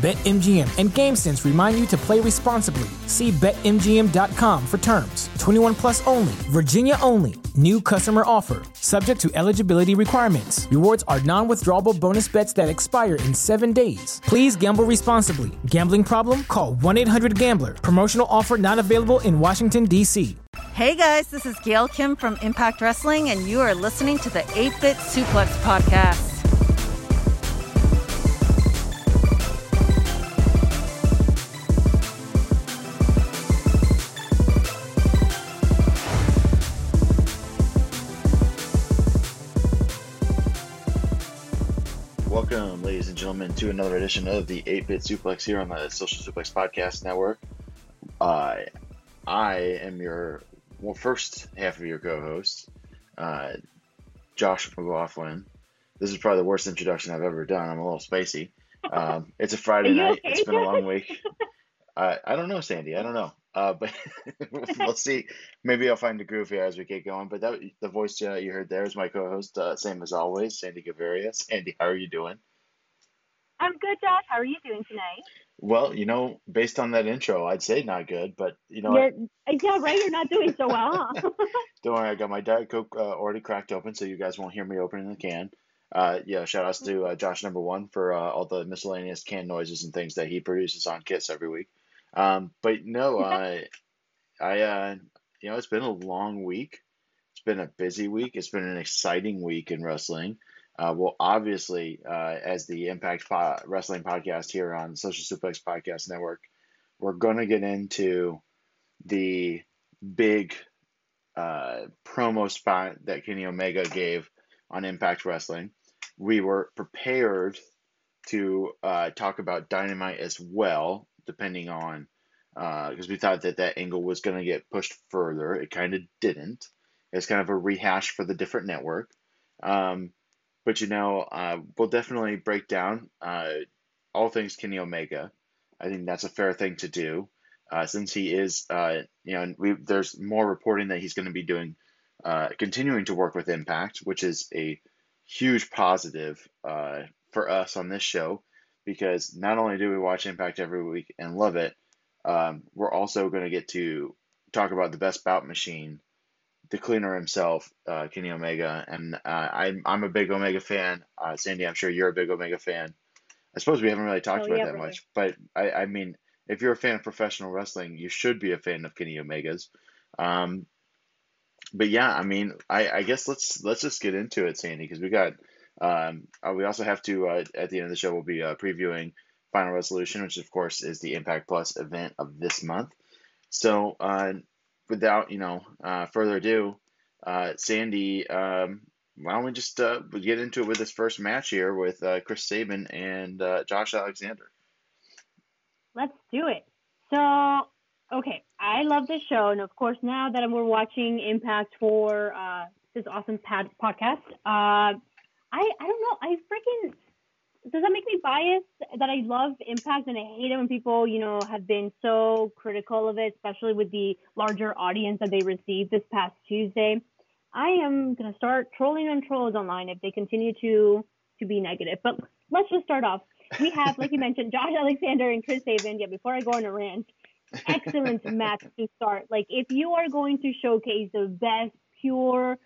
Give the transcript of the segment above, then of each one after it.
BetMGM and GameSense remind you to play responsibly. See BetMGM.com for terms. 21 plus only, Virginia only. New customer offer, subject to eligibility requirements. Rewards are non withdrawable bonus bets that expire in seven days. Please gamble responsibly. Gambling problem? Call 1 800 Gambler. Promotional offer not available in Washington, D.C. Hey guys, this is Gail Kim from Impact Wrestling, and you are listening to the 8 Bit Suplex Podcast. Ladies and gentlemen, to another edition of the 8 Bit Suplex here on the Social Suplex Podcast Network. Uh, I am your well, first half of your co host, uh, Josh McLaughlin. This is probably the worst introduction I've ever done. I'm a little spacey. Um, it's a Friday night. okay, it's been a long week. Uh, I don't know, Sandy. I don't know. Uh, but we'll see. Maybe I'll find a groove here as we get going. But that, the voice uh, you heard there is my co-host, uh, same as always, Sandy Gaviria. Sandy, how are you doing? I'm good, Josh. How are you doing tonight? Well, you know, based on that intro, I'd say not good. But you know, You're, yeah, right. You're not doing so well, huh? don't worry. I got my Diet Coke uh, already cracked open, so you guys won't hear me opening the can. Uh, yeah, shout outs to uh, Josh number one for uh, all the miscellaneous can noises and things that he produces on Kiss every week. Um, but no, uh, I, uh, you know, it's been a long week. It's been a busy week. It's been an exciting week in wrestling. Uh, well, obviously, uh, as the Impact po- Wrestling podcast here on Social Suplex Podcast Network, we're going to get into the big uh, promo spot that Kenny Omega gave on Impact Wrestling. We were prepared to uh, talk about Dynamite as well, depending on because we thought that that angle was going to get pushed further. It kind of didn't. It's kind of a rehash for the different network. Um, but you know, uh, we'll definitely break down uh, all things Kenny Omega. I think that's a fair thing to do, uh, since he is, uh, you know, we there's more reporting that he's going to be doing, uh, continuing to work with Impact, which is a huge positive uh, for us on this show, because not only do we watch Impact every week and love it, um, we're also going to get to talk about the best bout machine, the cleaner himself, uh, Kenny Omega, and uh, I'm I'm a big Omega fan. Uh, Sandy, I'm sure you're a big Omega fan. I suppose we haven't really talked Oh, about yeah, that brother. much, but I, I mean, if you're a fan of professional wrestling, you should be a fan of Kenny Omega's. Um, but yeah, I mean, I, I guess let's let's just get into it, Sandy, because we got um, uh, we also have to uh, at the end of the show we'll be uh, previewing Final Resolution, which of course is the Impact Plus event of this month. So uh, without you know uh, further ado, uh, Sandy, um, why don't we just uh, get into it with this first match here with uh, Chris Sabin and uh, Josh Alexander? Let's do it. So, okay, I love this show, and of course, now that we're watching Impact for uh, this awesome pad- podcast, I I don't know. I freaking does that make me biased that I love Impact and I hate it when people, you know, have been so critical of it, especially with the larger audience that they received this past Tuesday. I am gonna start trolling on trolls online if they continue to to be negative. But let's just start off. We have, like you mentioned, Josh Alexander and Chris Sabin. Yeah, before I go on a rant, excellent match to start. Like if you are going to showcase the best, pure,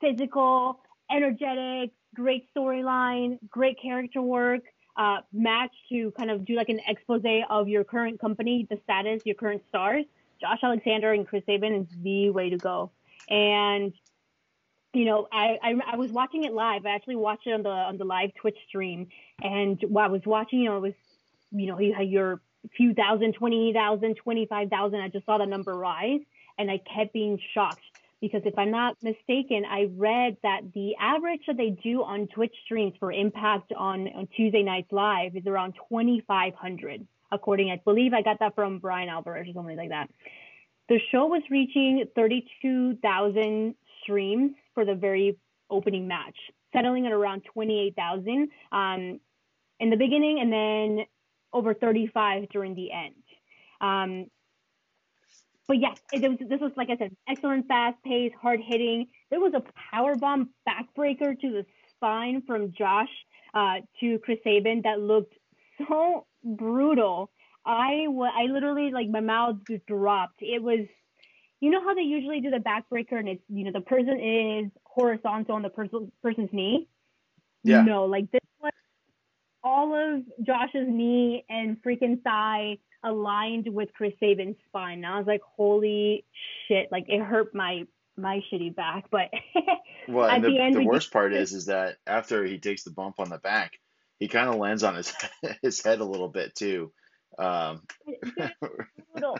physical, energetic, great storyline, great character work, uh, match to kind of do like an expose of your current company, the status, your current stars. Josh Alexander and Chris Sabin is the way to go. And you know, I, I I was watching it live. I actually watched it on the on the live Twitch stream, and while I was watching, you know, it was, you know, you had your few thousand, twenty thousand, twenty five thousand. I just saw the number rise, and I kept being shocked because if I'm not mistaken, I read that the average that they do on Twitch streams for Impact on, on Tuesday nights live is around 2,500, according, I believe I got that from Bryan Alvarez or something like that. The show was reaching 32,000 streams for the very opening match, settling at around 28,000 um, in the beginning and then over 35 during the end. Um, but yes, it, was, this was like I said, excellent, fast pace, hard hitting. There was a power bomb backbreaker to the spine from Josh uh, to Chris Sabin that looked so brutal. I I literally like my mouth just dropped. It was, you know how they usually do the backbreaker and it's you know the person is horizontal on the person person's knee. Yeah. No, like this one, all of Josh's knee and freaking thigh aligned with Chris Sabin's spine. And I was like, holy shit! Like it hurt my my shitty back. But Well, at the, the, end, the worst part is is that after he takes the bump on the back, he kind of lands on his his head a little bit too. Um, brutal.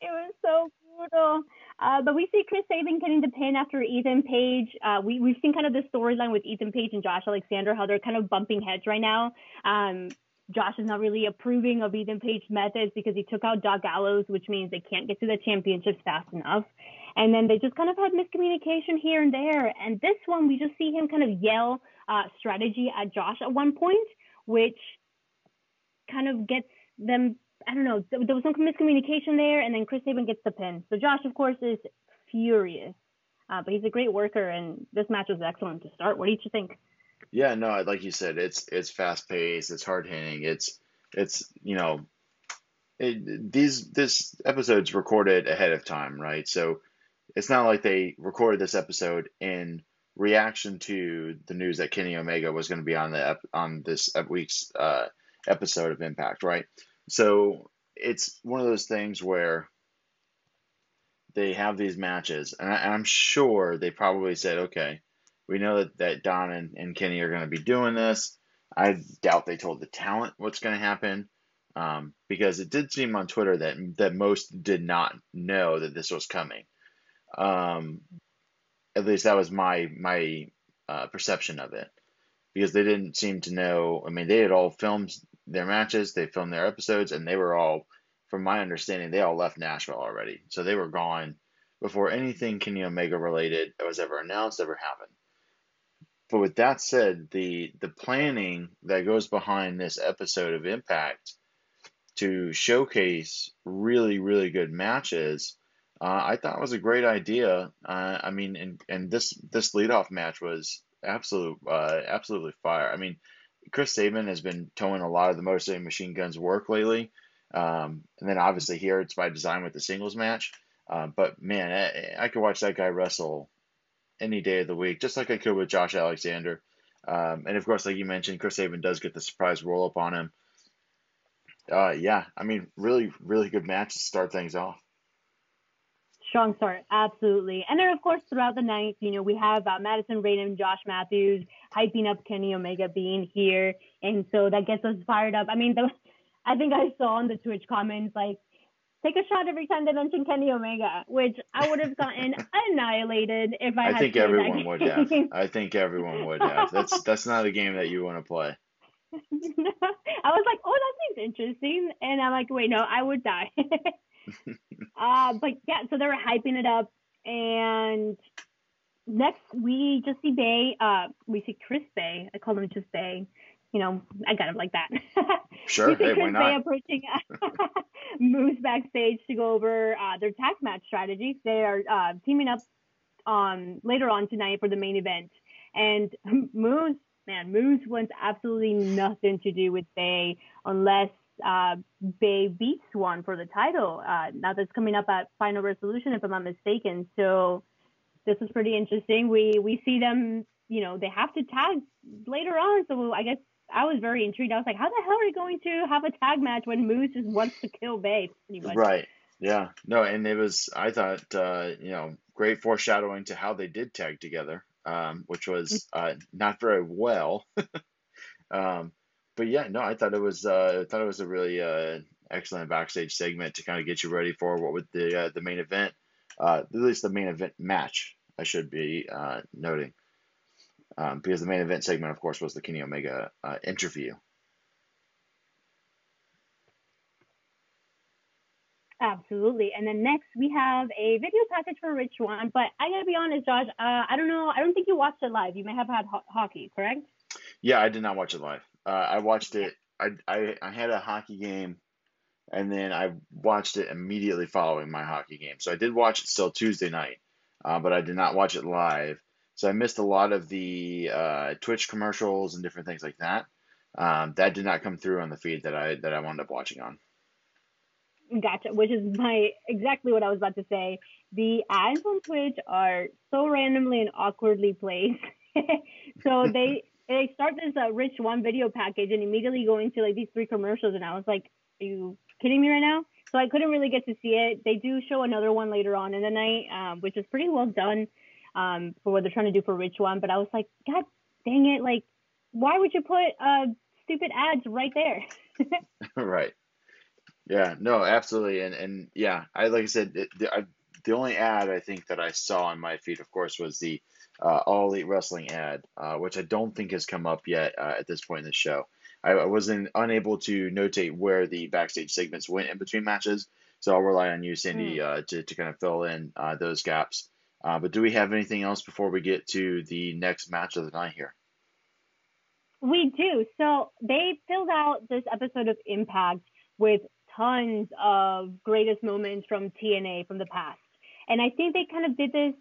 It was so brutal. Uh, but we see Chris Sabin getting the pin after Ethan Page. Uh, we, we've seen kind of the storyline with Ethan Page and Josh Alexander, how they're kind of bumping heads right now. Um, Josh is not really approving of Ethan Page's methods because he took out Doc Gallows, which means they can't get to the championships fast enough. And then they just kind of had miscommunication here and there. And this one, we just see him kind of yell uh, strategy at Josh at one point, which kind of gets them. I don't know. There was some miscommunication there, and then Chris Sabin gets the pin. So Josh, of course, is furious, uh, but he's a great worker, and this match was excellent to start. What did you think? Yeah, no, like you said, it's it's fast paced, it's hard hitting, it's it's you know, it, these this episode's recorded ahead of time, right? So it's not like they recorded this episode in reaction to the news that Kenny Omega was going to be on the on this week's uh, episode of Impact, right? So it's one of those things where they have these matches, and, I, and I'm sure they probably said, okay, we know that, that Don and, and Kenny are going to be doing this. I doubt they told the talent what's going to happen um, because it did seem on Twitter that that most did not know that this was coming. Um, at least that was my my uh, perception of it because they didn't seem to know. I mean, they had all filmed their matches, they filmed their episodes, and they were all, from my understanding, they all left Nashville already. So they were gone before anything Kenny Omega related was ever announced ever happened. But with that said, the the planning that goes behind this episode of Impact to showcase really really good matches, uh, I thought was a great idea. Uh, I mean, and and this this leadoff match was absolute uh, absolutely fire. I mean, Chris Sabin has been towing a lot of the Motor Machine Guns work lately, um, and then obviously here it's by design with the singles match. Uh, but man, I, I could watch that guy wrestle any day of the week, just like I could with Josh Alexander. Um, and of course, like you mentioned, Chris Sabin does get the surprise roll up on him. Uh, yeah, I mean, really, really good match to start things off. Strong start, absolutely. And then, of course, throughout the night, you know, we have uh, Madison and Josh Matthews hyping up Kenny Omega being here, and so that gets us fired up. I mean, the, I think I saw in the Twitch comments like, take a shot every time they mention Kenny Omega, which I would have gotten annihilated if I, I had think played that everyone would have. I think everyone would have. That's that's not a game that you want to play. I was like, oh, that seems interesting. And I'm like, wait, no, I would die. uh, but yeah, so they were hyping it up. And next, we just see Bey. Uh, we see Chris Bey. I call him just Bey. You know, I got him like that. Sure, see hey, why not? approaching Moose backstage to go over uh, their tag match strategy. They are uh, teaming up um, later on tonight for the main event. And Moose, man, Moose wants absolutely nothing to do with Bey unless uh, Bey beats Swann for the title. Uh, now that's coming up at Final Resolution, if I'm not mistaken. So this is pretty interesting. We we see them, you know, they have to tag later on. So I guess I was very intrigued. I was like, how the hell are you going to have a tag match when Moose just wants to kill Bey? Pretty much. Right. Yeah. No, and it was I thought uh, you know, great foreshadowing to how they did tag together, um, which was uh, not very well. um, but yeah, no, I thought it was uh, I thought it was a really uh, excellent backstage segment to kind of get you ready for what would the uh, the main event, uh, at least the main event match. I should be uh, noting, um, because the main event segment, of course, was the Kenny Omega uh, interview. Absolutely. And then next we have a video package for Rich Swann. But I gotta be honest, Josh. Uh, I don't know. I don't think you watched it live. You may have had ho- hockey, correct? Yeah, I did not watch it live. Uh, I watched it. I, I I had a hockey game, and then I watched it immediately following my hockey game. So I did watch it still Tuesday night, uh, but I did not watch it live. So I missed a lot of the uh, Twitch commercials and different things like that. Um, that did not come through on the feed that I that I wound up watching on. Gotcha. Which is my exactly what I was about to say. The ads on Twitch are so randomly and awkwardly placed. so they they start this uh, Rich Swann video package and immediately go into like these three commercials, and I was like, "Are you kidding me right now?" So I couldn't really get to see it. They do show another one later on in the night, um, which is pretty well done um, for what they're trying to do for Rich Swann. But I was like, God dang it! Like, why would you put uh, stupid ads right there? right. Yeah, no, absolutely, and and yeah, I like I said, it, the, I, the only ad I think that I saw on my feed, of course, was the uh, All Elite Wrestling ad, uh, which I don't think has come up yet uh, at this point in the show. I, I wasn't unable to notate where the backstage segments went in between matches, so I'll rely on you, Sandy, mm. to to kind of fill in uh, those gaps. Uh, but do we have anything else before we get to the next match of the night here? We do. So they filled out this episode of Impact with tons of greatest moments from TNA from the past. And I think they kind of did this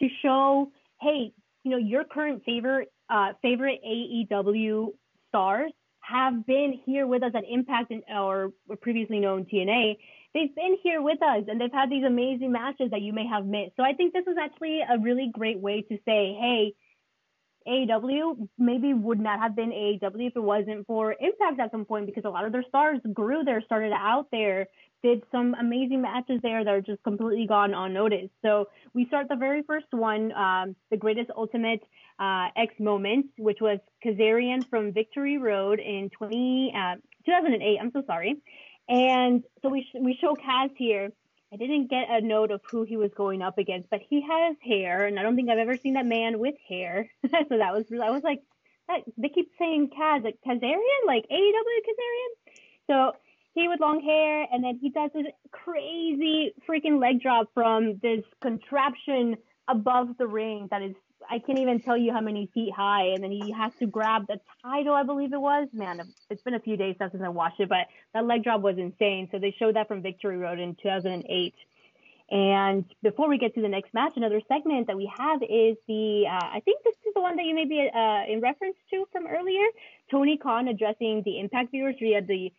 to show, hey, you know, your current favorite uh, favorite AEW stars have been here with us at Impact and, or previously known TNA. They've been here with us and they've had these amazing matches that you may have missed. So I think this was actually a really great way to say, hey, AEW maybe would not have been AEW if it wasn't for Impact at some point because a lot of their stars grew there, started out there, did some amazing matches there that are just completely gone unnoticed. So we start the very first one, um, the greatest ultimate uh, X moment, which was Kazarian from Victory Road in 20, uh, 2008. I'm so sorry. And so we, sh- we show Kaz here I didn't get a note of who he was going up against, but he has hair, and I don't think I've ever seen that man with hair. so that was I was like, that, they keep saying Kaz, like Kazarian, like AEW Kazarian. So he with long hair, and then he does this crazy freaking leg drop from this contraption above the ring that is I can't even tell you how many feet high. And then he has to grab the title, I believe it was. Man, it's been a few days since I watched it, but that leg drop was insane. So they showed that from Victory Road in 2008. And before we get to the next match, another segment that we have is the, uh, I think this is the one that you may be uh, in reference to from earlier. Tony Khan addressing the Impact viewers via the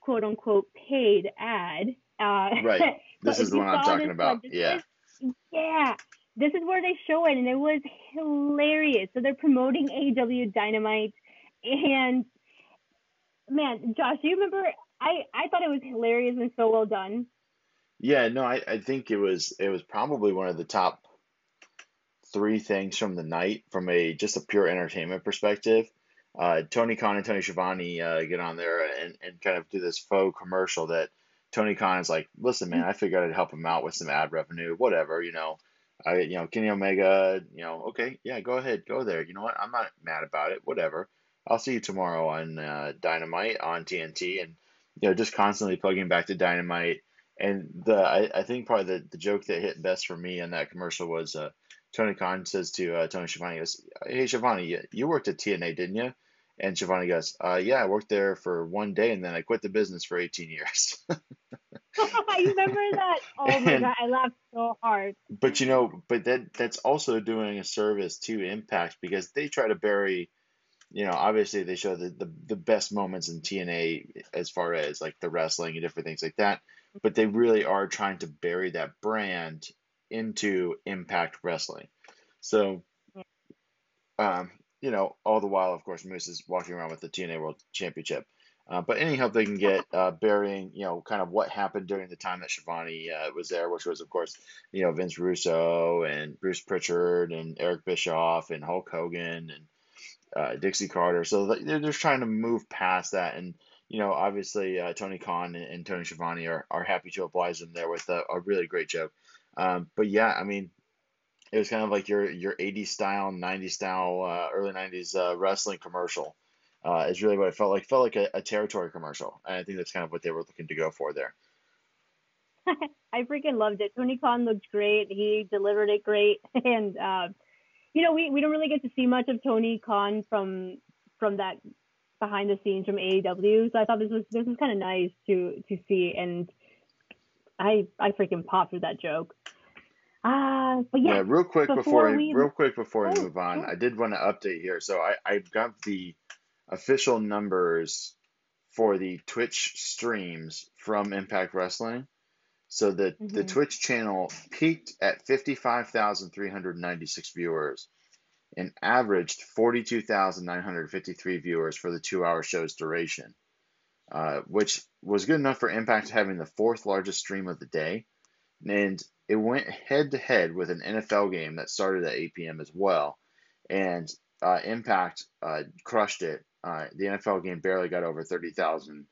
quote unquote paid ad. Uh, right. This is the one I'm talking about. Yeah. yeah this is where they show it, and it was hilarious. So they're promoting AEW Dynamite, and man, Josh, do you remember? I I thought it was hilarious and so well done. Yeah, no, I, I think it was it was probably one of the top three things from the night from a just a pure entertainment perspective. Uh, Tony Khan and Tony Schiavone uh, get on there and, and kind of do this faux commercial that Tony Khan is like, listen, man, I figured I'd help him out with some ad revenue, whatever, you know. I, you know, Kenny Omega, you know, okay, yeah, go ahead, go there. You know what? I'm not mad about it. Whatever. I'll see you tomorrow on uh, Dynamite on TNT, and you know, just constantly plugging back to Dynamite. And the I, I think probably the, the joke that hit best for me in that commercial was uh, Tony Khan says to uh, Tony Schiavone, goes, "Hey Schiavone, you, you worked at TNA, didn't you?" And Schiavone goes, uh, "Yeah, I worked there for one day, and then I quit the business for 18 years." I remember that. Oh my and, god, I laughed so hard. But you know, but that that's also doing a service to Impact because they try to bury, you know, obviously they show the, the the best moments in TNA as far as like the wrestling and different things like that. But they really are trying to bury that brand into Impact Wrestling. So, um, you know, all the while, of course, Moose is walking around with the TNA World Championship. Uh, but any help they can get uh, burying, you know, kind of what happened during the time that Schiavone uh, was there, which was, of course, you know, Vince Russo and Bruce Pritchard and Eric Bischoff and Hulk Hogan and uh, Dixie Carter. So they're just trying to move past that and, you know, obviously uh, Tony Khan and, and, Tony Schiavone are, are happy to oblige them there with a, a really great joke. Um, but yeah, I mean, it was kind of like your your 80s style, 90s style, uh, early 90s uh, wrestling commercial. Uh, is really what it felt like. It felt like a, a territory commercial, and I think that's kind of what they were looking to go for there. I freaking loved it. Tony Khan looked great. He delivered it great, and uh, you know we, we don't really get to see much of Tony Khan from from that behind the scenes from AEW. So I thought this was this was kind of nice to to see, and I I freaking popped with that joke. Uh, but yeah, yeah real quick before, before we, real quick before oh, we move on, oh. I did want to update here. So I I've got the official numbers for the Twitch streams from Impact Wrestling. So the mm-hmm. the Twitch channel peaked at 55,396 viewers and averaged 42,953 viewers for the 2-hour show's duration. Uh, which was good enough for Impact having the fourth largest stream of the day. And it went head to head with an NFL game that started at 8 p.m. as well. And uh, Impact uh, crushed it. Uh, the NFL game barely got over 30,000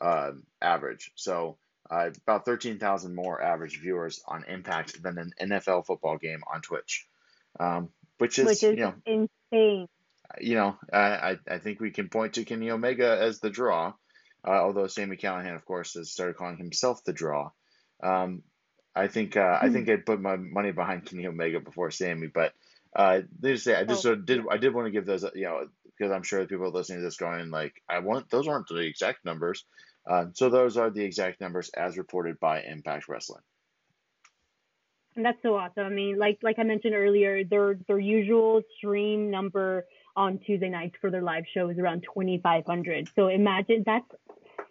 uh, average. So uh, about 13,000 more average viewers on Impact than an NFL football game on Twitch, um, which is, which is you know, insane. You know, I, I think we can point to Kenny Omega as the draw, uh, although Sami Callihan, of course, has started calling himself the draw. Um, I think uh, I think hmm. I'd put my money behind Kenny Omega before Sami, but uh, they just say I just oh. did I did want to give those you know because I'm sure the people listening to this going like I want those aren't the exact numbers, uh, so those are the exact numbers as reported by Impact Wrestling. And that's so awesome. I mean, like like I mentioned earlier, their their usual stream number on Tuesday nights for their live show is around 2,500. So imagine that's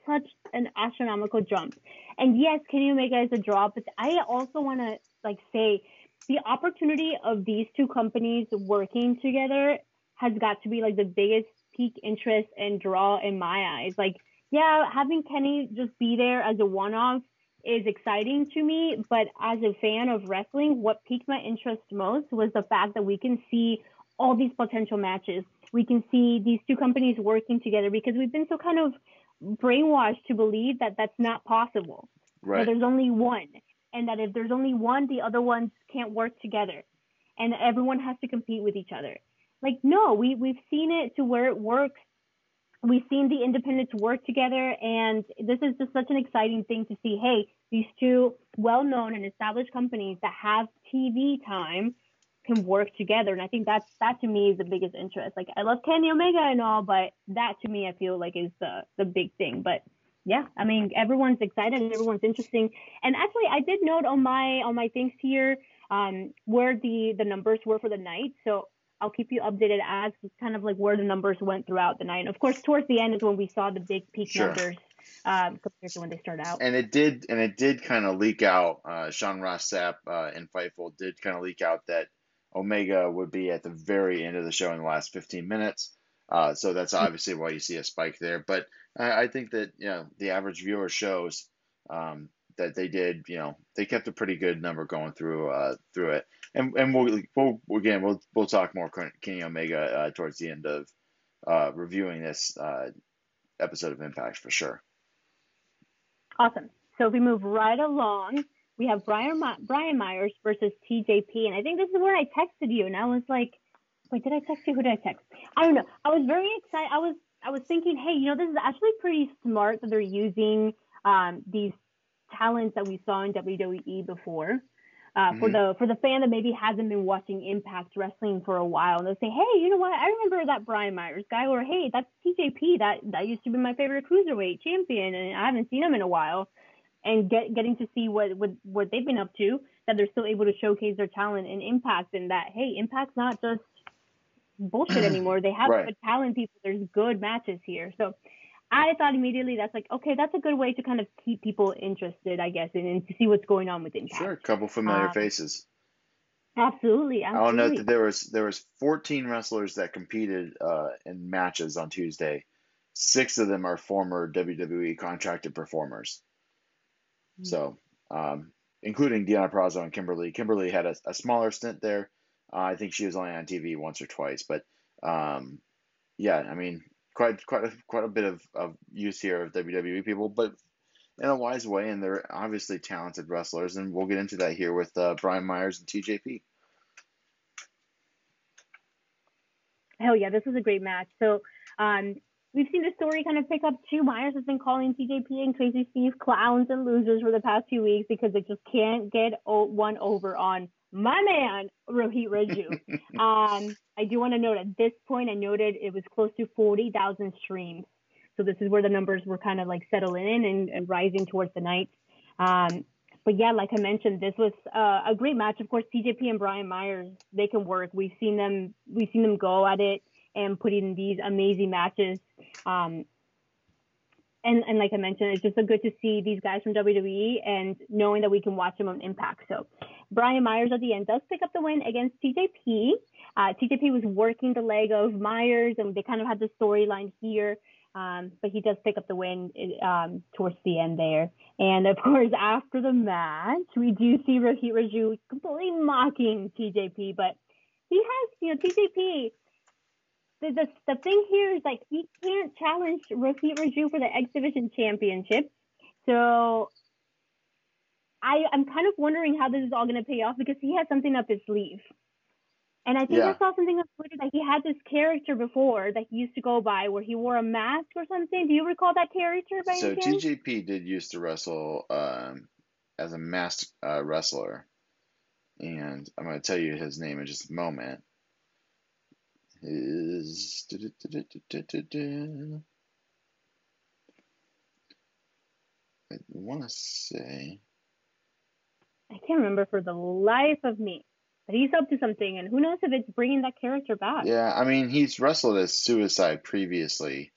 such an astronomical jump. And yes, Kenny Omega is a draw, but I also want to like say the opportunity of these two companies working together has got to be like the biggest peak interest and draw in my eyes. Like yeah, having Kenny just be there as a one off is exciting to me. But as a fan of wrestling, what piqued my interest most was the fact that we can see all these potential matches. We can see these two companies working together because we've been so kind of brainwashed to believe that that's not possible. Right. That there's only one. And that if there's only one, the other ones can't work together. And everyone has to compete with each other. Like, no, we, we've seen it to where it works we've seen the independents work together and this is just such an exciting thing to see hey these two well-known and established companies that have tv time can work together and i think that's that to me is the biggest interest like i love kenny omega and all but that to me i feel like is the the big thing but yeah i mean everyone's excited and everyone's interesting and actually i did note on my on my things here um, where the the numbers were for the night so I'll keep you updated as kind of like where the numbers went throughout the night. And of course, towards the end is when we saw the big peak sure. numbers um, compared to when they start out. And it did, and it did kind of leak out. Uh, Sean Ross Sapp uh, in Fightful did kind of leak out that Omega would be at the very end of the show in the last 15 minutes. Uh, so that's hmm. obviously why you see a spike there. But I, I think that you know the average viewer shows um, that they did. You know they kept a pretty good number going through uh, through it and and we'll, we'll again we'll we'll talk more Kenny Omega uh, towards the end of uh, reviewing this uh, episode of Impact for sure. Awesome. So we move right along, we have Brian Brian Myers versus TJP, and I think this is where I texted you, and I was like, wait, did I text you? Who did I text? I don't know. I was very excited. I was I was thinking, hey, you know, this is actually pretty smart that they're using um, these talents that we saw in WWE before uh, mm-hmm. for the for the fan that maybe hasn't been watching Impact Wrestling for a while, and they'll say, "Hey, you know what? I remember that Brian Myers guy," or "Hey, that's TJP. That that used to be my favorite cruiserweight champion, and I haven't seen him in a while." And get getting to see what what what they've been up to, that they're still able to showcase their talent and Impact, and that hey, Impact's not just bullshit anymore. They have right. good talent people. There's good matches here, so I thought immediately that's like, okay, that's a good way to kind of keep people interested, I guess, and, and to see what's going on with Impact. Sure, a couple familiar um, faces. Absolutely, absolutely. I'll note that there was there was 14 wrestlers that competed uh, in matches on Tuesday. Six of them are former WWE contracted performers. Mm-hmm. So, um, including Deonna Purrazzo and Kimber Lee. Kimberly had a, a smaller stint there. Uh, I think she was only on TV once or twice, but um, yeah, I mean, quite quite a, quite a bit of, of use here of WWE people, but in a wise way, and they're obviously talented wrestlers, and we'll get into that here with uh, Brian Myers and TJP. Hell yeah, this was a great match. So um, we've seen the story kind of pick up too. Myers has been calling TJP and Crazy Steve clowns and losers for the past few weeks because they just can't get one over on my man Rohit Raju. um, I do want to note at this point, I noted it was close to forty thousand streams. So this is where the numbers were kind of like settling in and, and rising towards the night. Um, but yeah, like I mentioned, this was uh, a great match. Of course, TJP and Brian Myers, they can work. We've seen them, we've seen them go at it and put in these amazing matches. Um, and and like I mentioned, it's just so good to see these guys from WWE and knowing that we can watch them on Impact. So Brian Myers at the end does pick up the win against TJP. Uh, TJP was working the leg of Myers, and they kind of had the storyline here. Um, but he does pick up the win um, towards the end there. And of course, after the match, we do see Rohit Raju completely mocking TJP, but he has, you know, TJP. The, the, the thing here is like he can't challenge Rohit Raju for the X Division Championship. So I, I'm kind of wondering how this is all going to pay off because he has something up his sleeve. And I think yeah. I saw something on Twitter that he had this character before that he used to go by where he wore a mask or something. Do you recall that character by So TJP did used to wrestle um, as a masked uh, wrestler. And I'm going to tell you his name in just a moment. His. I want to say. I can't remember for the life of me But he's up to something, and who knows if it's bringing that character back. Yeah, I mean, he's wrestled as Suicide previously.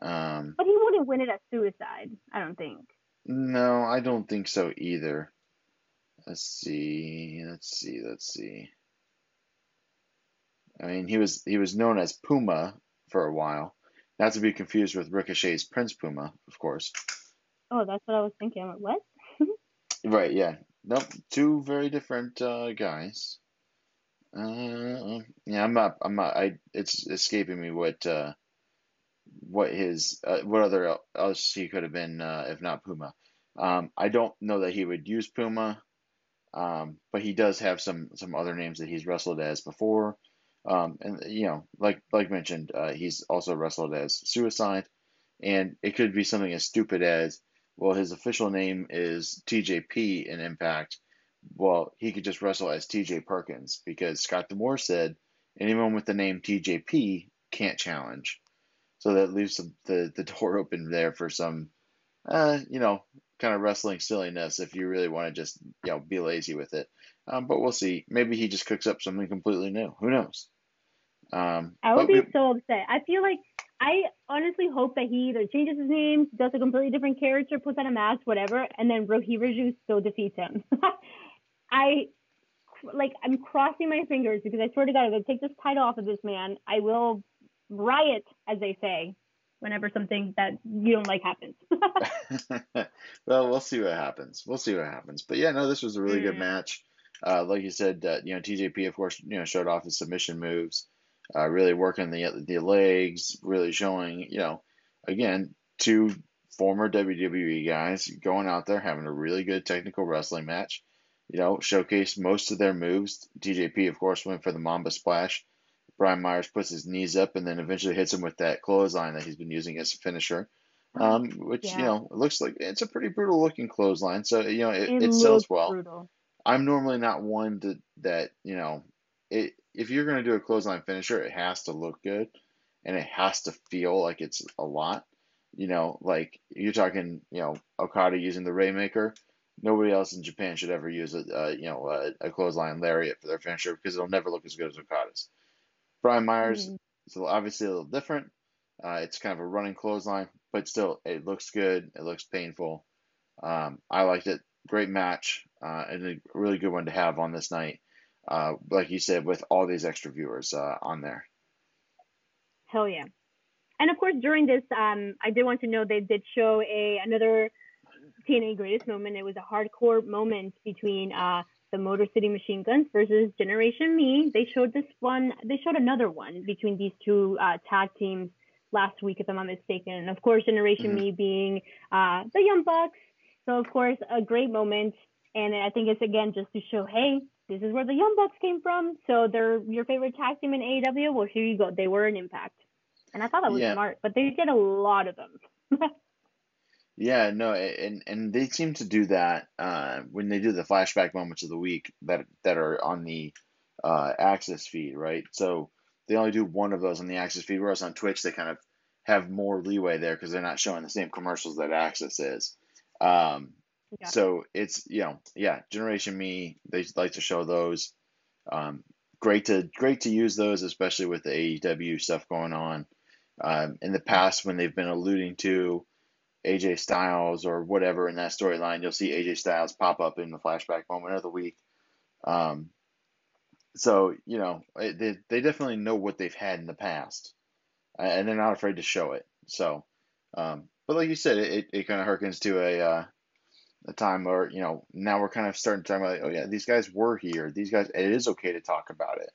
Um, but he wouldn't win it as Suicide, I don't think. No, I don't think so either. Let's see. Let's see. Let's see. I mean, he was he was known as Puma for a while, not to be confused with Ricochet's Prince Puma, of course. Oh, that's what I was thinking. I'm like, what? right. Yeah. Nope, two very different uh, guys. Uh, yeah, I'm not. I'm not. I. It's escaping me what uh, what his uh, what other else he could have been uh, if not Puma. Um, I don't know that he would use Puma, um, but he does have some some other names that he's wrestled as before. Um, and you know, like like mentioned, uh, he's also wrestled as Suicide, and it could be something as stupid as well, his official name is TJP in Impact. Well, he could just wrestle as TJ Perkins because Scott D'Amore said anyone with the name TJP can't challenge. So that leaves the, the door open there for some, uh, you know, kind of wrestling silliness if you really want to just, you know, be lazy with it. Um, but we'll see. Maybe he just cooks up something completely new. Who knows? Um, I would be we, so upset. I feel like I honestly hope that he either changes his name, does a completely different character, puts on a mask, whatever, and then Rohit Raju still defeats him. I like I'm crossing my fingers because I swear to God, if I take this title off of this man, I will riot, as they say, whenever something that you don't like happens. well, we'll see what happens. We'll see what happens. But yeah, no, this was a really mm. good match. Uh, like you said, uh, you know, TJP of course, you know, showed off his submission moves uh, really working the the legs, really showing, you know, again, two former WWE guys going out there having a really good technical wrestling match. You know, showcase most of their moves. TJP, of course, went for the Mamba Splash. Brian Myers puts his knees up and then eventually hits him with that clothesline that he's been using as a finisher. Um, which yeah. you know it looks like it's a pretty brutal looking clothesline. So you know it, it, it sells well. Brutal. I'm normally not one to, that you know it if you're going to do a clothesline finisher, it has to look good and it has to feel like it's a lot. You know, like you're talking, you know, Okada using the Rainmaker. Nobody else in Japan should ever use a, uh, you know, a, a, clothesline lariat for their finisher because it'll never look as good as Okada's. Brian Myers mm-hmm. is obviously a little different. Uh, it's kind of a running clothesline, but still, it looks good. It looks painful. Um, I liked it. Great match, uh, and a really good one to have on this night uh, like you said, with all these extra viewers uh, on there. Hell yeah. And of course, during this, um, I did want to know they did show a another TNA greatest moment. It was a hardcore moment between uh, the Motor City Machine Guns versus Generation Me. They showed this one. They showed another one between these two uh, tag teams last week, if I'm not mistaken. And of course, Generation Mhm. Me being uh, the Young Bucks. So of course, a great moment. And I think it's again just to show, hey, this is where the Young Bucks came from. So they're your favorite tag team in AEW. Well, here you go. They were an Impact, and I thought that was Yeah. smart. But they did a lot of them. Yeah, no, and and they seem to do that uh, when they do the flashback moments of the week that that are on the uh, Access feed, right? So they only do one of those on the Access feed, whereas on Twitch they kind of have more leeway there because they're not showing the same commercials that Access is. Um, So it's you know yeah, Generation Me they like to show those. Um, great to great to use those, especially with the AEW stuff going on. Um, in the past, when they've been alluding to AJ Styles or whatever in that storyline, you'll see AJ Styles pop up in the flashback moment of the week. Um, so you know it- they they definitely know what they've had in the past, and they're not afraid to show it. So, um, but like you said, it it kind of harkens to a uh, a time where you know now we're kind of starting to talk about oh yeah these guys were here these guys it is okay to talk about it.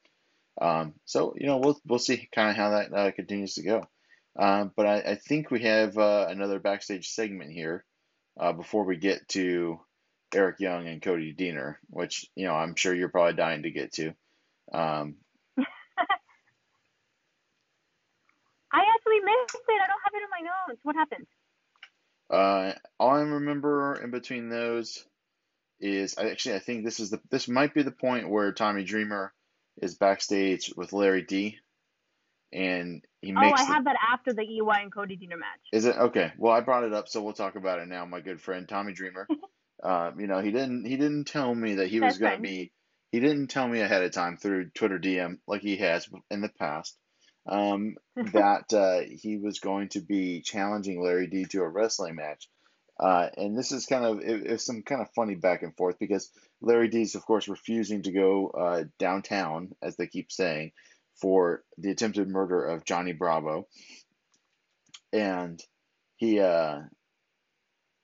Um, so you know we'll we'll see kind of how that uh, continues to go. Um, but I, I think we have uh, another backstage segment here uh, before we get to Eric Young and Cody Deaner, which you know I'm sure you're probably dying to get to. Um, I actually missed it. I don't have it in my notes. What happened? uh, all I remember in between those is actually I think this is the this might be the point where Tommy Dreamer is backstage with Larry D, and he makes. Oh, I the, have that after the EY and Cody Deaner match. Is it okay? Well, I brought it up, so we'll talk about it now. My good friend Tommy Dreamer. uh, you know, he didn't he didn't tell me that he was going to be. He didn't tell me ahead of time through Twitter DM like he has in the past. Um, that uh, he was going to be challenging Larry D to a wrestling match. Uh, and this is kind of it, it's some kind of funny back and forth because Larry D's of course refusing to go uh, downtown as they keep saying for the attempted murder of Johnny Bravo, and he uh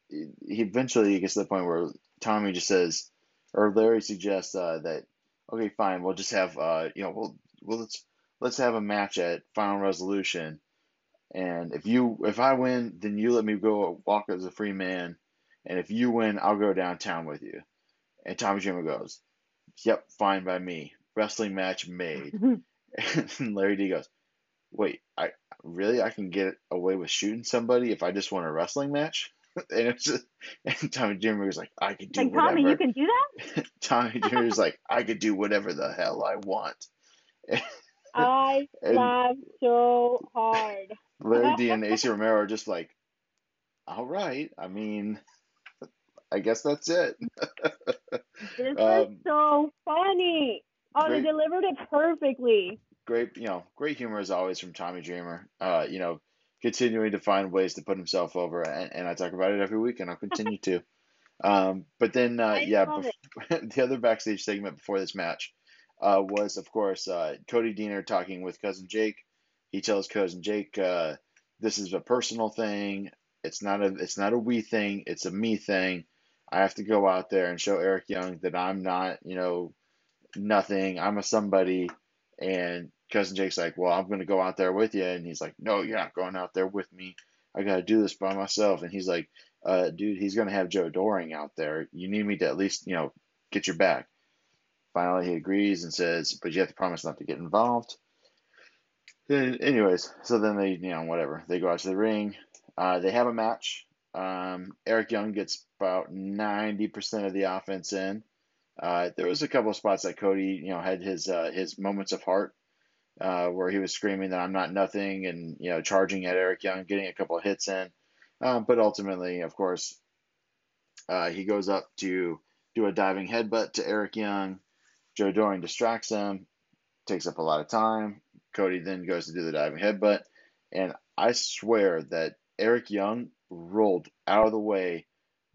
he eventually gets to the point where Tommy just says or Larry suggests uh, that okay fine we'll just have uh you know we'll we'll let's let's have a match at Final Resolution and if you if I win then you let me go walk as a free man. And if you win I'll go downtown with you. And Tommy Dreamer goes yep fine by me. Wrestling match made. Mhm. And Larry D goes wait I really? I can get away with shooting somebody if I just want a wrestling match? And it's just and Tommy Dreamer was like I could do like whatever Tommy, you can do that. Tommy Dreamer's like, I could do whatever the hell I want. I And- laughed so hard. Larry D and Ace Romero are just like, all right. I mean, I guess that's it. This was Um, so funny. Oh, great- they delivered it perfectly. Great, you know, great humor as always from Tommy Dreamer. Uh, you know, continuing to find ways to put himself over, and, and I talk about it every week, and I'll continue to. Um, but then, uh, yeah, the other backstage segment before this match uh, was, of course, uh, Cody Deaner talking with cousin Jake. He tells cousin Jake, uh, "This is a personal thing. It's not a it's not a we thing. It's a me thing. I have to go out there and show Eric Young that I'm not, you know, nothing. I'm a somebody." And cousin Jake's like, "Well, I'm going to go out there with you," and he's like, "No, you're not going out there with me. I got to do this by myself." And he's like, uh, "Dude, he's going to have Joe Doering out there. You need me to at least, you know, get your back." Finally, he agrees and says, "But you have to promise not to get involved." Then- Anyways, so then they, you know, whatever. They go out to the ring. Uh, they have a match. Um, Eric Young gets about 90% of the offense in. Uh, there was a couple of spots that Cody, you know, had his uh, his moments of heart uh, where he was screaming that I'm not nothing and, you know, charging at Eric Young, getting a couple of hits in. Uh, but ultimately, of course, uh, he goes up to do a diving headbutt to Eric Young. Joe Doering distracts him, takes up a lot of time. Cody then goes to do the diving headbutt. And I swear that Eric Young rolled out of the way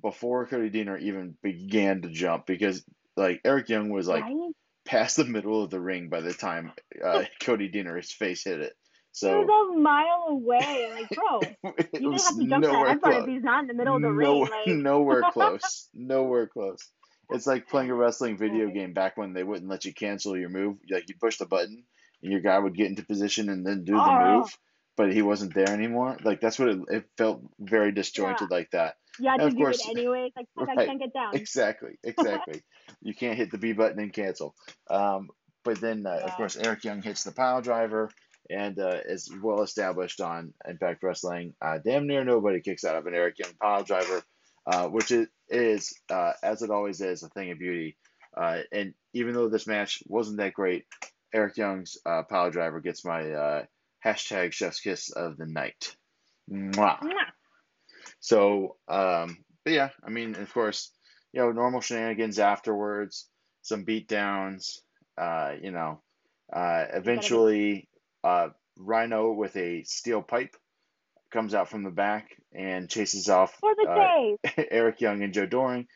before Cody Deaner even began to jump because, like, Eric Young was like right? past the middle of the ring by the time uh, Cody Deaner's face hit it. He So was a mile away. Like, bro, you didn't have to jump that headbutt if he's not in the middle of the nowhere, ring. Like, nowhere close. Nowhere close. It's like playing a wrestling video game back when they wouldn't let you cancel your move. Like you push the button and your guy would get into position and then do the Oh. move. but he wasn't there anymore. Like that's what it, it felt very disjointed Yeah. like that. Yeah, And of do course- it anyway. Like, fuck, I can't get down. Exactly, exactly. you can't hit the B button and cancel. Um, but then, uh, of course, Eric Young hits the pile driver and uh, is well established on Impact Wrestling. Uh, damn near nobody kicks out of an Eric Young pile driver, uh, which it is, uh, as it always is, a thing of beauty. Uh, and even though this match wasn't that great, Eric Young's uh, pile driver gets my uh, hashtag chef's kiss of the night. Mwah. Mwah. So, um, but yeah, I mean, of course, you know, normal shenanigans afterwards, some beatdowns, uh, you know, uh, eventually, uh, Rhino with a steel pipe comes out from the back and chases off For the uh. Eric Young and Joe Doering.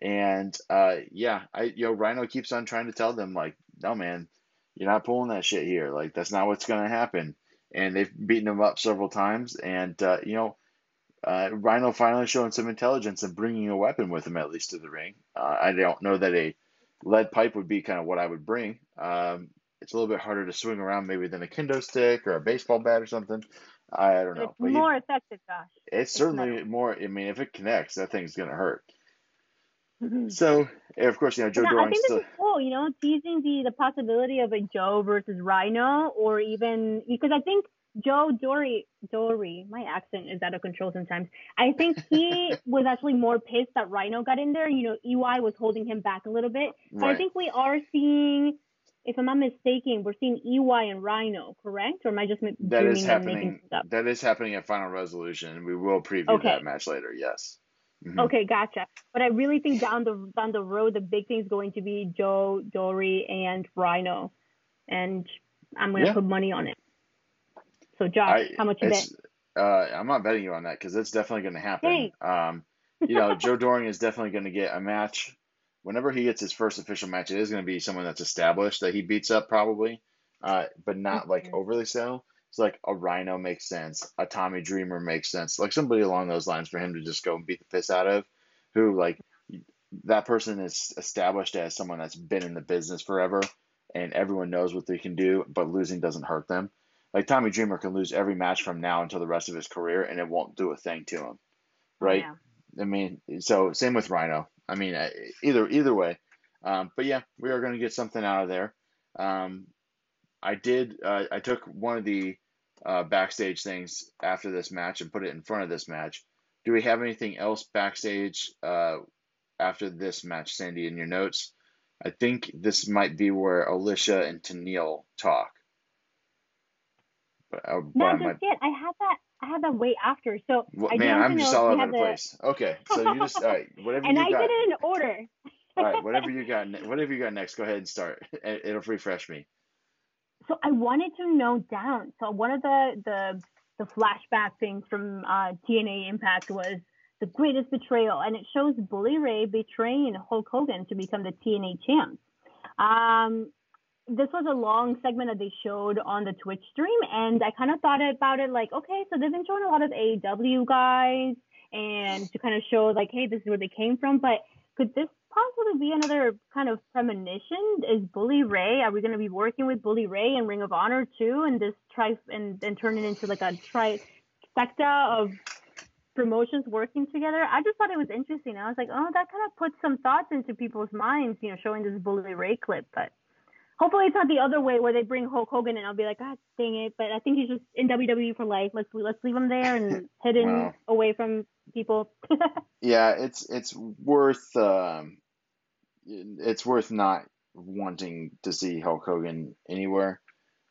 And uh, yeah, I you know Rhino keeps on trying to tell them like, no man, you're not pulling that shit here. Like that's not what's gonna happen. And they've beaten him up several times. And uh, you know, uh, Rhino finally showing some intelligence and bringing a weapon with him at least to the ring. Uh, I don't know that a lead pipe would be kind of what I would bring. Um, it's a little bit harder to swing around maybe than a kendo stick or a baseball bat or something. I don't know. it's But he- more effective, Josh. it's certainly metal. more. I mean, if it connects, that thing's gonna hurt. Mhm. So, and of course, you know, Joe Yeah, I think still. this is cool, you know, teasing the, the possibility of a Joe versus Rhino, or even because I think Joe Dory, Dory, my accent is out of control sometimes. I think he was actually more pissed that Rhino got in there. You know, EY was holding him back a little bit. Right. But I think we are seeing, if I'm not mistaken, we're seeing EY and Rhino, correct? Or am I just That is dreaming and making happening. That is happening at Final Resolution, we will preview Okay. that match later. Yes. Mhm. Okay, gotcha. But I really think down the down the road, the big thing is going to be Joe, Dory, and Rhino, and I'm gonna Yeah. put money on it. So, Josh, I, how much you bet? uh, I'm not betting you on that because it's definitely going to happen. Um, you know, Joe Doering is definitely going to get a match. Whenever he gets his first official match, it is going to be someone that's established that he beats up probably, uh, but not like Mhm. overly so. So like a Rhino makes sense, a Tommy Dreamer makes sense, like somebody along those lines for him to just go and beat the piss out of, who like that person is established as someone that's been in the business forever and everyone knows what they can do, but losing doesn't hurt them. Like Tommy Dreamer can lose every match from now until the rest of his career and it won't do a thing to him. Right? Yeah. I mean, so same with Rhino. I mean, uh, either either way. Um, but yeah, we are going to get something out of there. Um, I did. Uh, I took one of the uh, backstage things after this match and put it in front of this match. Do we have anything else backstage uh, after this match, Sandy, in your notes? I think this might be where Alicia and Tennille talk. But, uh, No, I just might, yet. I have that. I have that way after. So Well, I man, I'm just all over the place. Okay, so you just all right. Whatever and you I got. did it in order. All right, whatever you got, whatever you got next, go ahead and start. It'll refresh me. So I wanted to know down. So one of the the the flashback things from uh, TNA Impact was the greatest betrayal, and it shows Bully Ray betraying Hulk Hogan to become the TNA champ. Um, this was a long segment that they showed on the Twitch stream, and I kind of thought about it like, okay, so they've been showing a lot of AEW guys, and to kind of show like, hey, this is where they came from, but could this possibly be another kind of premonition? Is Bully Ray? Are we going to be working with Bully Ray and Ring of Honor too, and this try and and turn it into like a trifecta of promotions working together? I just thought it was interesting. I was like, oh, that kind of puts some thoughts into people's minds, you know, showing this Bully Ray clip, but. Hopefully it's not the other way where they bring Hulk Hogan and I'll be like, God dang it! But I think he's just in WWE for life. Let's let's leave him there and hidden Wow. away from people. Yeah, it's it's worth um, it's worth not wanting to see Hulk Hogan anywhere.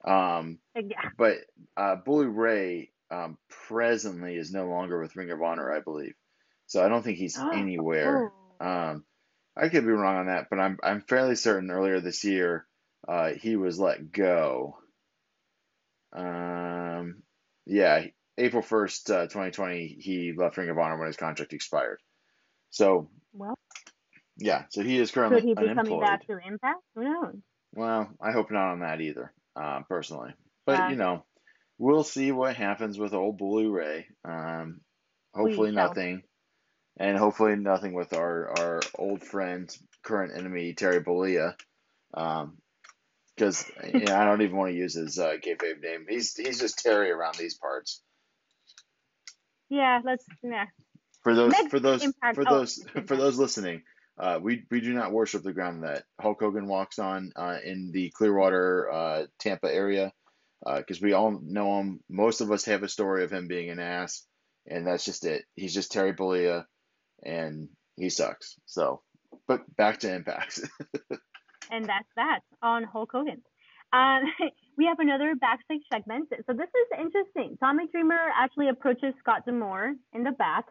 Um, yeah. but uh, Bully Ray um, presently is no longer with Ring of Honor, I believe. So I don't think he's Oh. anywhere. Um, I could be wrong on that, but I'm I'm fairly certain earlier this year uh, he was let go. Um, yeah, April first, uh, 2020, he left Ring of Honor when his contract expired. So Well, yeah, so he is currently could he be coming back to Impact? Who knows? Well, I hope not on that either, uh, personally. But Yeah. you know, we'll see what happens with old Bully Ray. Um, hopefully shall. nothing, and hopefully nothing with our our old friend, current enemy Terry Bollea. Um, because you know, I don't even want to use his uh, kayfabe name. He's he's just Terry around these parts. Yeah, let's yeah. For those for those Impact- for oh, those for those listening, uh, we we do not worship the ground that Hulk Hogan walks on uh, in the Clearwater, uh, Tampa area, because we all know him. Most of us have a story of him being an ass, and that's just it. He's just Terry Bollea, and he sucks. So, but back to Impact. and that's that on Hulk Hogan. Um, we have another backstage segment. So this is interesting. Tommy Dreamer actually approaches Scott D'Amore in the back.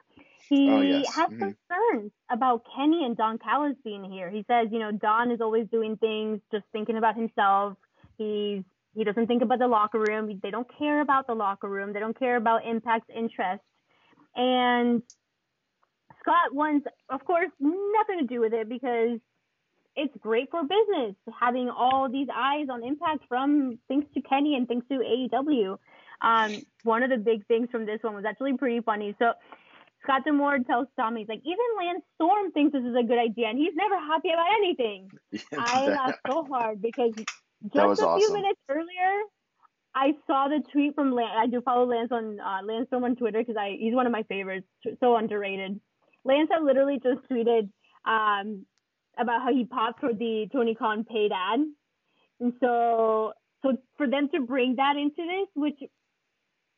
He Oh, yes. has Mhm. concerns about Kenny and Don Callis being here. He says, you know, Don is always doing things just thinking about himself. He's he doesn't think about the locker room. They don't care about the locker room. They don't care about Impact's interest. And Scott wants, of course, nothing to do with it because it's great for business having all these eyes on Impact from thanks to Kenny and thanks to AEW. Um, one of the big things from this one was actually pretty funny. So Scott D'Amore tells Tommy, he's like, even Lance Storm thinks this is a good idea, and he's never happy about anything. I laughed so hard because just a few minutes earlier, I saw the tweet from Lance. I do follow Lance on uh, Lance Storm on Twitter because I he's one of my favorites. So underrated. Lance had literally just tweeted um, about how he popped for the Tony Khan paid ad, and so so for them to bring that into this, which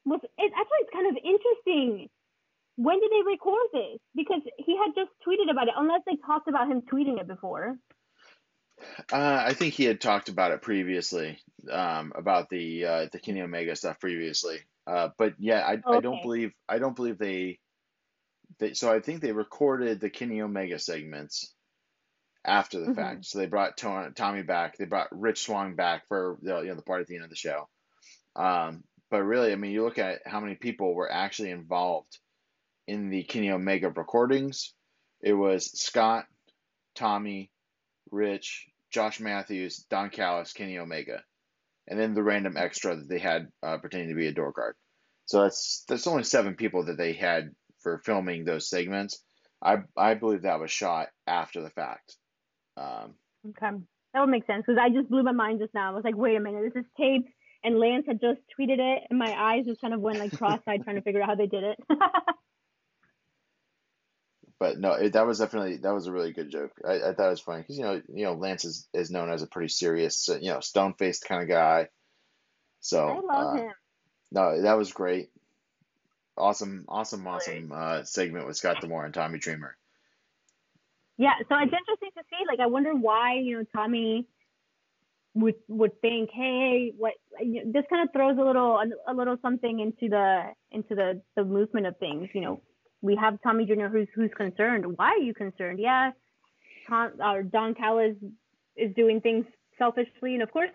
was it actually it's kind of interesting. When did they record this? Because he had just tweeted about it, unless they talked about him tweeting it before. Uh, I think he had talked about it previously, um, about the uh, the Kenny Omega stuff previously. Uh, but yeah, I, I don't believe I don't believe they, they. So I think they recorded the Kenny Omega segments after the Mhm. fact. So they brought To- Tommy back. They brought Rich Swann back for the you know the part at the end of the show. Um, but really, I mean, you look at how many people were actually involved in the Kenny Omega recordings. It was Scott, Tommy, Rich, Josh Matthews, Don Callis, Kenny Omega, and then the random extra that they had uh, pretending to be a door guard. So that's that's only seven people that they had for filming those segments. I I believe that was shot after the fact. Um, Okay, that would make sense because I just blew my mind just now. I was like, wait a minute, this is taped, and Lance had just tweeted it, and my eyes just kind of went like cross-eyed trying to figure out how they did it. but no, it, that was definitely that was a really good joke. I, I thought it was funny because you know you know Lance is, is known as a pretty serious uh, you know stone faced kind of guy. So I love uh, him. No, that was great. Awesome, awesome, awesome uh, segment with Scott D'Amore and Tommy Dreamer. Yeah, so it's interesting to see. Like, I wonder why you know Tommy would would think, hey, what? You know, this kind of throws a little a, little something into the into the the movement of things. You know, we have Tommy Jr. who's who's concerned. Why are you concerned? Yeah, Tom, or Don Callis is doing things selfishly, and of course.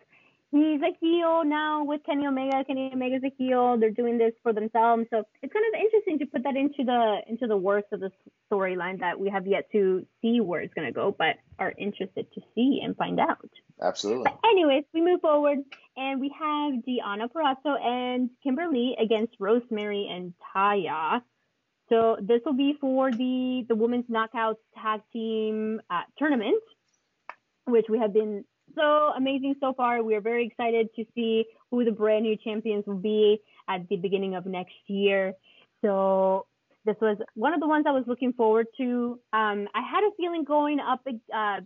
He's a heel now with Kenny Omega. Kenny Omega's a heel. They're doing this for themselves. So it's kind of interesting to put that into the into the works of the storyline that we have yet to see where it's going to go, but are interested to see and find out. Absolutely. But anyways, we move forward and we have Deanna Purrazzo and Kimber Lee against Rosemary and Taya. So this will be for the the women's knockouts tag team uh, tournament, which we have been so amazing so far. We are very excited to see who the brand new champions will be at the beginning of next year. So this was one of the ones I was looking forward to. Um, I had a feeling going up uh,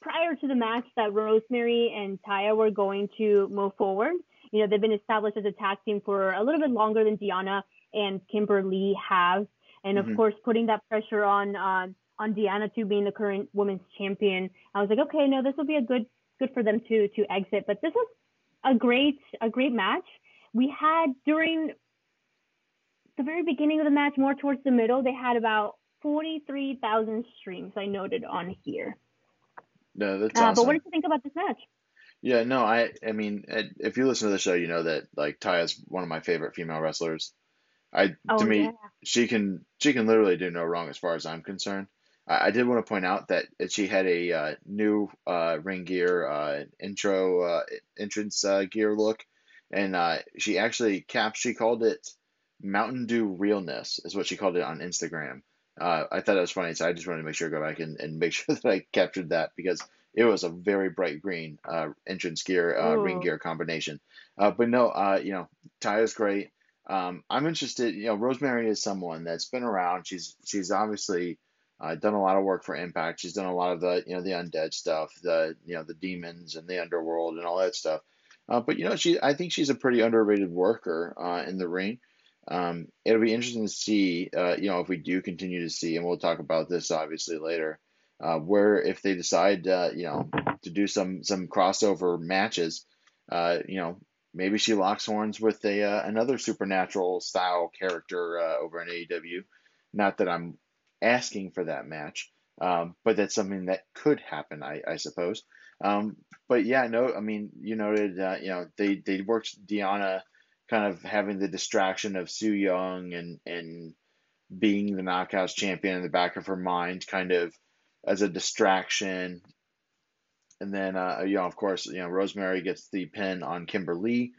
prior to the match that Rosemary and Taya were going to move forward. You know, they've been established as a tag team for a little bit longer than Deanna and Kimber Lee have, and of Mhm. course, putting that pressure on uh, on Deanna to being the current women's champion. I was like, okay, no, this will be a good good for them to to exit. But this was a great a great match. We had during the very beginning of the match, more towards the middle, they had about forty three thousand streams. I noted on here. No, that's Uh, awesome. But what did you think about this match? Yeah, no, I I mean, if you listen to the show, you know that like Taya's one of my favorite female wrestlers. I Oh to me, yeah, she can she can literally do no wrong as far as I'm concerned. I, I did want to point out that she had a uh, new uh, ring gear uh, intro uh, entrance uh, gear look, and uh, she actually capped. She called it Mountain Dew Realness is what she called it on Instagram. Uh, I thought that was funny, so I just wanted to make sure to go back and, and make sure that I captured that because it was a very bright green uh, entrance gear, uh, ring gear combination. Uh, but no, uh, you know, Ty is great. Um, I'm interested. You know, Rosemary is someone that's been around. She's she's obviously uh, done a lot of work for Impact. She's done a lot of the you know the undead stuff, the you know the demons and the underworld and all that stuff. Uh, but you know, she I think she's a pretty underrated worker uh, in the ring. Um, it'll be interesting to see, uh, you know, if we do continue to see, and we'll talk about this obviously later, uh, where if they decide, uh, you know, to do some some crossover matches, uh, you know, maybe she locks horns with a uh, another supernatural style character uh, over in AEW. Not that I'm asking for that match, um, but that's something that could happen, I, I suppose. Um, but yeah, no, I mean, you noted, uh, you know, they they worked Deanna kind of having the distraction of Su Yung and and being the Knockouts champion in the back of her mind, kind of as a distraction. And then, uh, you know, of course, you know, Rosemary gets the pin on Kimber Lee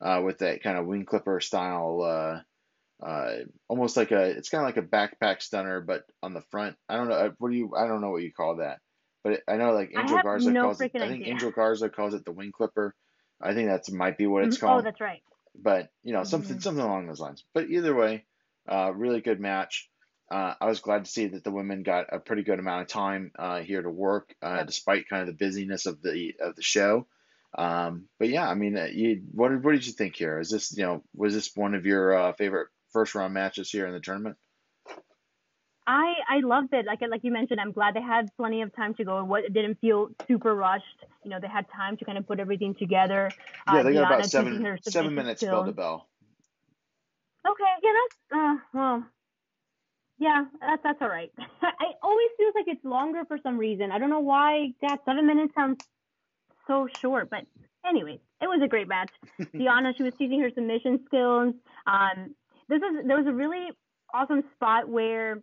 uh, with that kind of wing clipper style, uh, uh, almost like a, it's kind of like a backpack stunner, but on the front. I don't know. uh, What do you, I don't know what you call that. But I know like Angel Garza no calls it, I think idea. Angel Garza calls it the wing clipper. I think that's might be what it's Mhm. called Oh, that's right. but you know something Mhm. something along those lines. But either way, uh, really good match. Uh, I was glad to see that the women got a pretty good amount of time uh, here to work, uh, despite kind of the busyness of the of the show. Um, but yeah, I mean, uh, you, what did what did you think here? Is this you know was this one of your uh, favorite first round matches here in the tournament? I I loved it. Like like you mentioned, I'm glad they had plenty of time to go. What it didn't feel super rushed. You know, they had time to kind of put everything together. Yeah, they got Deanna about seven seven minutes skills. bell to bell. Okay, yeah, that's uh well, yeah, that's that's all right. I always feels like it's longer for some reason. I don't know why. That seven minutes sounds so short, but anyways, it was a great match. Deanna, she was teaching her submission skills. Um, this is there was a really awesome spot where,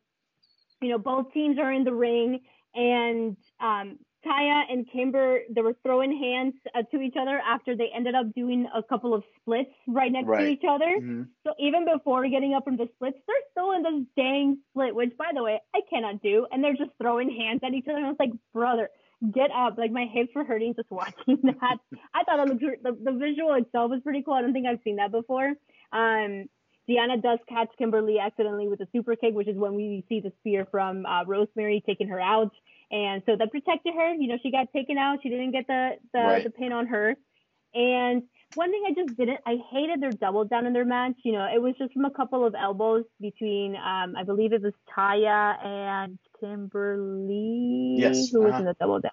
you know, both teams are in the ring and um, Taya and Kimber they were throwing hands uh, to each other after they ended up doing a couple of splits right next to each other. Mhm. So even before getting up from the splits, they're still in this dang split, which by the way, I cannot do. And they're just throwing hands at each other. And I was like, brother, get up. Like my hips were hurting just watching that. I thought it looked, the, the visual itself was pretty cool. I don't think I've seen that before. Um, Deanna does catch Kimber Lee accidentally with a super kick, which is when we see the spear from uh, Rosemary taking her out. And so that protected her. You know, she got taken out. She didn't get the, the, Right. the pin on her. And one thing I just didn't, I hated their double down in their match. You know, it was just from a couple of elbows between, um, I believe it was Taya and Kimber Lee, Yes, who was uh-huh. in the double down.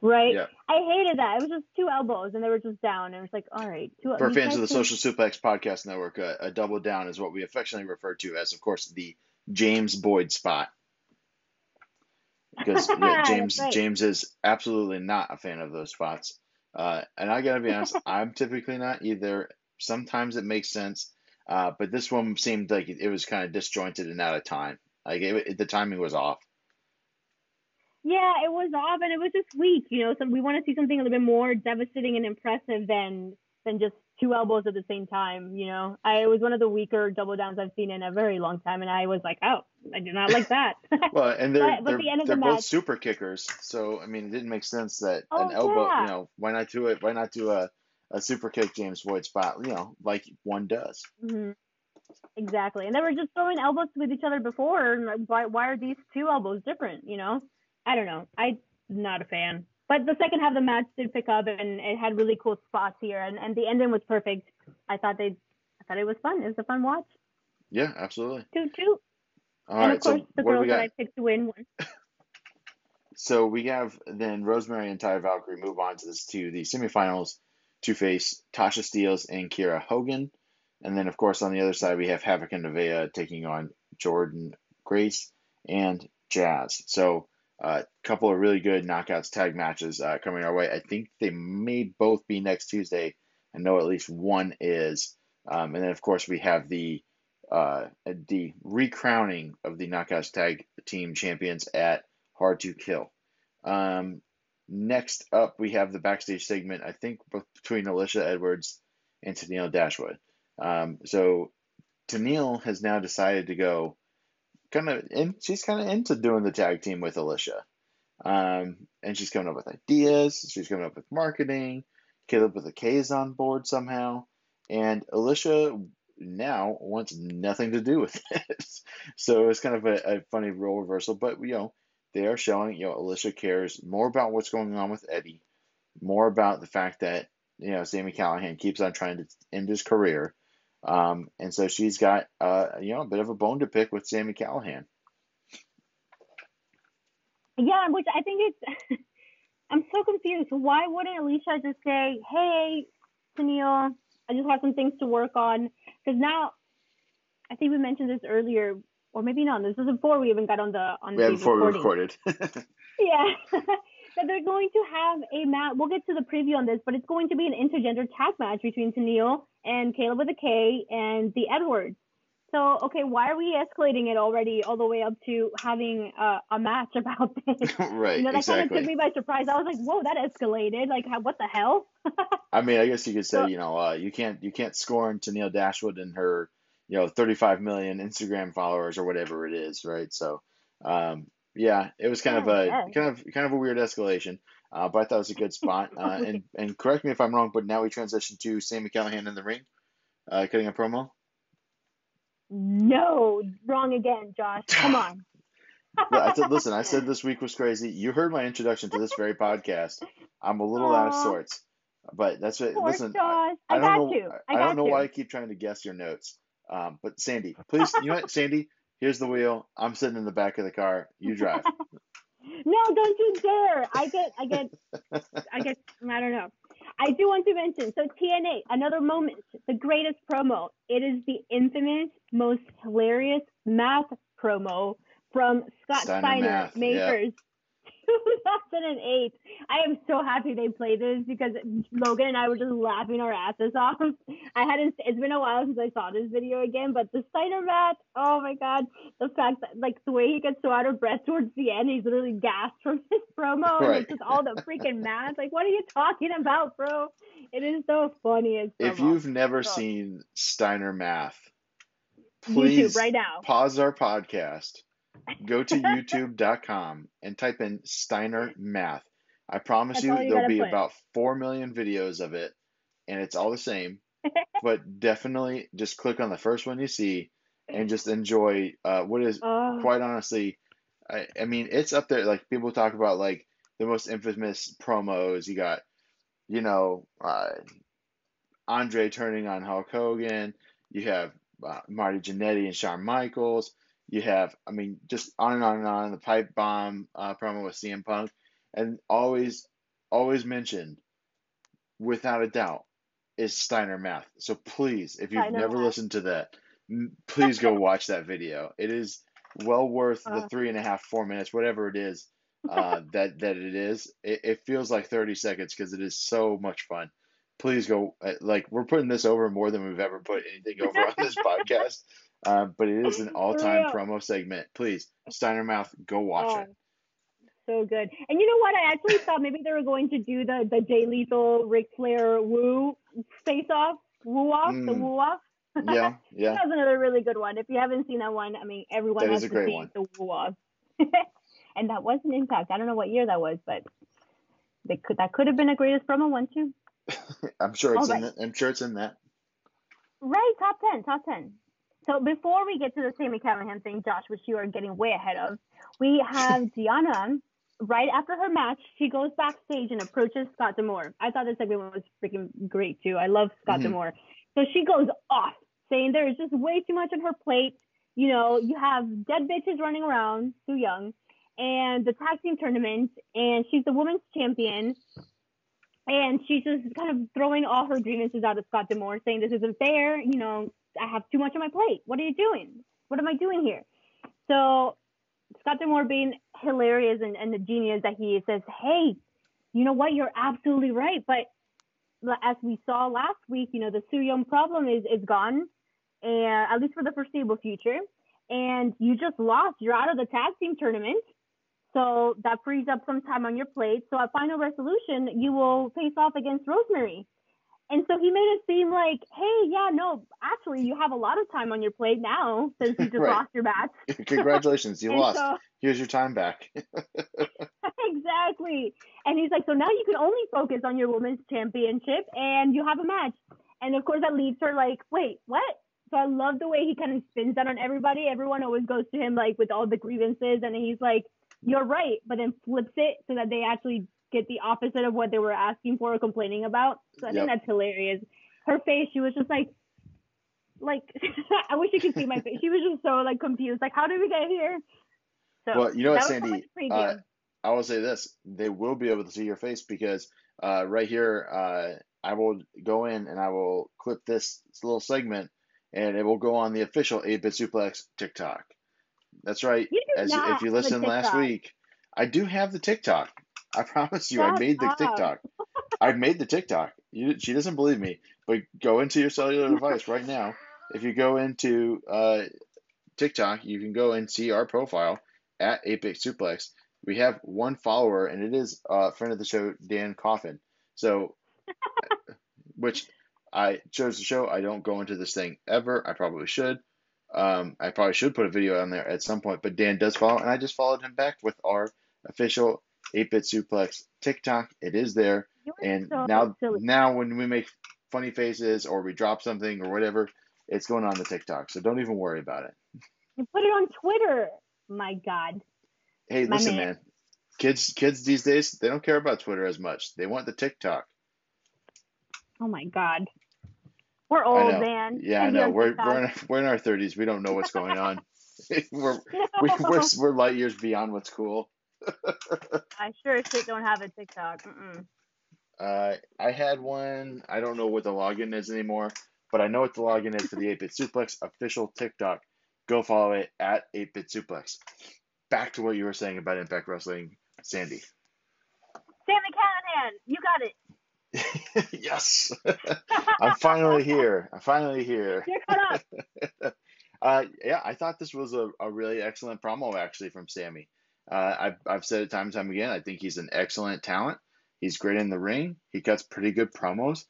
Right? Yeah. I hated that. It was just two elbows and they were just down. And it was like, all right. Two, For fans of the Social Suplex Podcast Network, a double down is what we affectionately refer to as, of course, the James Boyd spot. Because yeah, James right. James is absolutely not a fan of those spots. Uh, and I gotta be honest, I'm typically not either. Sometimes it makes sense, uh, but this one seemed like it, it was kind of disjointed and out of time. Like it, it- the timing was off. Yeah, it was off and it was just weak. You know, so we want to see something a little bit more devastating and impressive than than just two elbows at the same time. You know, I it was one of the weaker double downs I've seen in a very long time, and I was like, oh, I do not like that. Well, and they're But- but they're, the end of they're the both match- super kickers, so I mean, it didn't make sense that Oh, an elbow, yeah. you know, why not do it? Why not do a, a super kick James Boyd spot, you know, like one does? hmm Exactly, and they were just throwing elbows with each other before. and like, Why why are these two elbows different? You know, I don't know. I'm not a fan. But the second half of the match did pick up, and it had really cool spots here, and, and the ending was perfect. I thought they, I thought it was fun. It was a fun watch. Yeah, absolutely. Toot toot. All and right, of course, so the girls we that got? I picked to win won. So we have then Rosemary and Taya Valkyrie move on to this to the semifinals to face Tasha Steelz and Kiera Hogan. And then, of course, on the other side, we have Havoc and Nevaeh taking on Jordynne Grace and Jazz. So a uh, couple of really good knockouts tag matches uh, coming our way. I think they may both be next Tuesday. I know at least one is. Um, and then, of course, we have the uh, the recrowning of the knockouts tag team champions at Hard to Kill. Um, next up, we have the backstage segment, I think, between Alicia Edwards and Tennille Dashwood. Um, so Tennille has now decided to go kind of, and she's kind of into doing the tag team with Alicia. Um, and she's coming up with ideas. She's coming up with marketing. Kaleb with a K is on board somehow. And Alicia now wants nothing to do with it. so it's kind of a, a funny role reversal. But, you know, they are showing, you know, Alicia cares more about what's going on with Eddie, more about the fact that, you know, Sami Callihan keeps on trying to end his career. Um, and so she's got, uh, you know, a bit of a bone to pick with Sami Callihan. Yeah, which I think it's, I'm so confused. Why wouldn't Alicia just say, hey, Tennille, I just have some things to work on? Because now, I think we mentioned this earlier, or maybe not. This was before we even got on the on the. yeah, the before recording. we recorded. Yeah. that they're going to have a match. We'll get to the preview on this, but it's going to be an intergender tag match between Tennille and Kaleb with a K and the Edwards. So, okay, why are we escalating it already all the way up to having a, a match about this? right, You know, that exactly. kind of took me by surprise. I was like, whoa, that escalated. Like, how, what the hell? I mean, I guess you could say, Well- you know, uh, you can't you can't scorn Tennille Dashwood and her, you know, 35 million Instagram followers or whatever it is, right? So, um, yeah, it was kind of a yeah. kind of kind of a weird escalation, uh, but I thought it was a good spot. Uh, and and correct me if I'm wrong, but now we transition to Sami Callihan in the ring, uh, cutting a promo. no, wrong again, Josh. Come on. Well, I said, listen, I said this week was crazy. You heard my introduction to this very podcast. I'm a little out of sorts, but that's what. Poor listen, I, Josh. I I, don't got know. you. I, I don't know you. why I keep trying to guess your notes. Um, but Sandy, please, you know what, Sandy? Here's the wheel. I'm sitting in the back of the car. You drive. No, don't you dare. I get, I get, I get, I don't know. I do want to mention, so TNA, another moment, the greatest promo. It is the infamous, most hilarious math promo from Scott Steiner Steiner, Math, yeah. 1st, 2008. I am so happy they played this because Logan and I were just laughing our asses off. I hadn't, it's been a while since I saw this video again, but the Steiner Math, oh my God, the fact that, like, the way he gets so out of breath towards the end, he's literally gasped from his promo. And it's just all the freaking math. Like, what are you talking about, bro? It is so funny. If promo. you've never Oh. seen Steiner Math, please YouTube right now. pause our podcast, go to youtube.com and type in Steiner Math. I promise That's you, you there'll be put. about 4 million videos of it, and it's all the same. but definitely just click on the first one you see and just enjoy uh, what is Oh. quite honestly, I, I mean, it's up there. Like people talk about like the most infamous promos. You got, you know, uh, Andre turning on Hulk Hogan. You have uh, Marty Jannetty and Shawn Michaels. You have, I mean, just on and on and on. The pipe bomb uh, promo with CM Punk, and always, always mentioned, without a doubt, is Steiner Math. So please, if you've never Math. listened to that, please go watch that video. It is well worth the Uh. three and a half, four minutes, whatever it is uh, that that it is. It, it feels like 30 seconds because it is so much fun. Please go. uh, Like we're putting this over more than we've ever put anything over on this podcast. Uh, but it is an all-time promo segment. Please, Steiner Math, go watch Oh, it. So good. And you know what? I actually thought maybe they were going to do the the Jay Lethal Ric Flair woo face off, woo off, the Mm. woo off. Yeah, yeah. That was another really good one. If you haven't seen that one, I mean, everyone That has is a to great see one. the woo off. and that was an impact. I don't know what year that was, but they could that could have been a greatest promo one too. I'm sure it's All in right. it. I'm sure it's in that. Right, top ten, top ten. So before we get to the Sami Callihan thing, Josh, which you are getting way ahead of, we have Deanna. Right after her match, she goes backstage and approaches Scott D'Amore. I thought this segment was freaking great too. I love Scott Mhm. D'Amore. So she goes off, saying there is just way too much on her plate. You know, you have dead bitches running around, too young, and the tag team tournament, and she's the women's champion. And she's just kind of throwing all her grievances out at Scott D'Amore, saying this isn't fair. You know, I have too much on my plate. What are you doing? What am I doing here? So Scott D'Amore being hilarious and, and the genius that he is says, Hey, you know what? You're absolutely right. But as we saw last week, you know, the Su Yung problem is, is gone, and at least for the foreseeable future. And you just lost. You're out of the tag team tournament. So that frees up some time on your plate. So at final resolution, you will face off against Rosemary. And so he made it seem like, hey, yeah, no, actually, you have a lot of time on your plate now since you just Right. lost your match. Congratulations, you lost. so- Here's your time back. exactly. And he's like, so now you can only focus on your women's championship and you have a match. And of course, that leaves her like, wait, what? So I love the way he kind of spins that on everybody. Everyone always goes to him like with all the grievances, and he's like, you're right, but then flips it so that they actually get the opposite of what they were asking for or complaining about. So I Yep. think that's hilarious. Her face, she was just like, like I wish you could see my face. She was just so like confused. Like, how did we get here? So Well, you know what, that was so Sandy, uh, I will say this: they will be able to see your face because uh, right here, uh, I will go in and I will clip this little segment, and it will go on the official 8-Bit Suplex TikTok. That's right. As if you listened last week, I do have the TikTok. I promise you, I made the up. TikTok. I made the TikTok. You, she doesn't believe me, but go into your cellular device right now. If you go into uh, TikTok, you can go and see our profile at 8-Bit Suplex. We have one follower, and it is a friend of the show, Dan Coffin. So, which I chose to show. I don't go into this thing ever. I probably should. Um, I probably should put a video on there at some point, but Dan does follow, and I just followed him back with our official 8-Bit Suplex TikTok. It is there, and so now silly. now when we make funny faces or we drop something or whatever, it's going on the TikTok. So don't even worry about it. You put it on Twitter. My God. Hey, My listen, man. man. Kids, kids these days, they don't care about Twitter as much. They want the TikTok. Oh my God. We're old, man. Yeah, I know. We're we're in, we're in our thirties. We don't know what's going on. we're we, No. we're we're light years beyond what's cool. I sure as shit don't have a TikTok. Mm-mm. Uh, I had one. I don't know what the login is anymore, but I know what the login is for the 8-Bit Suplex official TikTok. Go follow it at 8-Bit Suplex. Back to what you were saying about Impact Wrestling, Sandy. Sami Callihan, you got it. yes, I'm finally here. I'm finally here. You're caught up. Uh, yeah, I thought this was a, a really excellent promo actually from Sami. Uh, I've, I've said it time and time again. I think he's an excellent talent. He's great in the ring. He cuts pretty good promos.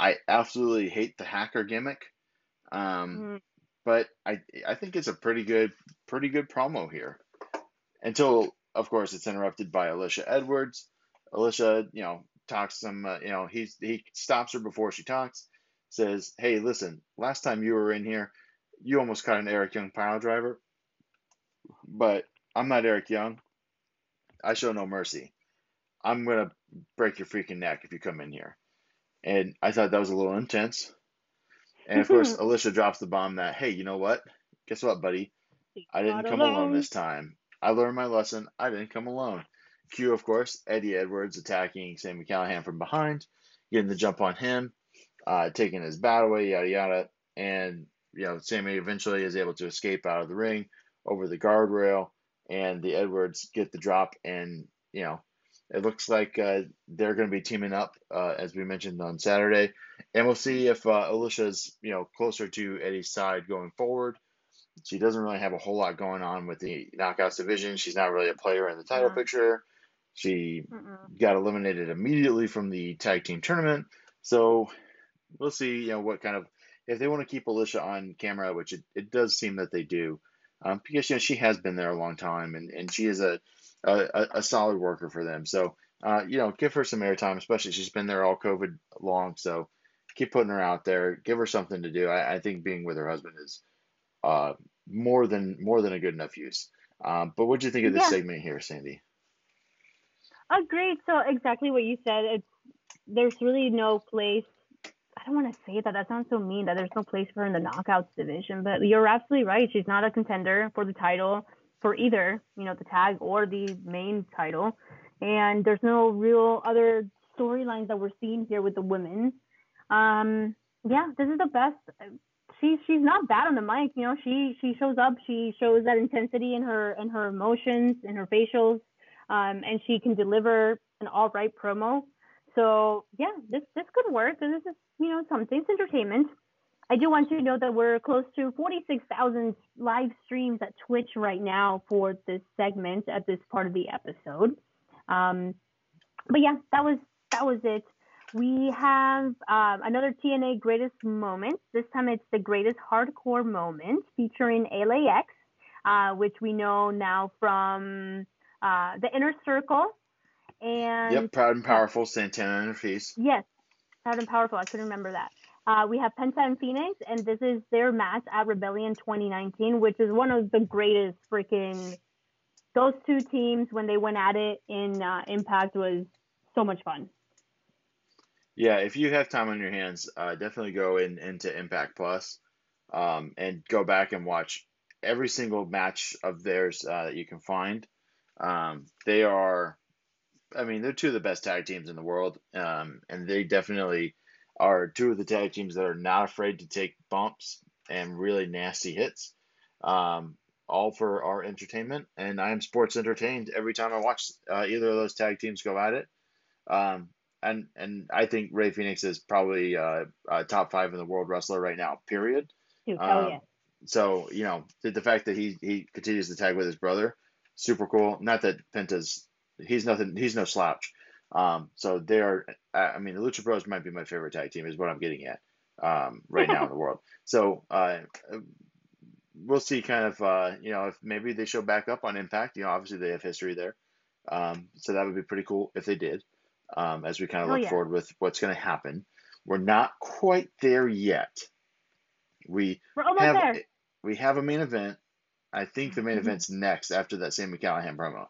I absolutely hate the hacker gimmick. Um, Mm. but I I think it's a pretty good pretty good promo here. Until of course it's interrupted by Alicia Edwards. Alicia, you know, talks some uh, you know, he's he stops her before she talks, says, "Hey, listen, last time you were in here, you almost caught an Eric Young pile driver, but I'm not Eric Young. I show no mercy. I'm gonna break your freaking neck if you come in here." And I thought that was a little intense. And of course, Alicia drops the bomb that, hey, you know what? Guess what, buddy? I didn't come alone. alone. this time. I learned my lesson. I didn't come alone. Cue, of course, Eddie Edwards attacking Sami Callihan from behind, getting the jump on him, uh, taking his bat away, yada yada. And you know, Sami eventually is able to escape out of the ring over the guardrail, and the Edwards get the drop. And you know, it looks like uh, they're going to be teaming up, uh, as we mentioned on Saturday, and we'll see if uh, Alicia's you know closer to Eddie's side going forward. She doesn't really have a whole lot going on with the knockouts division. She's not really a player in the title Yeah. picture. She Mm-mm. got eliminated immediately from the tag team tournament. So we'll see, you know, what kind of if they want to keep Alicia on camera, which it, it does seem that they do, um, because you know she has been there a long time and, and she is a, a a solid worker for them. So uh, you know, give her some airtime, especially she's been there all COVID long. So keep putting her out there, give her something to do. I, I think being with her husband is uh, more than more than a good enough use. Um, but what do you think of this Yeah. segment here, Sandy? Agreed. So exactly what you said. It's there's really no place. I don't want to say that. That sounds so mean. That there's no place for her in the knockouts division. But you're absolutely right. She's not a contender for the title for either you know the tag or the main title. And there's no real other storylines that we're seeing here with the women. Um, yeah, this is the best. She's she's not bad on the mic. You know, she she shows up. She shows that intensity in her in her emotions, in her facials um, and she can deliver an all right promo. So yeah, this this could work. This is you know something. It's entertainment. I do want you to know that we're close to 46,000 live streams at Twitch right now for this segment at this part of the episode. Um, but yeah, that was that was it. we have um, another TNA greatest moment. This time it's the greatest hardcore moment featuring LAX, uh, which we know now from uh, the Inner Circle. And Yep, proud and powerful Santana and Ortiz. Yes, proud and powerful. I couldn't remember that. Uh, we have Penta and Fenix, and this is their match at Rebellion 2019, which is one of the greatest freaking. Those two teams when they went at it in uh, Impact was so much fun. Yeah, if you have time on your hands, uh, definitely go in into Impact Plus, um, and go back and watch every single match of theirs uh, that you can find. Um, they are, I mean, they're two of the best tag teams in the world, um, and they definitely are two of the tag teams that are not afraid to take bumps and really nasty hits, um, all for our entertainment. And I am sports entertained every time I watch uh, either of those tag teams go at it. Um, and and I think Rey Fenix is probably uh, uh, top five in the world wrestler right now. Period. Dude, Um, yeah. So you know the, the fact that he he continues to tag with his brother, super cool. Not that Penta's he's nothing he's no slouch. Um, so they are. I mean, the Lucha Bros might be my favorite tag team. Is what I'm getting at. Um, right now in the world. So uh, we'll see. Kind of uh, you know if maybe they show back up on Impact. You know, obviously they have history there. Um, so that would be pretty cool if they did. Um, as we kind of Oh, look yeah. forward with what's going to happen. We're not quite there yet. We We're almost have there. we have a main event. I think the main Mhm. event's next after that Sami Callihan promo.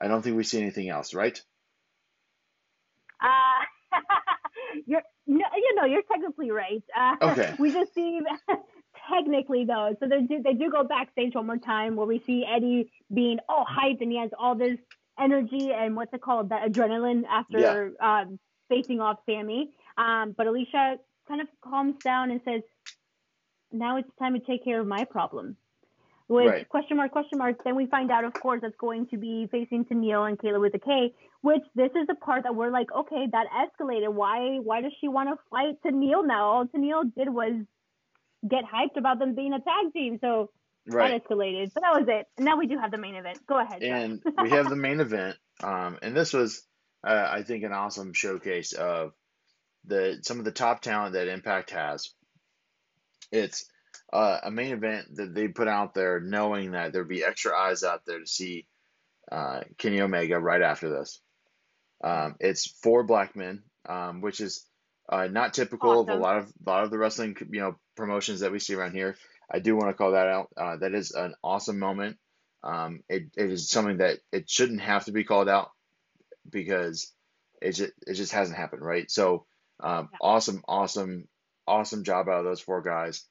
I don't think we see anything else, right? Uh, you're no, you know, you're technically right. Uh, Okay. We just see technically though, so they do they do go backstage one more time where we see Eddie being all hyped and he has all this energy and what's it called that adrenaline after um, facing off Sami. Um, but Alicia kind of calms down and says, "Now it's time to take care of my problem." With Right. question mark question mark, then we find out, of course, that's going to be facing Tennille and Kaleb with a K. Which this is the part that we're like, okay, that escalated. Why? Why does she want to fight Tennille now? All Tennille did was get hyped about them being a tag team, so Right. that escalated. But that was it. And now we do have the main event. Go ahead. And we have the main event. Um, and this was, uh, I think, an awesome showcase of the some of the top talent that Impact has. It's uh, a main event that they put out there, knowing that there'd be extra eyes out there to see uh, Kenny Omega right after this. Um, it's four black men, um, which is uh, not typical of a lot of a lot of the wrestling you know promotions that we see around here. I do want to call that out. Uh, that is an awesome moment. Um, it, it is something that it shouldn't have to be called out because it just, it just hasn't happened, right? So, um, Yeah. awesome, awesome, awesome job out of those four guys.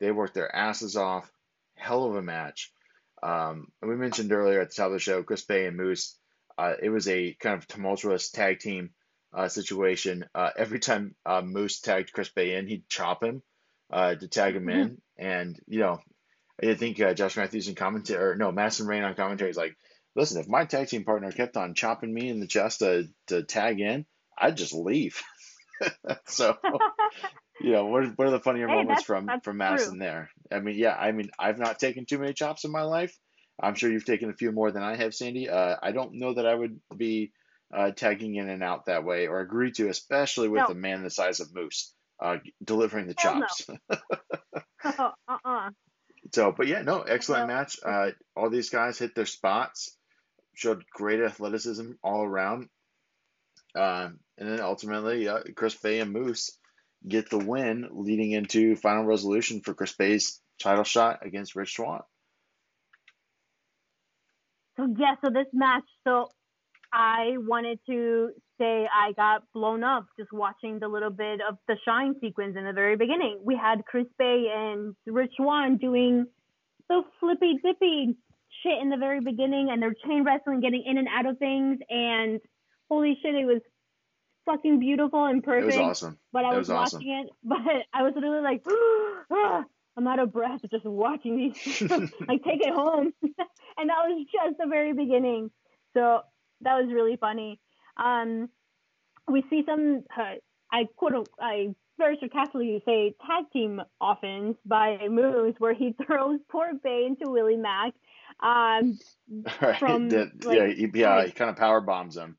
They worked their asses off. Hell of a match. Um, and we mentioned earlier at the top of the show, Chris Bey and Moose. Uh, it was a kind of tumultuous tag team uh, situation. Uh, every time uh, Moose tagged Chris Bey in, he'd chop him uh, to tag him in. And, you know, I think uh, Josh Matthews in commentary, or no, Madison Rayne on commentary is like, listen, if my tag team partner kept on chopping me in the chest to, to tag in, I'd just leave. so, you know, what are, what are the funnier Hey, moments that's- from that's from Madison there? I mean, yeah, I mean, I've not taken too many chops in my life. I'm sure you've taken a few more than I have, Sandy. Uh, I don't know that I would be uh, tagging in and out that way or agree to, especially with No. a man the size of Moose uh, delivering the Hell no. chops. uh-uh. So, but yeah, no, excellent match. Uh, all these guys hit their spots, showed great athleticism all around. Um, and then ultimately, uh, Chris Bey and Moose get the win, leading into final resolution for Chris Bey's title shot against Rich Swann. So yeah, so this match, so I wanted to say I got blown up just watching the little bit of the shine sequence in the very beginning. We had Chris Bey and Rich Swann doing the flippy dippy shit in the very beginning and they're chain wrestling, getting in and out of things and holy shit, it was fucking beautiful and It perfect. was awesome. But I It was, was awesome. watching it, but I was literally like, "Ah, I'm out of breath just watching these. like, take it home. and that was just the very beginning. So that was really funny. Um, we see some, uh, I quote, I very sarcastically say tag team offense by Moose, where he throws poor Bey into Willie Mack. Um, Right. From, That- like, yeah, he, yeah, he kind of power bombs him.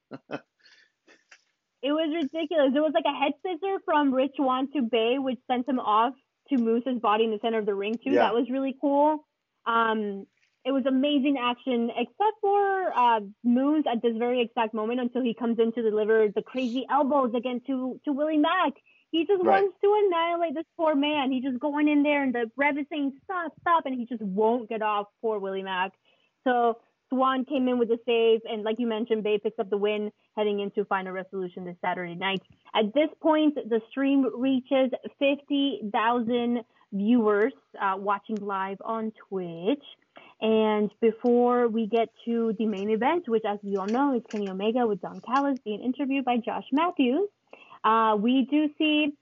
It was ridiculous. It was like a head scissor from Rich Swann to Bey, which sent him off to Moose's body in the center of the ring too. Yeah. That was really cool. Um, it was amazing action, except for uh, Moose at this very exact moment until he comes in to deliver the crazy elbows again to to Willie Mack. He just Right. wants to annihilate this poor man. He's just going in there, and the ref is saying stop, stop, and he just won't get off poor Willie Mack. So Swann came in with the save, and like you mentioned, Bey picks up the win heading into final resolution this Saturday night. At this point, the stream reaches 50,000 viewers uh, watching live on Twitch. And before we get to the main event, which, as we all know, is Kenny Omega with Don Callis being interviewed by Josh Matthews, uh, we do see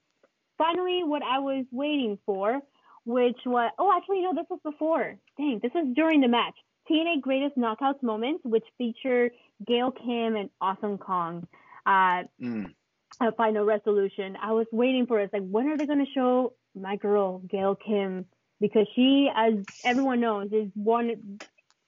finally what I was waiting for, which was oh, actually, no, this was before. Dang, this was during the match. TNA Greatest Knockouts moments, which feature Gail Kim and Awesome Kong. Uh, Mm. a final resolution. I was waiting for it. It's like, when are they going to show my girl, Gail Kim? Because she, as everyone knows, is one,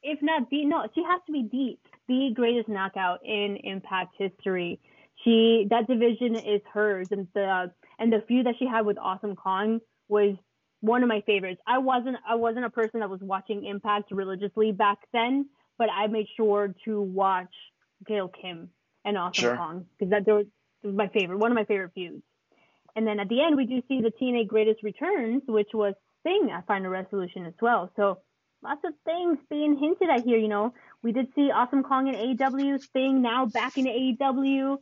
if not the, no, she has to be the, the greatest knockout in Impact history. She, that division is hers. And the, and the feud that she had with Awesome Kong was one of my favorites. I wasn't, I wasn't a person that was watching Impact religiously back then, but I made sure to watch Gail Kim and Awesome Sure. Kong because that was, was my favorite, one of my favorite feuds. And then at the end, we do see the TNA Greatest Returns, which was Sting at Final Resolution as well. So lots of things being hinted at here. You know, we did see Awesome Kong in AEW, Sting now back in AEW.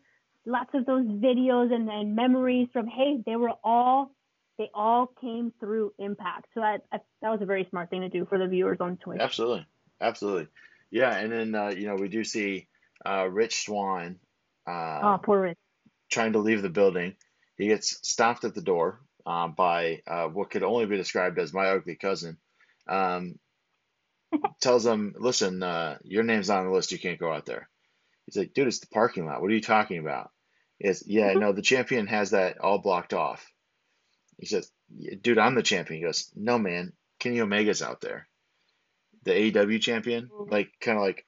Lots of those videos and, and memories from hey, they were all they all came through Impact. So I, I, that was a very smart thing to do for the viewers on Twitch. Absolutely, absolutely, yeah. And then uh, you know we do see uh, Rich Swann uh, Oh, poor Rich. trying to leave the building. He gets stopped at the door uh, by uh, what could only be described as my ugly cousin. Um, tells him, "Listen, uh, your name's not on the list. You can't go out there." He's like, "Dude, it's the parking lot. What are you talking about?" Is yeah, no, the champion has that all blocked off. He says, "Dude, I'm the champion." He goes, "No, man, Kenny Omega's out there, the AEW champion. Like, kind of like,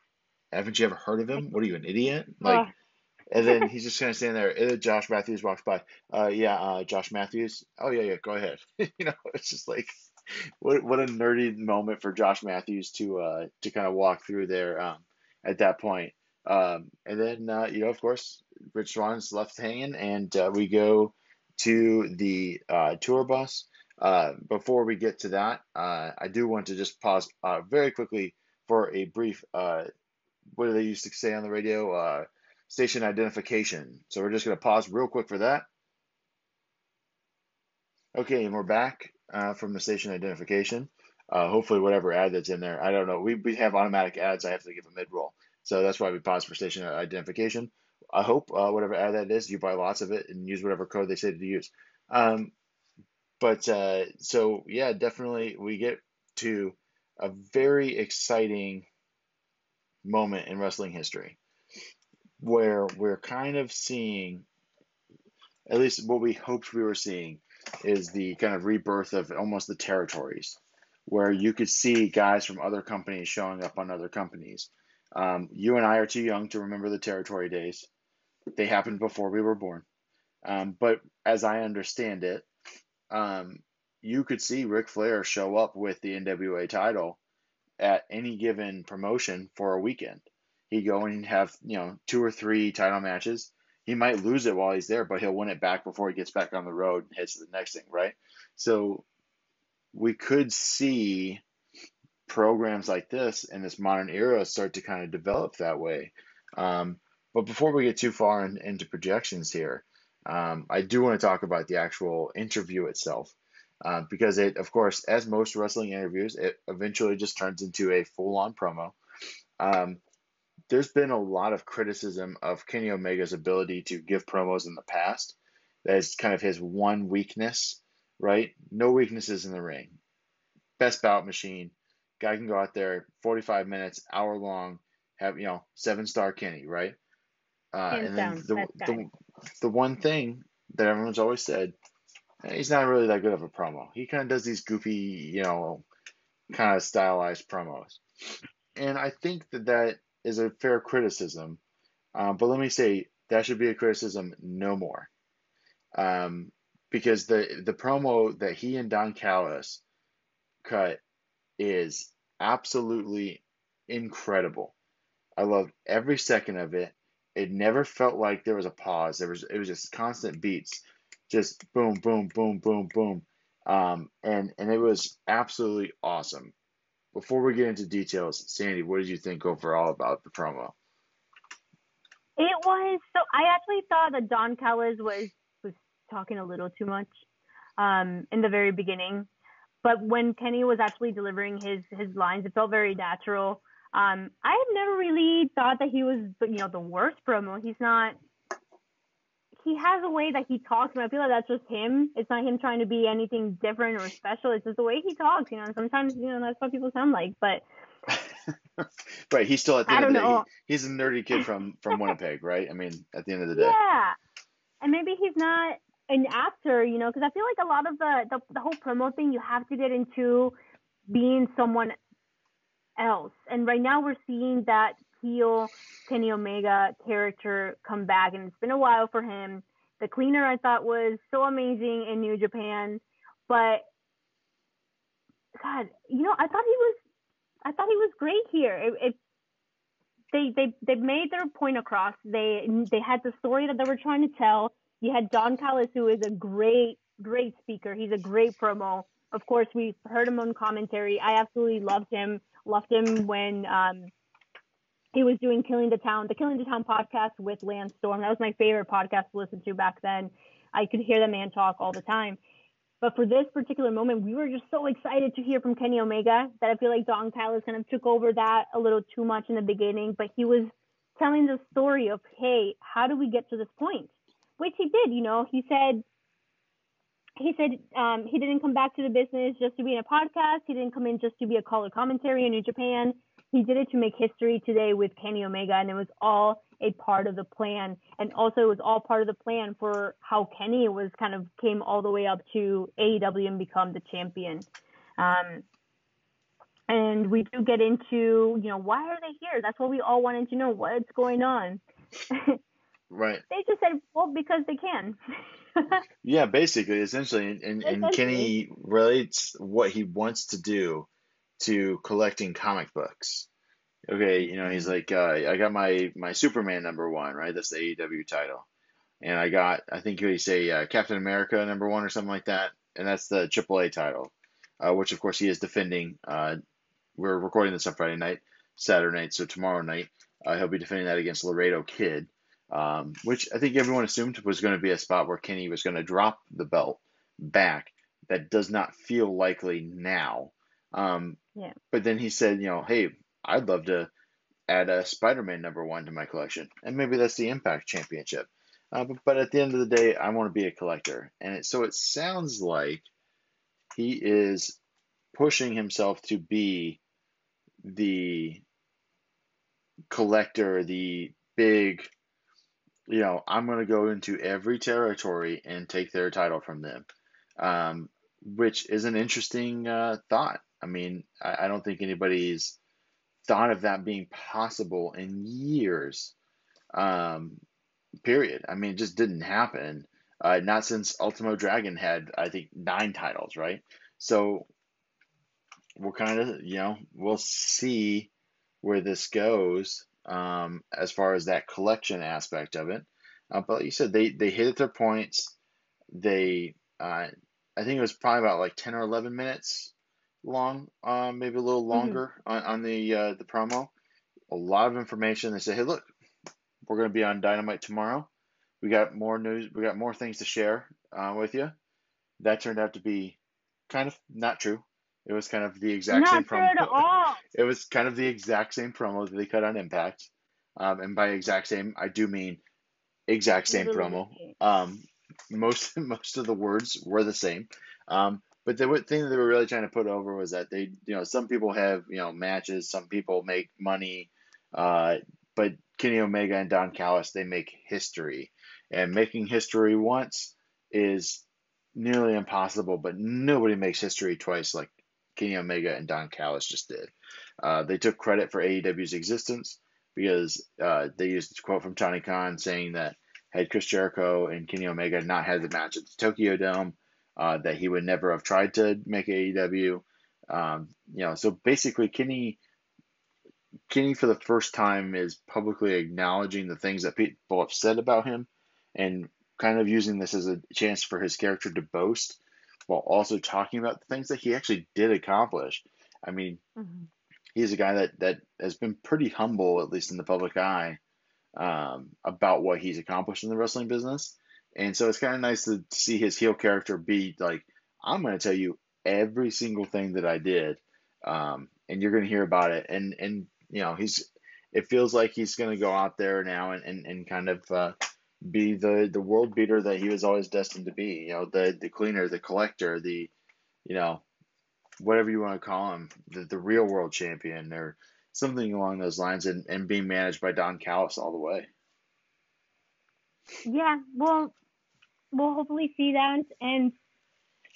haven't you ever heard of him? What are you, an idiot? Like." And then he's just kind of standing there. Josh Matthews walks by. Uh, yeah, uh, Josh Matthews. Oh yeah, yeah. Go ahead. you know, it's just like, what what a nerdy moment for Josh Matthews to uh to kind of walk through there um at that point. Um, and then uh, you know, of course, Rich Swann's left hanging, and uh, we go to the uh, tour bus. Uh, before we get to that, uh, I do want to just pause uh, very quickly for a brief. Uh, what do they used to say on the radio? Uh, station identification. So we're just going to pause real quick for that. Okay, and we're back from the station identification. Hopefully, whatever ad that's in there, I don't know. We, we have automatic ads. I have to give a mid roll, so that's why we pause for station identification. I hope uh, whatever ad that is, you buy lots of it and use whatever code they say to use. Um, but uh, so yeah, definitely we get to a very exciting moment in wrestling history where we're kind of seeing, at least what we hoped we were seeing, is the kind of rebirth of almost the territories, where you could see guys from other companies showing up on other companies. Um, you and I are too young to remember the territory days. They happened before we were born. Um, but as I understand it, um, you could see Ric Flair show up with the NWA title at any given promotion for a weekend. He'd go and have, you know, two or three title matches. He might lose it while he's there, but he'll win it back before he gets back on the road and heads to the next thing, right? So we could see programs like this in this modern era start to kind of develop that way. Um, but before we get too far in, into projections here, um, I do want to talk about the actual interview itself. Uh, because it, of course, as most wrestling interviews, it eventually just turns into a full on promo. Um, there's been a lot of criticism of Kenny Omega's ability to give promos in the past. That is kind of his one weakness, right? No weaknesses in the ring. Best bout machine. Guy can go out there 45 minutes, hour long, have, you know, seven star Kenny, right? Uh, and then the, the, the one thing that everyone's always said, eh, he's not really that good of a promo. He kind of does these goofy, you know, kind of stylized promos. And I think that that is a fair criticism. Um, but let me say that should be a criticism no more. Um, because the the promo that he and Don Callis cut is absolutely incredible. I loved every second of it. It never felt like there was a pause. There was it was just constant beats, just boom, boom, boom, boom, boom, um, and and it was absolutely awesome. Before we get into details, Sandy, what did you think overall about the promo? It was so. I actually thought that Don Callis was was talking a little too much um, in the very beginning, but when Kenny was actually delivering his his lines, it felt very natural. Um, I have never really thought that he was, you know, the worst promo. He's not. He has a way that he talks, and I feel like that's just him. It's not him trying to be anything different or special. It's just the way he talks. You know, And sometimes you know that's what people sound like, but right. He's still at the I end of the day. he- he's a nerdy kid from from Winnipeg, right? I mean, at the end of the day. Yeah, and maybe he's not an actor, you know, because I feel like a lot of the, the the whole promo thing, you have to get into being someone else. And right now we're seeing that heel Kenny Omega character come back, and it's been a while for him. The cleaner I thought was so amazing in New Japan, but God, you know, I thought he was, I thought he was great here. It, it they they they made their point across. They they had the story that they were trying to tell. You had Don Callis, who is a great great speaker. He's a great promo. Of course, we heard him on commentary. I absolutely loved him. Loved him when um, he was doing Killing the Town, the Killing the Town podcast with Lance Storm. That was my favorite podcast to listen to back then. I could hear the man talk all the time. But for this particular moment, we were just so excited to hear from Kenny Omega that I feel like Don Callis kind of took over that a little too much in the beginning. But he was telling the story of, hey, how do we get to this point? Which he did, you know. He said he said um, he didn't come back to the business just to be in a podcast. He didn't come in just to be a color commentary in New Japan. He did it to make history today with Kenny Omega, and it was all a part of the plan. And also, it was all part of the plan for how Kenny was kind of came all the way up to AEW and become the champion. Um, and we do get into, you know, why are they here? That's what we all wanted to know. What's going on? Right. they just said, well, because they can. Yeah, basically, essentially, and, and, and Kenny relates what he wants to do to collecting comic books. Okay, you know, he's like, uh, I got my my Superman number one, right? That's the AEW title, and I got, I think you say uh, Captain America number one or something like that, and that's the AAA title, uh, which of course he is defending. Uh, we're recording this on Friday night, Saturday night, so tomorrow night uh, he'll be defending that against Laredo Kid um, which I think everyone assumed was going to be a spot where Kenny was going to drop the belt back. That does not feel likely now. Um, Yeah. But then he said, you know, hey, I'd love to add a Spider-Man number one to my collection, and maybe that's the Impact Championship. Uh, but, but at the end of the day, I want to be a collector, and it, so it sounds like he is pushing himself to be the collector, the big you know, I'm going to go into every territory and take their title from them, um, which is an interesting uh, thought. I mean, I, I don't think anybody's thought of that being possible in years, um, period. I mean, it just didn't happen. Uh, not since Ultimo Dragon had, I think, nine titles, right? So we'll kind of, you know, we'll see where this goes um, as far as that collection aspect of it. Uh, but like you said, they they hit at their points. They, uh, I think it was probably about like ten or eleven minutes long, uh, maybe a little longer on, on the uh, the promo. A lot of information. They said, hey, look, we're going to be on Dynamite tomorrow. We got more news. We got more things to share uh, with you. That turned out to be kind of not true. It was kind of the exact same Not true promo. at all. It was kind of the exact same promo that they cut on Impact. Um, and by exact same, I do mean exact same promo. Um, most most of the words were the same. Um, but the thing that they were really trying to put over was that they, you know, some people have, you know, matches, some people make money, uh, but Kenny Omega and Don Callis, they make history. And making history once is nearly impossible, but nobody makes history twice like Kenny Omega and Don Callis just did. Uh, they took credit for AEW's existence because uh, they used a quote from Tony Khan saying that had Chris Jericho and Kenny Omega not had the match at the Tokyo Dome, uh, that he would never have tried to make AEW. Um, you know, so basically, Kenny, Kenny for the first time is publicly acknowledging the things that people have said about him, and kind of using this as a chance for his character to boast, while also talking about the things that he actually did accomplish. I mean, mm-hmm. he's a guy that that has been pretty humble, at least in the public eye, um, about what he's accomplished in the wrestling business. And so it's kind of nice to see his heel character be like, I'm going to tell you every single thing that I did, um, and you're going to hear about it. And and you know he's, it feels like he's going to go out there now and and, and kind of uh, be the the world beater that he was always destined to be. You know, the the cleaner, the collector, the, you know, whatever you want to call him, the the real world champion or something along those lines, and and being managed by Don Callis all the way. Yeah, well, we'll hopefully see that. And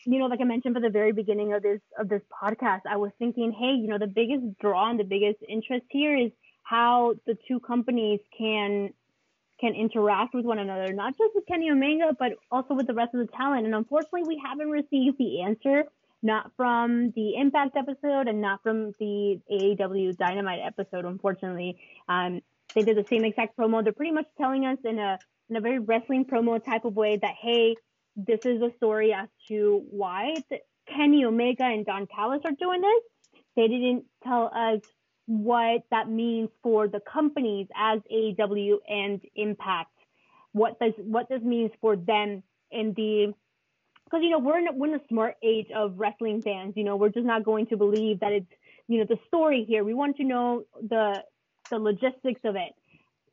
you know, like I mentioned for the very beginning of this of this podcast, I was thinking, hey, you know, the biggest draw and the biggest interest here is how the two companies can can interact with one another, not just with Kenny Omega, but also with the rest of the talent. And unfortunately, we haven't received the answer, not from the Impact episode and not from the AEW Dynamite episode. Unfortunately, um, they did the same exact promo. They're pretty much telling us in a in a very wrestling promo type of way that, hey, this is a story as to why Kenny Omega and Don Callis are doing this. They didn't tell us what that means for the companies as AEW and Impact. What does what this means for them in the because you know we're in, we're in a smart age of wrestling fans. You know we're just not going to believe that it's you know the story here. We want to know the the logistics of it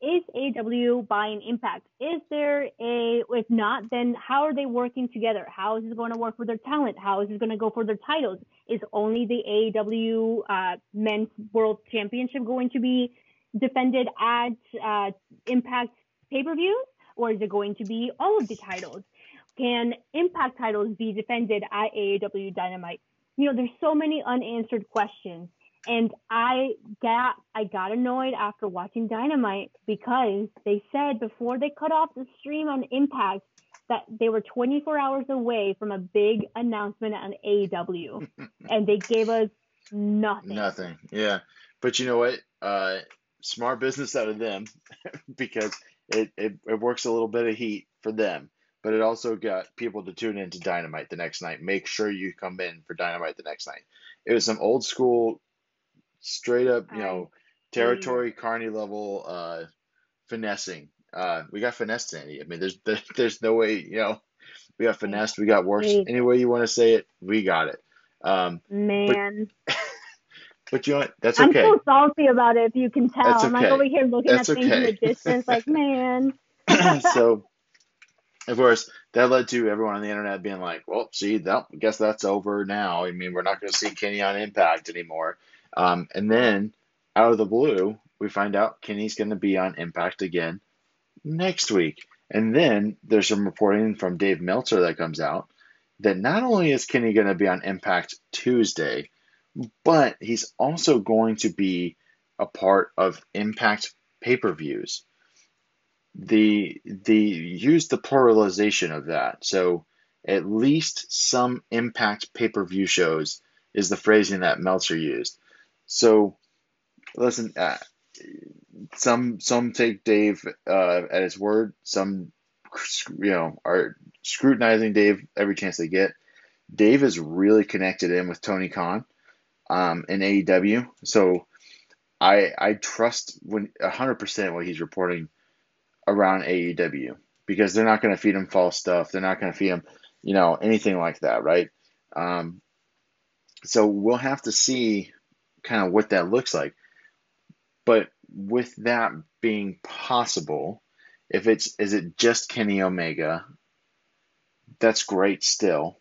is AEW buying Impact? Is there a, if not, then how are they working together? How is this going to work for their talent? How is this going to go for their titles? Is only the AEW uh, Men's World Championship going to be defended at uh, Impact pay per views? Or is it going to be all of the titles? Can Impact titles be defended at AEW Dynamite? You know, there's so many unanswered questions. And I got I got annoyed after watching Dynamite because they said before they cut off the stream on Impact that they were 24 hours away from a big announcement on AEW, and they gave us nothing. Nothing. Yeah, but you know what? Uh, smart business out of them because it, it it works a little bit of heat for them, but it also got people to tune in to Dynamite the next night. Make sure you come in for Dynamite the next night. It was some old school straight up, you know, territory carney level uh, finessing. Uh, we got finessed, Sandy. I mean, there's there's no way, you know, we got finessed, we got worse. Any way you want to say it, we got it. Um, Man. But, but you know what? That's okay. I'm so salty about it. If you can tell, okay. I'm like over here looking That's at things okay. in the distance, like man. so, of course, that led to everyone on the internet being like, "Well, see, that I guess that's over now. I mean, we're not going to see Kenny on Impact anymore." Um, and then out of the blue, we find out Kenny's going to be on Impact again next week. And then there's some reporting from Dave Meltzer that comes out that not only is Kenny going to be on Impact Tuesday, but he's also going to be a part of Impact pay-per-views. The the use the pluralization of that. So at least some Impact pay-per-view shows is the phrasing that Meltzer used. So, listen, uh, some some take Dave uh, at his word. Some, you know, are scrutinizing Dave every chance they get. Dave is really connected in with Tony Khan um, in AEW, so I I trust when hundred percent what he's reporting around AEW because they're not going to feed him false stuff. They're not going to feed him, you know, anything like that, right? Um, so we'll have to see kind of what that looks like. But with that being possible, if it's is it just Kenny Omega, that's great still.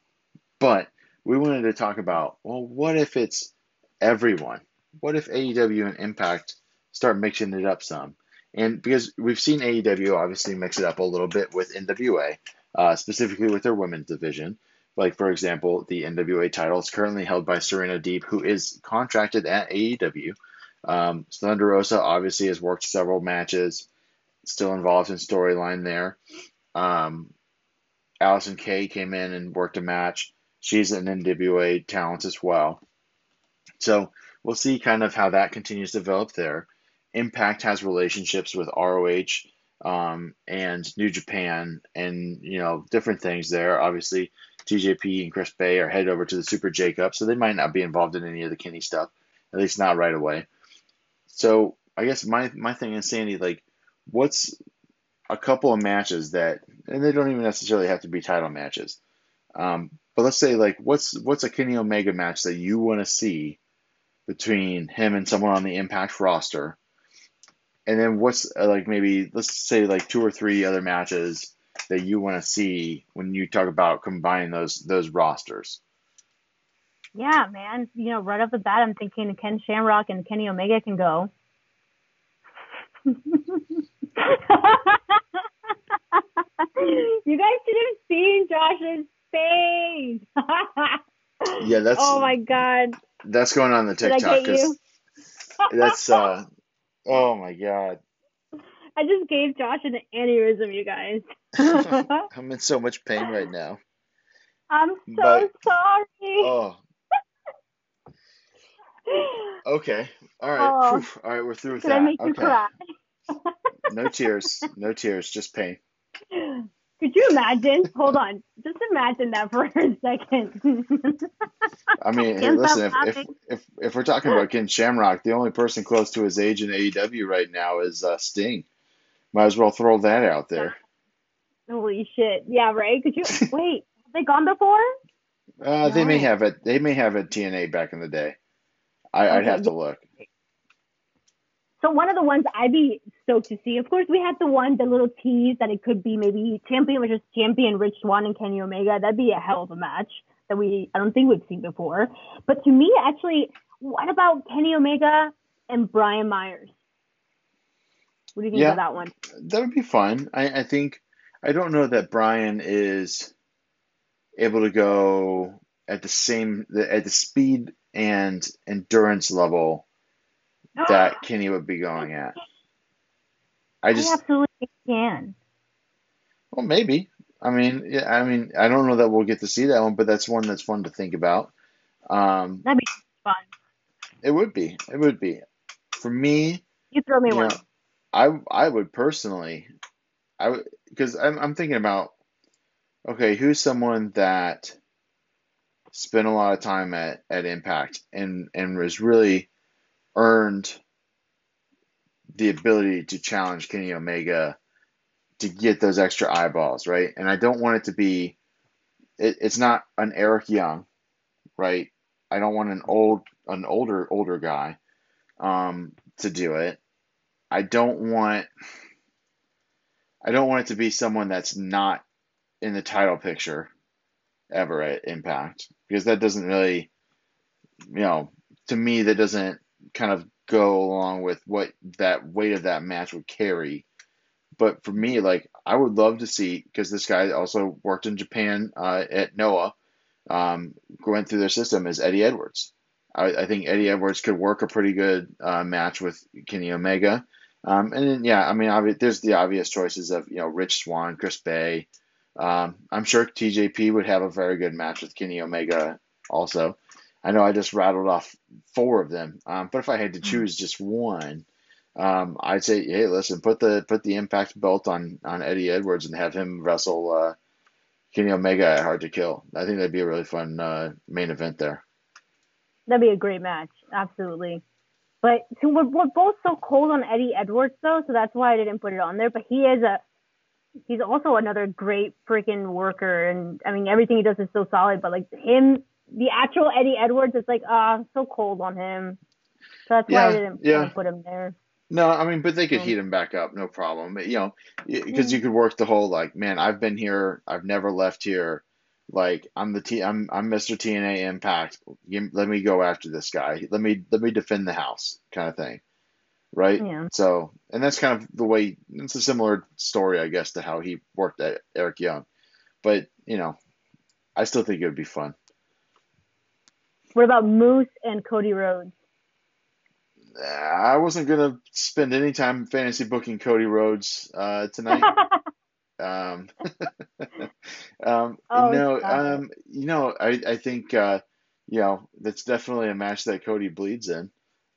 But we wanted to talk about well, what if it's everyone? What if AEW and Impact start mixing it up some? And because we've seen AEW obviously mix it up a little bit with NWA, uh, specifically with their women's division. Like, for example, the NWA title is currently held by Serena Deeb, who is contracted at AEW. Um, Thunder Rosa obviously has worked several matches still involved in storyline there. Um, Allysin Kay came in and worked a match. She's an NWA talent as well. So we'll see kind of how that continues to develop there. Impact has relationships with ROH um, and New Japan and, you know, different things there. Obviously, TJP and Chris Bey are headed over to the Super J-Cup, so they might not be involved in any of the Kenny stuff, at least not right away. So I guess my, my thing is, Sandy, like, what's a couple of matches that, and they don't even necessarily have to be title matches, um, but let's say like what's what's a Kenny Omega match that you want to see between him and someone on the Impact roster, and then what's uh, like maybe let's say like two or three other matches that you want to see when you talk about combining those those rosters. Yeah, man. You know, right off the bat, I'm thinking Ken Shamrock and Kenny Omega can go. you guys should have seen Josh's face. yeah, that's. Oh my god. That's going on the TikTok because that's uh. Oh my god. I just gave Josh an aneurysm, you guys. I'm in so much pain right now. I'm so but, sorry. Oh. Okay. All right. Oh. All right. We're through with Can that. I make okay. you cry? no tears. No tears. Just pain. Could you imagine? Hold on. Just imagine that for a second. I mean, hey, listen, if, if, if if we're talking about Ken Shamrock, the only person close to his age in AEW right now is uh, Sting. Might as well throw that out there. Holy shit! Yeah, right. Could you wait? Have they gone before? Uh. They may have it. They may have a TNA back in the day. I, okay. I'd have to look. So one of the ones I'd be stoked to see, of course, we had the one, the little tease that it could be maybe champion versus champion Rich Swann and Kenny Omega. That'd be a hell of a match that we, I don't think we've seen before. But to me, actually, what about Kenny Omega and Brian Myers? What do you think yeah, about that one? That would be fun. I, I think, I don't know that Brian is able to go at the same, at the speed and endurance level that Kenny would be going at. I just I absolutely can. Well, maybe. I mean, yeah, I mean, I don't know that we'll get to see that one, but that's one that's fun to think about. Um, That'd be fun. It would be. It would be. For me, you throw me you one. Know, I I would personally, I would because I'm I'm thinking about, okay, who's someone that spent a lot of time at at Impact and and was really earned the ability to challenge Kenny Omega to get those extra eyeballs, right? And I don't want it to be, it, it's not an Eric Young, right? I don't want an old, an older, older guy um, to do it. I don't want, I don't want it to be someone that's not in the title picture ever at Impact because that doesn't really, you know, to me that doesn't kind of go along with what that weight of that match would carry. But for me, like I would love to see because this guy also worked in Japan uh, at Noah, um, going through their system is Eddie Edwards. I, I, think Eddie Edwards could work a pretty good uh, match with Kenny Omega. Um, and then, yeah, I mean, obvi- there's the obvious choices of you know Rich Swann, Chris Bey. Um, I'm sure TJP would have a very good match with Kenny Omega also. I know I just rattled off four of them, um, but if I had to mm-hmm. choose just one, um, I'd say, hey, listen, put the put the Impact belt on on Eddie Edwards and have him wrestle uh, Kenny Omega at Hard to Kill. I think that'd be a really fun uh, main event there. That'd be a great match, absolutely. But so we're, we're both so cold on Eddie Edwards though, so that's why I didn't put it on there. But he is a he's also another great freaking worker, and I mean everything he does is so solid. But like him the actual Eddie Edwards it's like, ah, uh, so cold on him. So that's yeah, why I didn't yeah. put him there. No, I mean, but they could heat him back up, no problem. You know, because you could work the whole like, man, I've been here, I've never left here. Like I'm the T, I'm I'm Mr. TNA Impact. Let me go after this guy. Let me let me defend the house, kind of thing, right? Yeah. So, and that's kind of the way. It's a similar story, I guess, to how he worked at Eric Young. But you know, I still think it would be fun. What about Moose and Cody Rhodes? I wasn't gonna spend any time fantasy booking Cody Rhodes uh, tonight. um, um, Oh, no, um, you know, I I think uh, you know that's definitely a match that Cody bleeds in,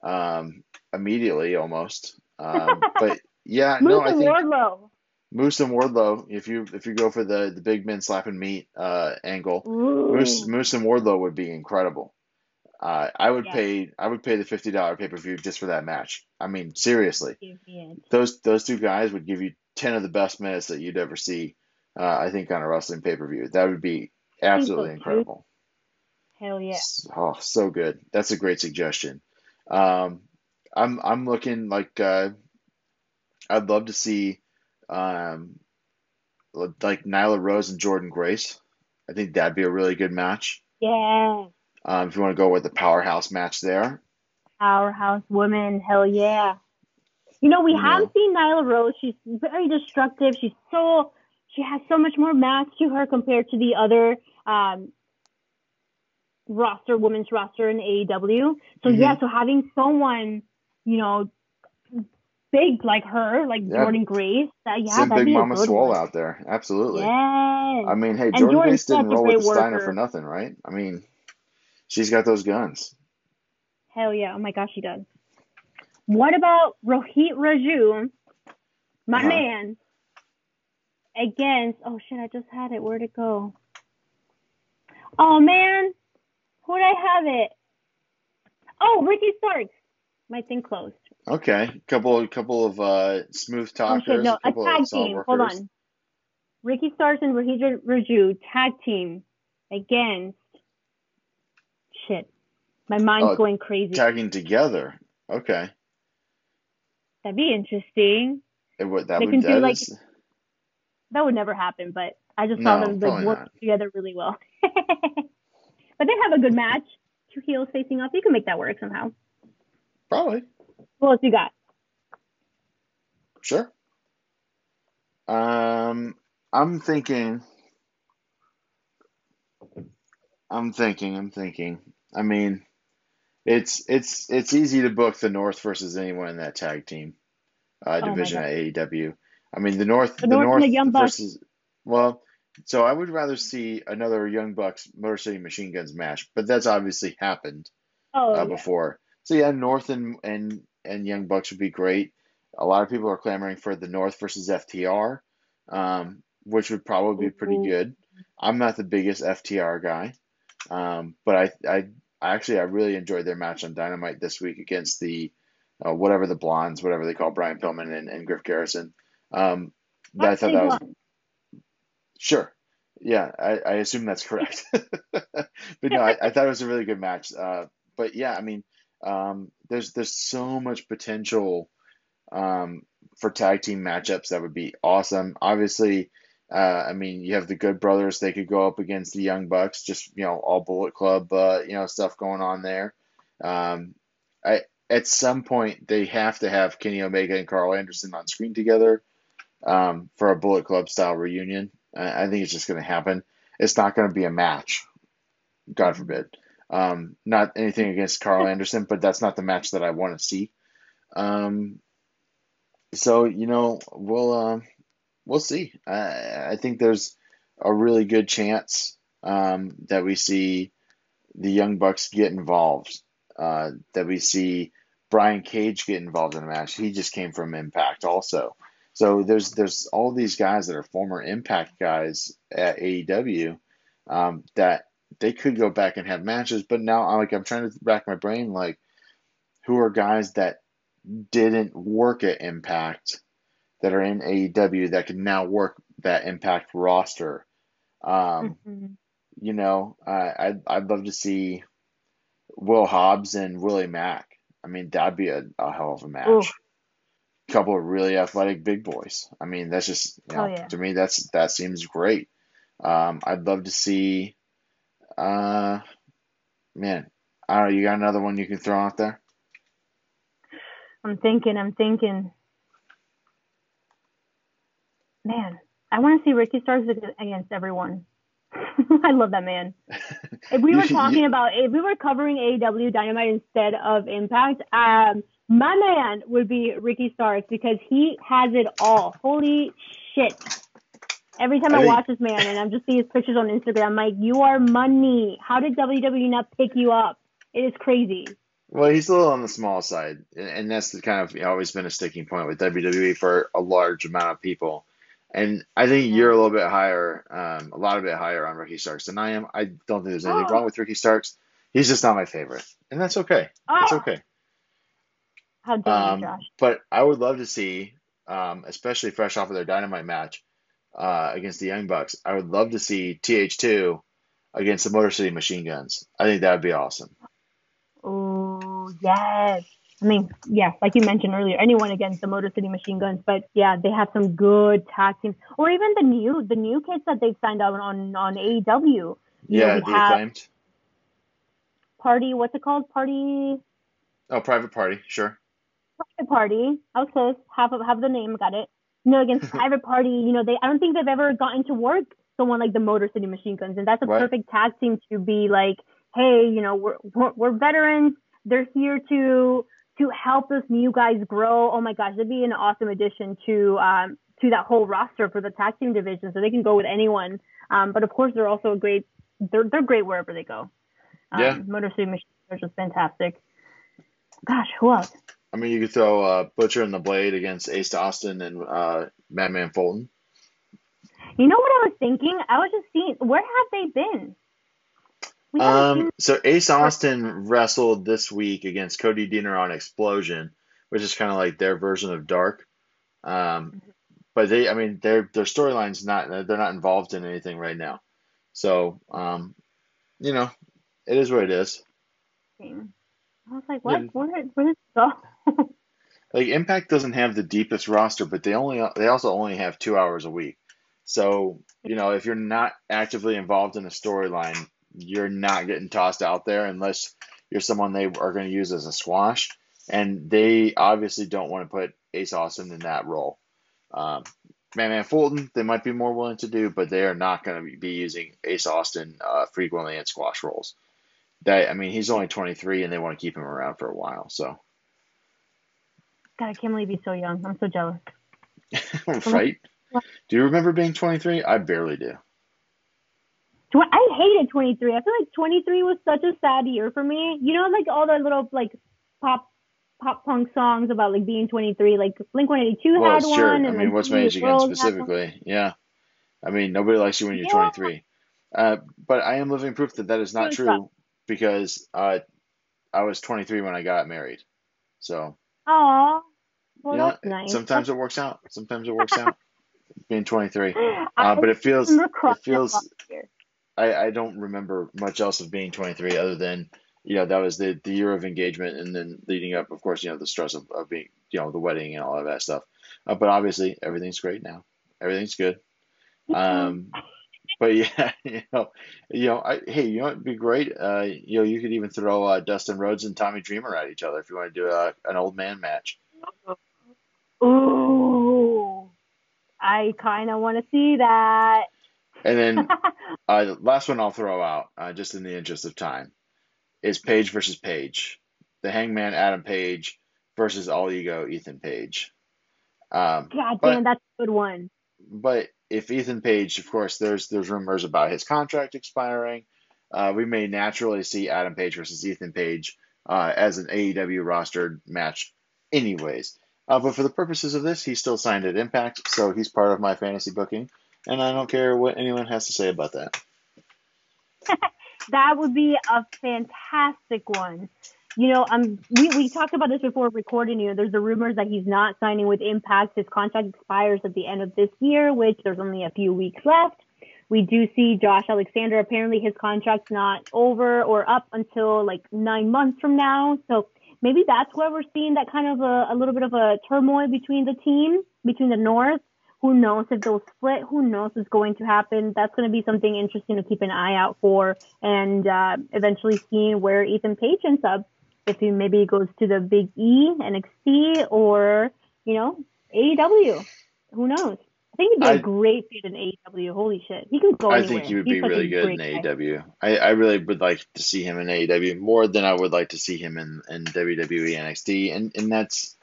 um, immediately almost. Um, but yeah, Moose no, I and think Wardlow. Moose and Wardlow. If you if you go for the the big men slapping meat uh angle, Ooh. Moose Moose and Wardlow would be incredible. Uh, I would Yeah. pay I would pay the fifty dollar pay per view just for that match. I mean, seriously, Give me it. those those two guys would give you ten of the best minutes that you'd ever see. Uh, I think on a wrestling pay per view, that would be absolutely incredible. Hell yeah. Oh, so good. That's a great suggestion. Um, I'm I'm looking like uh, I'd love to see um, like Nyla Rose and Jordynne Grace. I think that'd be a really good match. Yeah. Um, if you want to go with the powerhouse match there, Powerhouse woman. Hell yeah. You know, we Yeah. have seen Nyla Rose. She's very destructive. She's so she has so much more mass to her compared to the other um, roster, women's roster in AEW. So Mhm. yeah, so having someone, you know, big like her, like Yeah. Jordynne Grace, that yeah, send that'd Big be a Mama good Swole one. out there. Absolutely. Yes. I mean, hey, And Jordynne Grace didn't roll with Steiner for nothing, right? I mean, she's got those guns. Hell yeah. Oh my gosh, she does. What about Rohit Raju, my Uh-huh. man, against, oh shit, I just had it. Where'd it go? Oh man, where'd I have it? Oh, Ricky Starks. My thing closed. Okay, couple a couple of uh, smooth Oh talkers, shit, no, a a tag team. Hold on. Ricky Starks and Rohit Raju, tag team against, shit. My mind's Oh, going crazy. Tagging together. Okay, That'd be interesting. it would that They would that like, is- that would never happen, but I just saw No, them like work not. together really well. but they have a good match. Two heels facing off. You can make that work somehow. probably What else you got? sure. Um, I'm thinking. I'm thinking. I'm thinking. I mean, it's it's it's easy to book the North versus anyone in that tag team uh, Oh division God. at AEW. I mean, the North, The North and the Young Bucks. versus well, so I would rather see another Young Bucks Motor City Machine Guns match, but that's obviously happened Oh, uh, yeah. before. So yeah, North and and and Young Bucks would be great. A lot of people are clamoring for the North versus FTR, um, which would probably be pretty good. I'm not the biggest FTR guy, um, but I I actually I really enjoyed their match on Dynamite this week against the uh, whatever the Blondes, whatever they call Brian Pillman and, and Griff Garrison. Um, I thought that was Sure. Yeah, I, I assume that's correct. but no, I, I thought it was a really good match. Uh, but yeah, I mean, um, there's there's so much potential um, for tag team matchups that would be awesome. Obviously, uh, I mean, you have the Good Brothers; they could go up against the Young Bucks. Just you know, all Bullet Club, uh, you know, stuff going on there. Um, I at some point they have to have Kenny Omega and Karl Anderson on screen together um, for a Bullet Club style reunion. I I think it's just going to happen. It's not going to be a match, God forbid. Um, not anything against Karl Anderson, but that's not the match that I want to see. Um, so you know, we'll um, we'll see. I I think there's a really good chance um, that we see the Young Bucks get involved. Uh, that we see Brian Cage get involved in a match. He just came from Impact also. So there's there's all these guys that are former Impact guys at AEW um, that they could go back and have matches, but now I'm like I'm trying to rack my brain like who are guys that didn't work at Impact that are in AEW that can now work that Impact roster. Um, Mhm. you know, I I'd, I'd love to see Will Hobbs and Willie Mack. I mean, that'd be a, a hell of a match. Ooh. Couple of really athletic big boys. I mean, that's just you know, Oh, yeah. to me that's that seems great. Um, I'd love to see. Uh, man, I don't know. You got another one you can throw out there? I'm thinking, I'm thinking. Man, I want to see Ricky Starks against everyone. I love that man. If we were talking about, if we were covering AEW Dynamite instead of Impact, um, my man would be Ricky Starks because he has it all. Holy shit. Every time I, I watch this man and I'm just seeing his pictures on Instagram, I'm like, you are money. How did WWE not pick you up? It is crazy. Well, he's a little on the small side, and, that's the kind of always been a sticking point with WWE for a large amount of people. And I think you're a little bit higher, um, a lot of bit higher on Ricky Starks than I am. I don't think there's anything Oh. wrong with Ricky Starks. He's just not my favorite, and that's okay. It's Oh. okay. How dare Um, you, Josh? but I would love to see, um, especially fresh off of their Dynamite match uh, against the Young Bucks, I would love to see TH2 against the Motor City Machine Guns. I think that would be awesome. Oh, yes. I mean, yeah, like you mentioned earlier, anyone against the Motor City Machine Guns, but yeah, they have some good tag teams, or even the new the new kids that they've signed up on on AEW. You Yeah, we the have acclaimed. Party, what's it called? Party, Oh, Private Party, sure. Private Party. I was close. Half of half the name, got it. You know, against Private Party. You know, they I don't think they've ever gotten to work someone like the Motor City Machine Guns, and that's a Right. perfect tag team to be like, hey, you know, we're we're, we're veterans. They're here to to help us new guys grow. Oh my gosh, that'd be an awesome addition to um to that whole roster for the tag team division, so they can go with anyone. Um, but of course, they're also a great. They're they're great wherever they go. Um, Yeah. Motor City Machine are just fantastic. Gosh, who else? I mean, you could throw uh, Butcher and the Blade against Ace Austin and uh, Madman Fulton. You know what I was thinking? I was just seeing where have they been? Um, so Ace Austin wrestled this week against Cody Deaner on Explosion, which is kind of like their version of Dark. Um, but they, I mean, their their storyline's not they're not involved in anything right now. So, um, you know, it is what it is. I was like, what? Yeah. Where where did it go? Like Impact doesn't have the deepest roster, but they only they also only have two hours a week. So, you know, if you're not actively involved in a storyline, you're not getting tossed out there unless you're someone they are going to use as a squash. And they obviously don't want to put Ace Austin in that role. Um, Madman Fulton, they might be more willing to do, but they are not going to be using Ace Austin uh, frequently in squash roles. That I mean, he's only 23, and they want to keep him around for a while. So, God, I can't believe he's so young. I'm so jealous. right? Do you remember being 23? I barely do. Tw- I hated 23. I feel like 23 was such a sad year for me. You know, like all the little like pop pop punk songs about like being 23. Like Blink 182 Well, had sure. one. I and mean, like, what's Mage Again Girls had one. specifically? Yeah. I mean, nobody likes you when you're Yeah. 23. Uh, but I am living proof that that is not true because uh, I was 23 when I got married. So, Aw. Well, you know, that's nice. sometimes it works out. Sometimes it works out being 23. Uh, but it feels, it feels. I, I don't remember much else of being 23 other than, you know, that was the, the year of engagement and then leading up, of course, you know, the stress of, of being, you know, the wedding and all of that stuff. Uh, but obviously, everything's great now. Everything's good. Um, but yeah, you know, you know, I, hey, you know, it'd be great. Uh, you know, you could even throw uh, Dustin Rhodes and Tommy Dreamer at each other if you want to do a, an old man match. Ooh. I kind of want to see that. And then uh, last one I'll throw out, uh, just in the interest of time, is Page versus Page. The Hangman Adam Page versus All Ego Ethan Page. Um, God But- damn, that's a good one. but if Ethan Page, of course, there's there's rumors about his contract expiring. Uh, we may naturally see Adam Page versus Ethan Page uh, as an AEW rostered match, anyways. Uh, but for the purposes of this, he's still signed at Impact, so he's part of my fantasy booking, and I don't care what anyone has to say about that. That would be a fantastic one. You know, um, we, we talked about this before recording. You know, there's the rumors that he's not signing with Impact. His contract expires at the end of this year, which there's only a few weeks left. We do see Josh Alexander. Apparently, his contract's not over or up until like nine months from now. So maybe that's where we're seeing that kind of a, a little bit of a turmoil between the team, between the North. Who knows if they'll split? Who knows what's going to happen? That's going to be something interesting to keep an eye out for, and uh, eventually seeing where Ethan Page ends up. If he maybe goes to the Big E, NXT, or you know AEW, who knows? I think he'd be I- a great fit in AEW. Holy shit, he can go I anywhere. think he would He's be really good in guy. AEW. I, I really would like to see him in AEW more than I would like to see him in, in WWE NXT, and and that's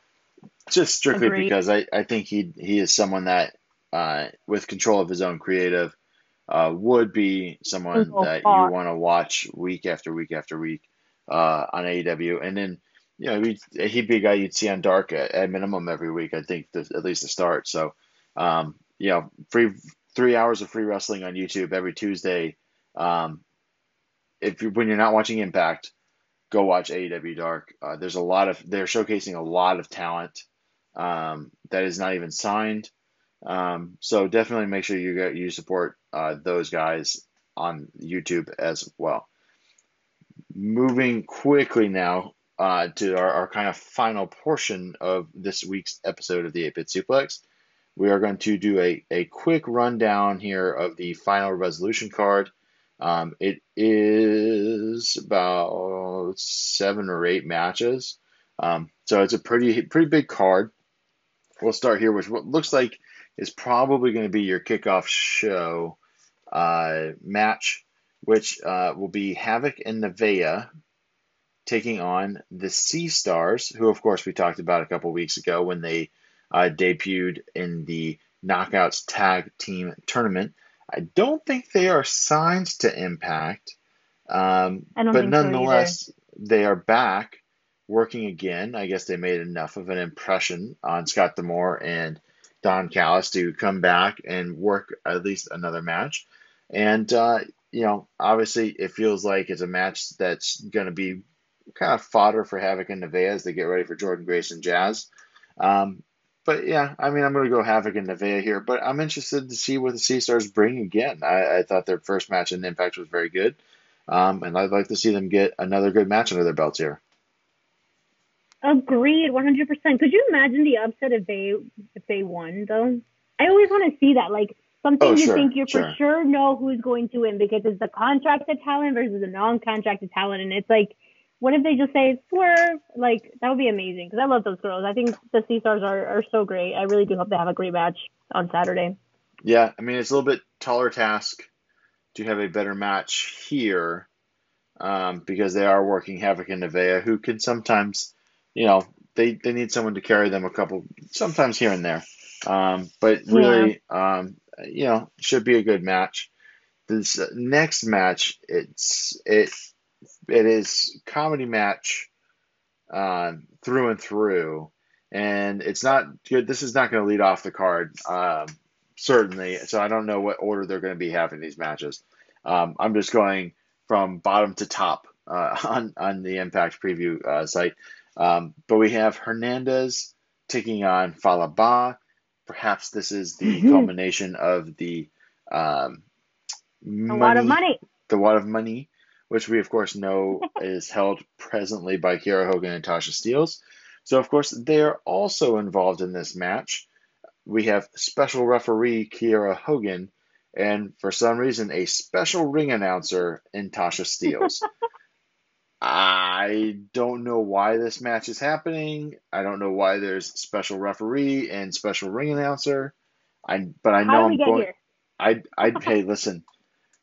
just strictly Agreed. because I, I think he he is someone that uh, with control of his own creative uh, would be someone that you want to watch week after week after week uh, on AEW, and then you know he'd, he'd be a guy you'd see on Dark at, at minimum every week. I think to, at least to start. So um, you know, free three hours of free wrestling on YouTube every Tuesday. Um, if you when you're not watching Impact, go watch AEW Dark. Uh, there's a lot of they're showcasing a lot of talent um, that is not even signed. Um, so definitely make sure you get you support uh, those guys on YouTube as well. Moving quickly now uh, to our, our kind of final portion of this week's episode of the 8 Bit Suplex. We are going to do a, a quick rundown here of the final resolution card. Um, it is about seven or eight matches. Um, so it's a pretty pretty big card. We'll start here with what looks like is probably going to be your kickoff show uh, match, which uh, will be Havoc and Nevaeh taking on the Sea Stars, who of course we talked about a couple weeks ago when they uh, debuted in the Knockouts Tag Team Tournament. I don't think they are signed to Impact, um, but think so nonetheless, they are back working again. I guess they made enough of an impression on Scott D'Amore and Don Callis to come back and work at least another match. And, uh, you know, obviously it feels like it's a match that's going to be kind of fodder for Havoc and Nevaeh as they get ready for Jordynne Grace and Jazz. Um, but yeah, I mean, I'm going to go Havoc and Nevaeh here, but I'm interested to see what the Sea Stars bring again. I, I thought their first match in Impact was very good, um, and I'd like to see them get another good match under their belts here. Agreed, one hundred percent. Could you imagine the upset if they if they won though? I always want to see that, like something Oh, you sure, think you sure. for sure know who's going to win because it's the contracted talent versus the non-contracted talent, and it's like, what if they just say swerve? Like that would be amazing because I love those girls. I think the Sea Stars are are so great. I really do hope they have a great match on Saturday. Yeah, I mean, it's a little bit taller task to have a better match here um, because they are working Havoc and Nevaeh, who can sometimes, you know, they, they need someone to carry them a couple, sometimes here and there. Um, but really, um, you know, should be a good match. This next match, it's it it is comedy match uh, through and through, and it's not good. This is not going to lead off the card. Um, certainly. So I don't know what order they're going to be having these matches. Um, I'm just going from bottom to top uh, on on the Impact preview uh, site. Um, but we have Hernandez taking on Fallah Bahh. Perhaps this is the Mhm. culmination of the um, A lot of money. the lot of Money, which we of course know is held presently by Kiera Hogan and Tasha Steelz. So of course they are also involved in this match. We have special referee Kiera Hogan, and for some reason a special ring announcer in Tasha Steelz. I don't know why this match is happening. I don't know why there's special referee and special ring announcer. I but I know I'm going. here? I I hey listen,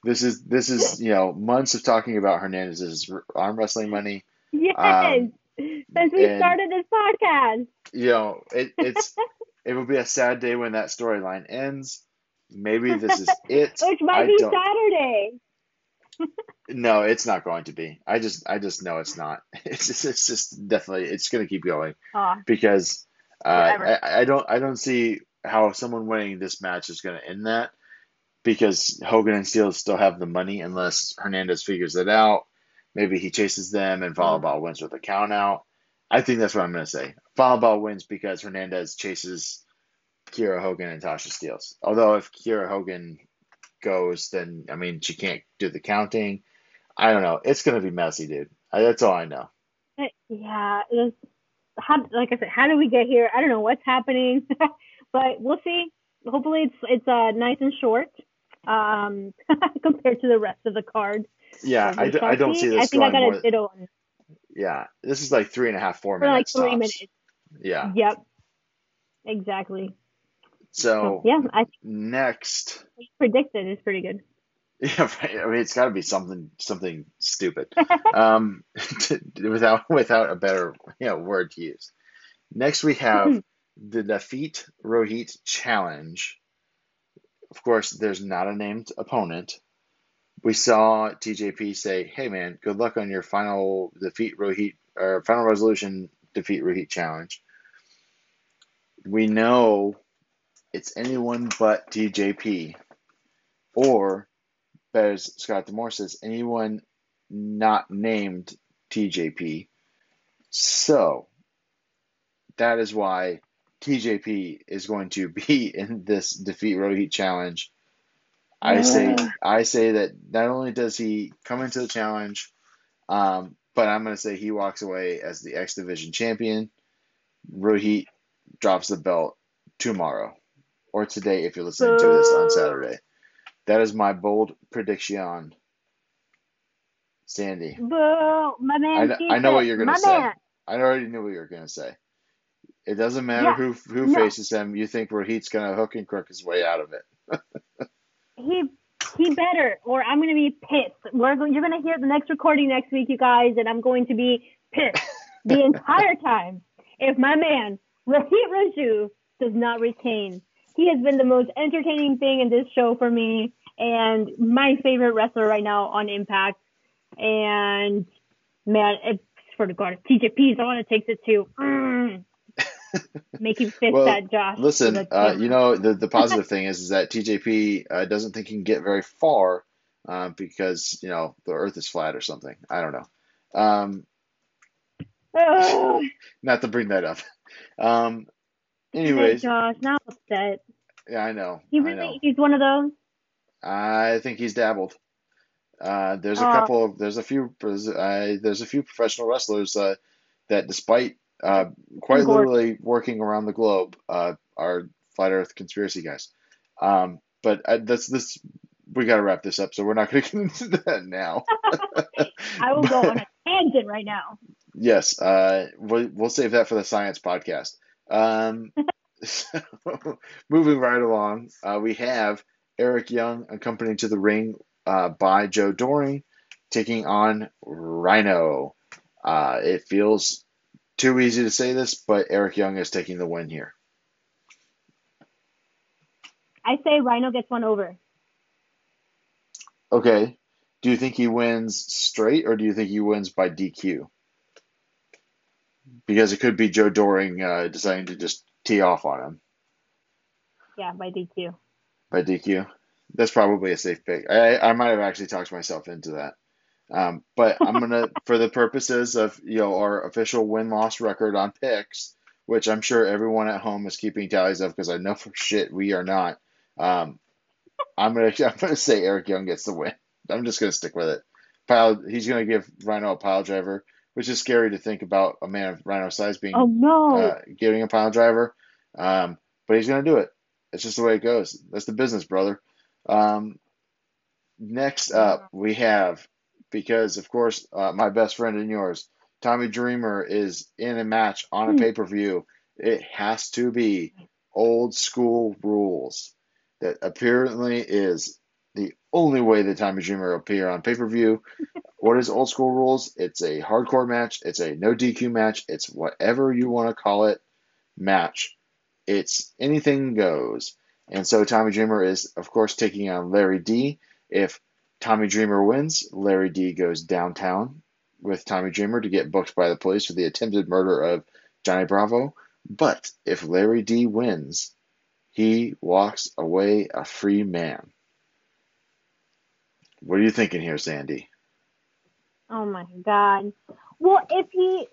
this is this is you know months of talking about Hernandez's arm wrestling money. Yes, Um, since we and- started this podcast. You know it, it's it will be a sad day when that storyline ends. Maybe this is it. Which might I be don't- Saturday. No, it's not going to be. I just I just know it's not. It's just, it's just definitely it's going to keep going because uh, I I don't I don't see how someone winning this match is going to end that because Hogan and Steele still have the money unless Hernandez figures it out. Maybe he chases them and Volleyball wins with a count out. I think that's what I'm going to say. Volleyball wins because Hernandez chases Kiera Hogan and Tasha Steelz. Although if Kiera Hogan goes, then I mean she can't do the counting. I don't know. It's going to be messy, dude. I, that's all I know. yeah. How, like I said, how did we get here? I don't know what's happening, but we'll see. Hopefully, it's it's uh, nice and short um, compared to the rest of the card. Yeah, So I, d- I don't see. this I think I got more. a ditto on Yeah, this is like three and a half, four for like minutes. three tops. minutes. Yeah. Yep. Exactly. So yeah, I next, predicted is pretty good. Yeah. I mean, it's got to be something something stupid, um, to, without without a better you know word to use. Next, we have the Defeat Rohit Challenge. Of course, there's not a named opponent. We saw TJP say, "Hey, man, good luck on your final defeat Rohit or final resolution defeat Rohit challenge." We know it's anyone but TJP, or as Scott D'Amore says, anyone not named TJP. So that is why TJP is going to be in this defeat Rohit challenge. I say I say that not only does he come into the challenge, um, but I'm going to say he walks away as the X Division champion. Rohit drops the belt tomorrow or today if you're listening to this on Saturday. That is my bold prediction. Sandy. Boo. I, I know what you're going to say. Man. I already knew what you were going to say. It doesn't matter yeah. who who no. faces him. You think Rohit's going to hook and crook his way out of it. he he better, or I'm going to be pissed. We're go- you're going to hear the next recording next week, you guys, and I'm going to be pissed the entire time if my man Rohit Raju does not retain. He has been the most entertaining thing in this show for me and my favorite wrestler right now on Impact. And man, it, for the God, TJP is the one that takes it too. Mm. Make you fist well, that, Josh. Listen, uh, you know the the positive thing is is that TJP uh, doesn't think he can get very far uh, because you know the Earth is flat or something. I don't know. Um, not to bring that up. Um, anyways, Josh, not upset. Yeah, I know. He really, know. he's one of those. I think he's dabbled. Uh, there's a uh, couple of there's a few uh, there's a few professional wrestlers uh, that despite uh, quite literally working around the globe uh, are flat Earth conspiracy guys. Um, but that's this we got to wrap this up, so we're not going to get into that now. I will go on a tangent right now. Yes, uh, we'll, we'll save that for the science podcast. Um, so, moving right along, uh, we have Eric Young accompanied to the ring uh, by Joe Doering, taking on Rhino. Uh, it feels too easy to say this, but Eric Young is taking the win here. I say Rhino gets one over. Okay. Do you think he wins straight or do you think he wins by DQ? Because it could be Joe Doering uh, deciding to just tee off on him. Yeah, by DQ by DQ. That's probably a safe pick. I, I might have actually talked myself into that. Um, but I'm gonna, for the purposes of you know our official win loss record on picks, which I'm sure everyone at home is keeping tallies of because I know for shit we are not. Um, I'm gonna I'm gonna say Eric Young gets the win. I'm just gonna stick with it. Pile, he's gonna give Rhino a pile driver, which is scary to think about a man of Rhino size being oh no uh, giving a pile driver. Um, but he's gonna do it. It's just the way it goes. That's the business, brother. Um, next up, we have, because of course, uh, my best friend and yours, Tommy Dreamer, is in a match on a hmm. pay per view. It has to be old school rules. That apparently is the only way that Tommy Dreamer will appear on pay per view. what is old school rules? It's a hardcore match. It's a no DQ match. It's whatever you want to call it match. It's anything goes. And so Tommy Dreamer is, of course, taking on Larry D. If Tommy Dreamer wins, Larry D goes downtown with Tommy Dreamer to get booked by the police for the attempted murder of Johnny Bravo. But if Larry D wins, he walks away a free man. What are you thinking here, Sandy? Oh my God. Well, if he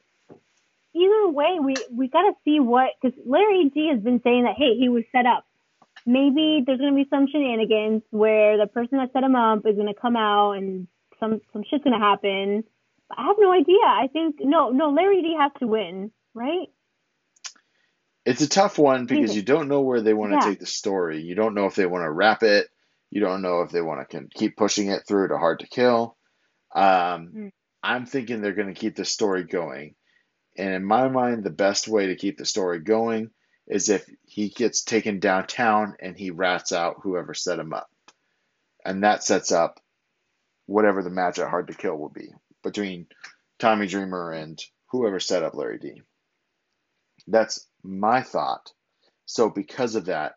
either way, we we got to see what because Larry D has been saying that hey, he was set up. Maybe there's gonna be some shenanigans where the person that set him up is gonna come out and some some shit's gonna happen. I have no idea. I think no, no. Larry D has to win, right? It's a tough one because you don't know where they want to yeah. take the story. You don't know if they want to wrap it. You don't know if they want to keep pushing it through to hard to kill. Um, mm. I'm thinking they're going to keep the story going. And in my mind, the best way to keep the story going is if he gets taken downtown and he rats out whoever set him up. And that sets up whatever the match at Hard to Kill will be between Tommy Dreamer and whoever set up Larry D. That's my thought. So because of that,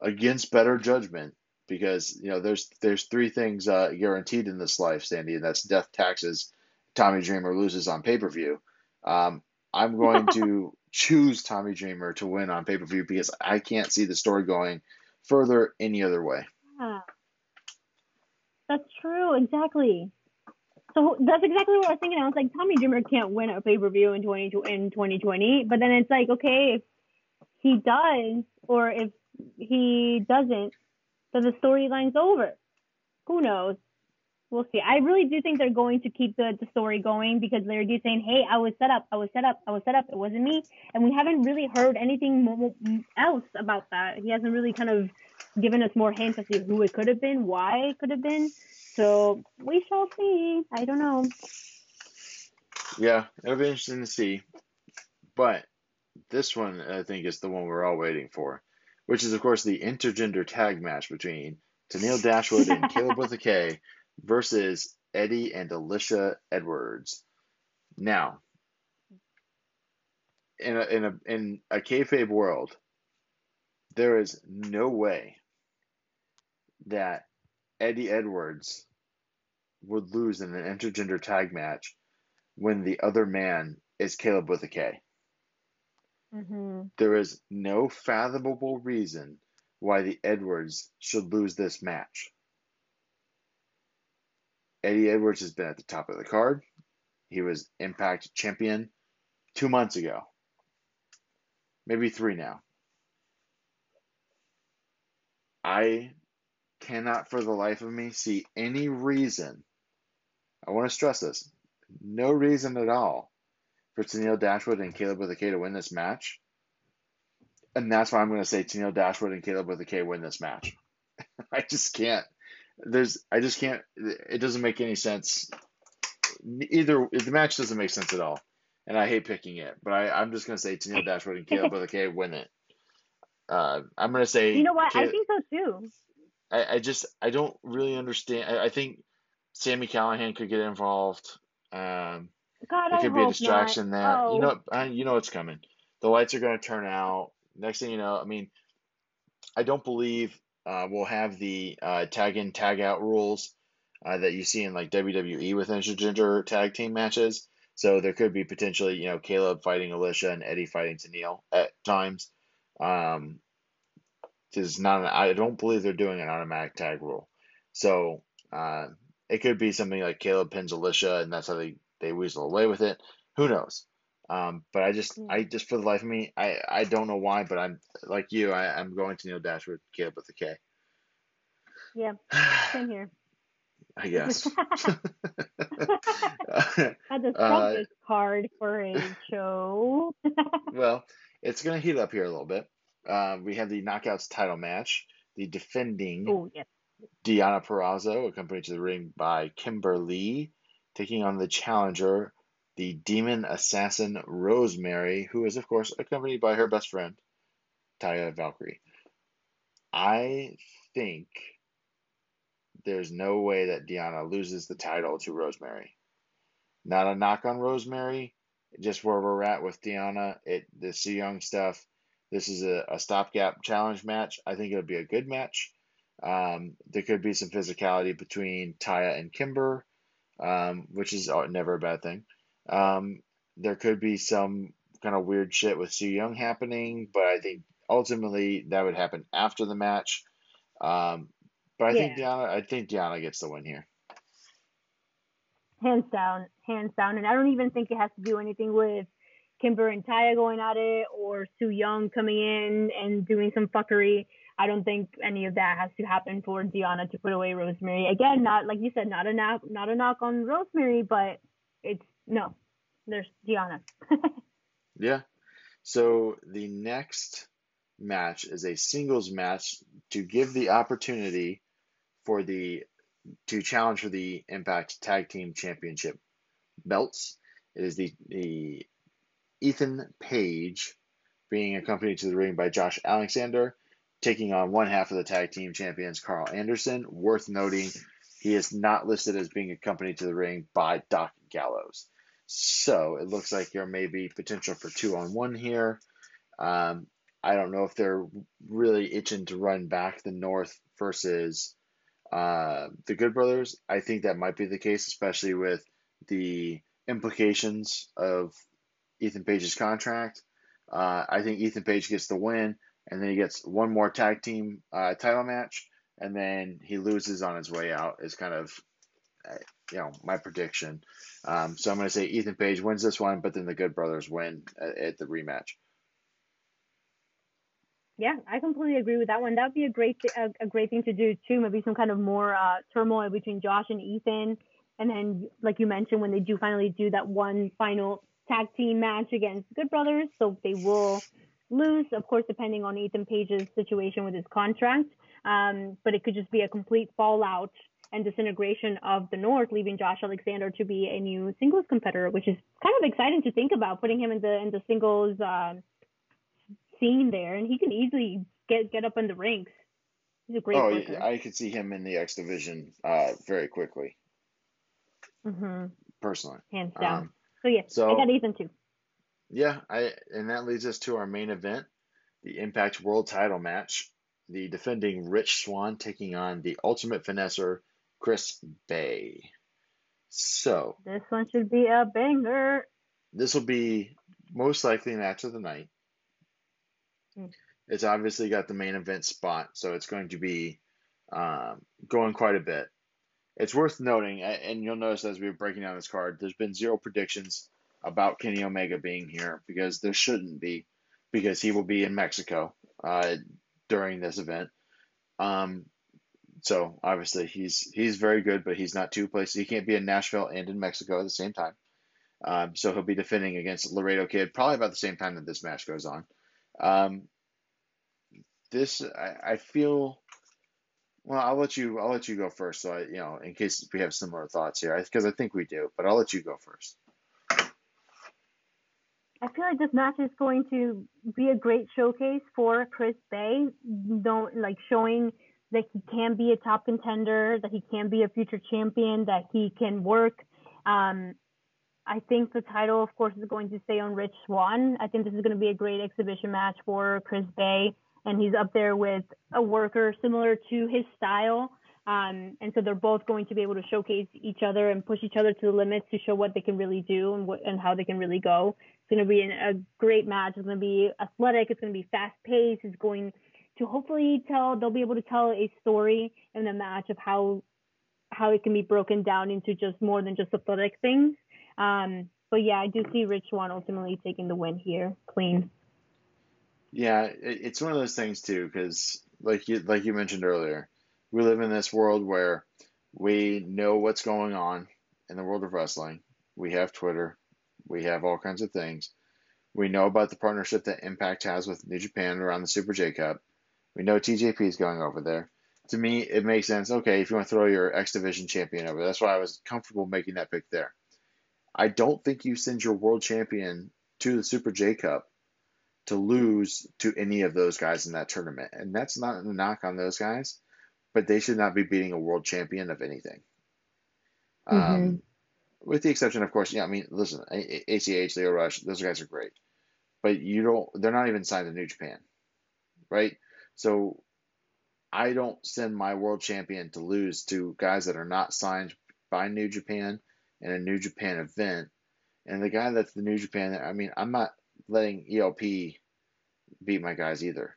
against better judgment, because you know there's there's three things uh, guaranteed in this life, Sandy, and that's death, taxes, Tommy Dreamer loses on pay per view. Um, I'm going to choose Tommy Dreamer to win on pay per view because I can't see the story going further any other way. Yeah. That's true, exactly. So that's exactly what I was thinking. I was like, Tommy Dreamer can't win a pay per view in 20, in 2020. But then it's like, okay, if he does, or if he doesn't, then the storyline's over. Who knows? We'll see. I really do think they're going to keep the, the story going because Larry D saying, "Hey, I was set up. I was set up. I was set up. It wasn't me." And we haven't really heard anything else about that. He hasn't really kind of given us more hints as to who it could have been, why it could have been. So we shall see. I don't know. Yeah, it'll be interesting to see. But this one, I think, is the one we're all waiting for, which is, of course, the intergender tag match between Tennille Dashwood and Kaleb with a K versus Eddie and Alisha Edwards. Now, in a in a in a kayfabe world, there is no way that Eddie Edwards would lose in an intergender tag match when the other man is Kaleb with a K. Mm-hmm. There is no fathomable reason why the Edwards should lose this match. Eddie Edwards has been at the top of the card. He was Impact champion two months ago, maybe three now. I cannot for the life of me see any reason. I want to stress this no reason at all for Tennille Dashwood and Kaleb with a K to win this match. And that's why I'm going to say Tennille Dashwood and Kaleb with a K win this match. I just can't. There's, I just can't. It doesn't make any sense. Either the match doesn't make sense at all, and I hate picking it. But I, I'm just going to say Tennille Dashwood and Kaleb with a K win it. Uh, I'm going to say. You know what? I think so too. I, I just I don't really understand. I, I think Sami Callihan could get involved. Um, God, there I could be a distraction not. there. Oh. You know, I, you know it's coming. The lights are going to turn out. Next thing you know, I mean, I don't believe uh, we'll have the uh, tag in, tag out rules uh, that you see in like WWE with intergender tag team matches. So there could be potentially, you know, Kaleb fighting Alisha and Eddie fighting Tennille at times. Um, is not. An, I don't believe they're doing an automatic tag rule. So uh, it could be something like Kaleb pins Alisha, and that's how they they weasel away with it. Who knows? Um, but I just, I just for the life of me, I, I don't know why, but I'm like you, I, I'm going Tennille Dashwood, Kaleb with the K. Yeah, same here. I guess. Had the Uh, strongest card for a show. well, it's going to heat up here a little bit. Uh, we have the Knockouts title match. The defending oh yes. Deanna Purrazzo, accompanied to the ring by Kimber Lee, taking on the challenger, the demon assassin Rosemary, who is, of course, accompanied by her best friend, Taya Valkyrie. I think there's no way that Deanna loses the title to Rosemary. Not a knock on Rosemary, just where we're at with Deanna, it the Su Yung stuff. This is a, a stopgap challenge match. I think it'll be a good match. Um, there could be some physicality between Taya and Kimber, um, which is uh, never a bad thing. Um, there could be some kind of weird shit with Su Yung happening, but I think ultimately that would happen after the match. Um, but I think Yeah. Deanna, I think Deanna gets the win here. hands down, hands down. And I don't even think it has to do anything with Kimber and Taya going at it or Su Yung coming in and doing some fuckery. I don't think any of that has to happen for Deanna to put away Rosemary. Again, not like you said, not a knock, not a knock on Rosemary, but it's no, there's Deanna. Yeah. So the next match is a singles match to give the opportunity for the to challenge for the Impact Tag Team Championship belts. It is the the Ethan Page being accompanied to the ring by Josh Alexander, taking on one half of the tag team champions, Karl Anderson. Worth noting, he is not listed as being accompanied to the ring by Doc Gallows. So it looks like there may be potential for two on one here. Um, I don't know if they're really itching to run back the North versus uh, the Good Brothers. I think that might be the case, especially with the implications of Ethan Page's contract. Uh, I think Ethan Page gets the win, and then he gets one more tag team uh, title match, and then he loses on his way out. Is kind of, you know, my prediction. Um, so I'm going to say Ethan Page wins this one, but then the Good Brothers win at, at the rematch. Yeah, I completely agree with that one. That would be a great a, a great thing to do too. Maybe some kind of more uh, turmoil between Josh and Ethan, and then like you mentioned, when they do finally do that one final tag team match against Good Brothers, so they will lose, of course, depending on Ethan Page's situation with his contract. Um, but it could just be a complete fallout and disintegration of the North, leaving Josh Alexander to be a new singles competitor, which is kind of exciting to think about, putting him in the in the singles. Uh, scene there, and he can easily get get up in the ranks. He's a great. Oh, worker. I could see him in the X division uh, very quickly. Mm-hmm. Personally, hands down. Um, so yeah, so, I got Ethan too. Yeah, I and that leads us to our main event, the Impact World Title match. The defending Rich Swann taking on the Ultimate Finesser Chris Bey. So this one should be a banger. This will be most likely match of the night. Hmm. It's obviously got the main event spot, so it's going to be um, going quite a bit. It's worth noting, and you'll notice as we are breaking down this card, there's been zero predictions about Kenny Omega being here because there shouldn't be, because he will be in Mexico uh, during this event. Um, so obviously he's he's very good, but he's not two places. He can't be in Nashville and in Mexico at the same time. Um, so he'll be defending against Laredo Kid probably about the same time that this match goes on. Um, this I, I feel. Well, I'll let you. I'll let you go first. So I, you know, in case we have similar thoughts here, because I, I think we do. But I'll let you go first. I feel like this match is going to be a great showcase for Chris Bey. Don't like showing that he can be a top contender, that he can be a future champion, that he can work. Um, I think the title, of course, is going to stay on Rich Swann. I think this is going to be a great exhibition match for Chris Bey, and he's up there with a worker similar to his style. Um, and so they're both going to be able to showcase each other and push each other to the limits to show what they can really do and what and how they can really go. It's going to be an, a great match. It's going to be athletic. It's going to be fast paced. It's going to hopefully tell. They'll be able to tell a story in the match of how how it can be broken down into just more than just athletic things. Um, but yeah, I do see Rich Swann ultimately taking the win here, clean. Yeah, it's one of those things too, because like you like you mentioned earlier, we live in this world where we know what's going on in the world of wrestling. We have Twitter, we have all kinds of things. We know about the partnership that Impact has with New Japan around the Super J Cup. We know TJP is going over there. To me, it makes sense. Okay, if you want to throw your X Division champion over, that's why I was comfortable making that pick there. I don't think you send your world champion to the Super J Cup to lose to any of those guys in that tournament. And that's not a knock on those guys, but they should not be beating a world champion of anything. Um, mm-hmm. Um, with the exception, of course, yeah, I mean, listen, ACH, Lio Rush, those guys are great. But you don't, they're not even signed to New Japan, right? So I don't send my world champion to lose to guys that are not signed by New Japan in a New Japan event. And the guy that's the New Japan, I mean, I'm not letting ELP beat my guys either,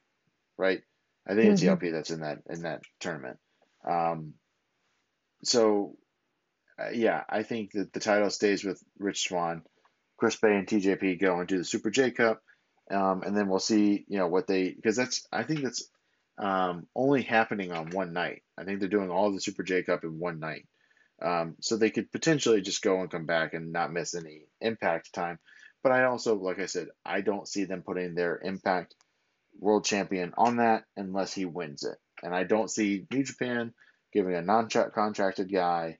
right? I think mm-hmm. it's ELP that's in that in that tournament. Um, so, uh, yeah, I think that the title stays with Rich Swann. Chris Bey, and TJP go and do the Super J Cup, um, and then we'll see, you know, what they because that's I think that's um, only happening on one night. I think they're doing all the Super J Cup in one night. Um, so they could potentially just go and come back and not miss any impact time. But I also, like I said, I don't see them putting their impact world champion on that unless he wins it. And I don't see New Japan giving a non contracted guy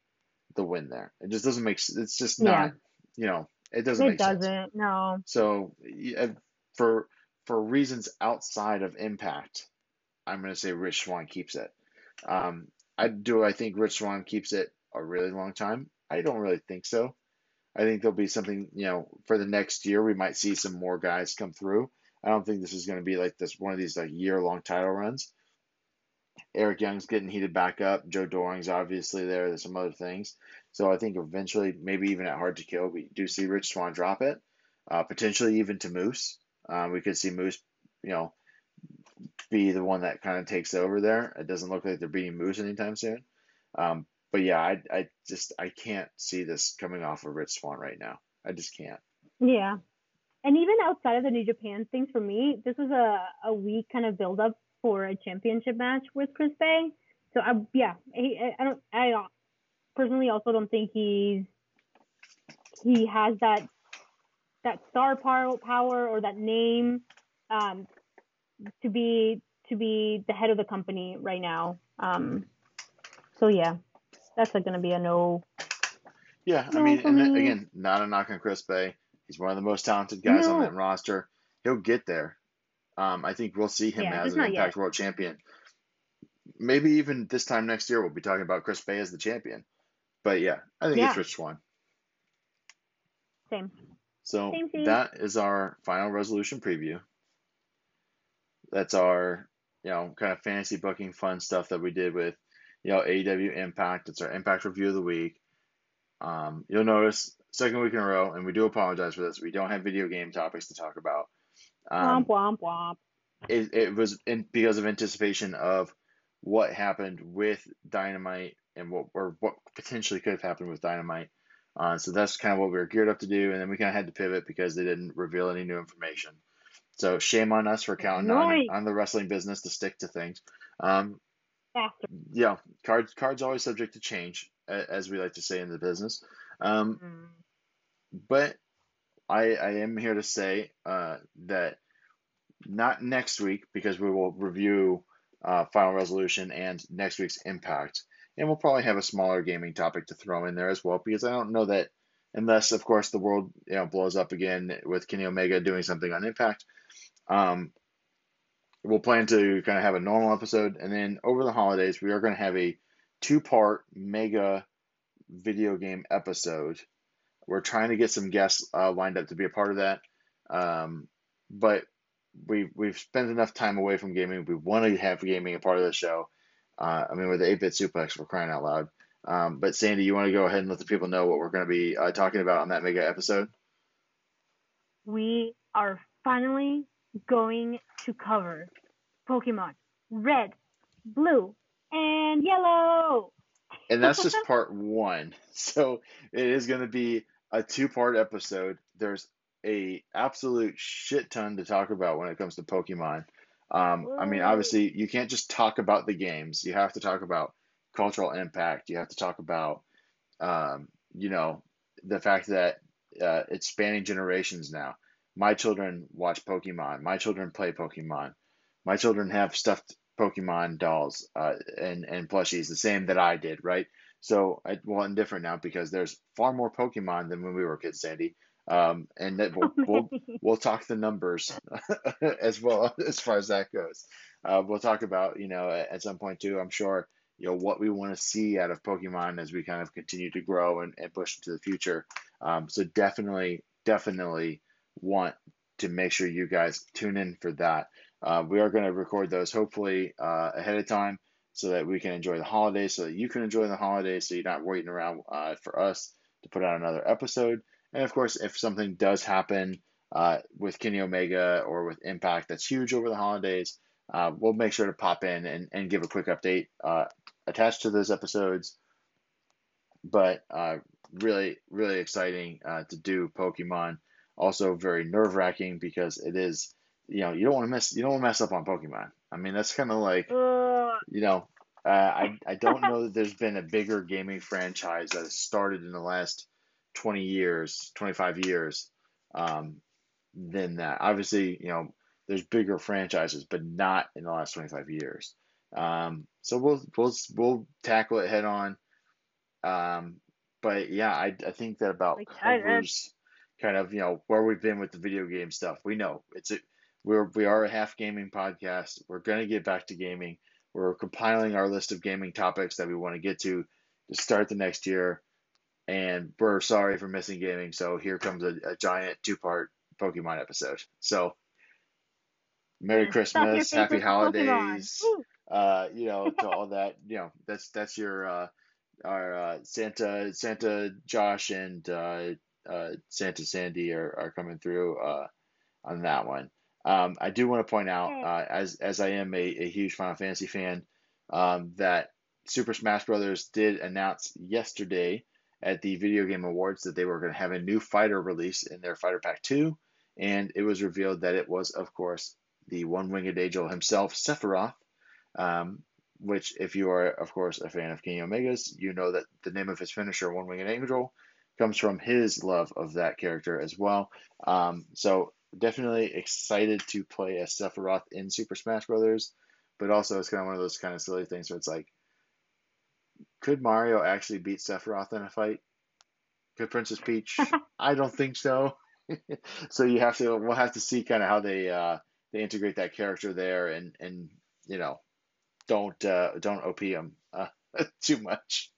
the win there. It just doesn't make sense. It's just not, yeah. you know, it doesn't make sense. it doesn't, sense. no. So for for reasons outside of impact, I'm going to say Rich Swann keeps it. Um, I do. I think Rich Swann keeps it a really long time. I don't really think so. I think there'll be something, you know, for the next year, we might see some more guys come through. I don't think this is going to be like this one of these like year long title runs. Eric Young's getting heated back up. Joe Doering's obviously there. There's some other things. So I think eventually, maybe even at Hard to Kill, we do see Rich Swann drop it. Uh, potentially even to Moose. Um, we could see Moose, you know, be the one that kind of takes over there. It doesn't look like they're beating Moose anytime soon. Um, but yeah, I, I just I can't see this coming off of Rich Swann right now. I just can't. Yeah. And even outside of the New Japan things for me, this was a, a week kind of build up for a championship match with Chris Bey. So I yeah, I don't I personally also don't think he's he has that that star power power or that name um, to be to be the head of the company right now. Um, so yeah, that's like gonna be a no. Yeah, I mean, and then, again, not a knock on Chris Bey. He's one of the most talented guys no. on that roster. He'll get there. Um, I think we'll see him yeah, as an Impact yet. World Champion. Maybe even this time next year, we'll be talking about Chris Bey as the champion. But yeah, I think yeah. it's Rich Swann. Same. So that is our final resolution preview. That's our, you know, kind of fantasy booking fun stuff that we did with, you know, AEW Impact. It's our Impact review of the week. Um, you'll notice second week in a row, and we do apologize for this. We don't have video game topics to talk about. Um, womp womp womp. It, it was in, because of anticipation of what happened with Dynamite and what or what potentially could have happened with Dynamite uh, so that's kind of what we were geared up to do, and then we kind of had to pivot because they didn't reveal any new information. So shame on us for counting right. on, on the wrestling business to stick to things. Um, yeah, cards cards always subject to change, as we like to say in the business. Um, mm. But I I am here to say uh, that not next week because we will review uh, Final Resolution and next week's Impact and we'll probably have a smaller gaming topic to throw in there as well because I don't know that unless of course the world you know blows up again with Kenny Omega doing something on Impact. Um, we'll plan to kind of have a normal episode, and then over the holidays we are going to have a two-part mega video game episode. We're trying to get some guests uh, lined up to be a part of that, um, but we we've spent enough time away from gaming. We want to have gaming a part of the show uh, I mean, with the 8 bit suplex, we're crying out loud. Um, but Sandy, you want to go ahead and let the people know what we're going to be uh, talking about on that mega episode? We are finally going to cover Pokemon Red, Blue, and Yellow. and that's just part one. So it is going to be a two part episode. There's a absolute shit ton to talk about when it comes to Pokemon. Um, I mean, obviously, you can't just talk about the games. You have to talk about cultural impact. You have to talk about, um, you know, the fact that uh, it's spanning generations now. My children watch Pokemon. My children play Pokemon. My children have stuffed Pokemon dolls uh, and and plushies, the same that I did, right? So, I, well, and different now because there's far more Pokemon than when we were kids, Sandy. Um, and that we'll, we'll, we'll talk the numbers as well as far as that goes. Uh, we'll talk about, you know, at some point too, I'm sure, you know, what we want to see out of Pokemon as we kind of continue to grow and, and push into the future. Um, so definitely, definitely want to make sure you guys tune in for that. Uh, we are going to record those hopefully uh, ahead of time so that we can enjoy the holidays, so that you can enjoy the holidays, so you're not waiting around uh, for us to put out another episode. And of course, if something does happen uh, with Kenny Omega or with Impact that's huge over the holidays, uh, we'll make sure to pop in and, and give a quick update uh, attached to those episodes. But uh, really, really exciting uh, to do Pokemon. Also, very nerve wracking because it is, you know, you don't want to mess, you don't want to mess up on Pokemon. I mean, that's kind of like, you know, uh, I I don't know that there's been a bigger gaming franchise that has started in the last 20 years, 25 years um, than that. Obviously, you know, there's bigger franchises, but not in the last 25 years. Um, so we'll we'll we'll tackle it head on. Um, but yeah, I I think that about like, covers kind of you know where we've been with the video game stuff. We know it's a we're we are a half gaming podcast. We're gonna get back to gaming. We're compiling our list of gaming topics that we want to get to to start the next year. And we're sorry for missing gaming. So here comes a, a giant two part Pokemon episode. So Merry Christmas, Happy Holidays. Uh, you know, to all that. You know, that's that's your uh, our uh, Santa Santa Josh and uh, uh, Santa Sandy are, are coming through uh, on that one. Um, I do want to point out, uh, as as I am a, a huge Final Fantasy fan, um, that Super Smash Brothers did announce yesterday at the Video Game Awards that they were going to have a new fighter release in their Fighter Pack 2, and it was revealed that it was, of course, the one winged angel himself, Sephiroth. Um, which, if you are, of course, a fan of Kenny Omega's, you know that the name of his finisher, One Winged Angel, comes from his love of that character as well. Um, so definitely excited to play as Sephiroth in Super Smash Brothers, but also it's kind of one of those kind of silly things where it's like, could Mario actually beat Sephiroth in a fight? Could Princess Peach? I don't think so. so you have to we'll have to see kind of how they uh, they integrate that character there and and you know don't uh, don't op them uh, too much.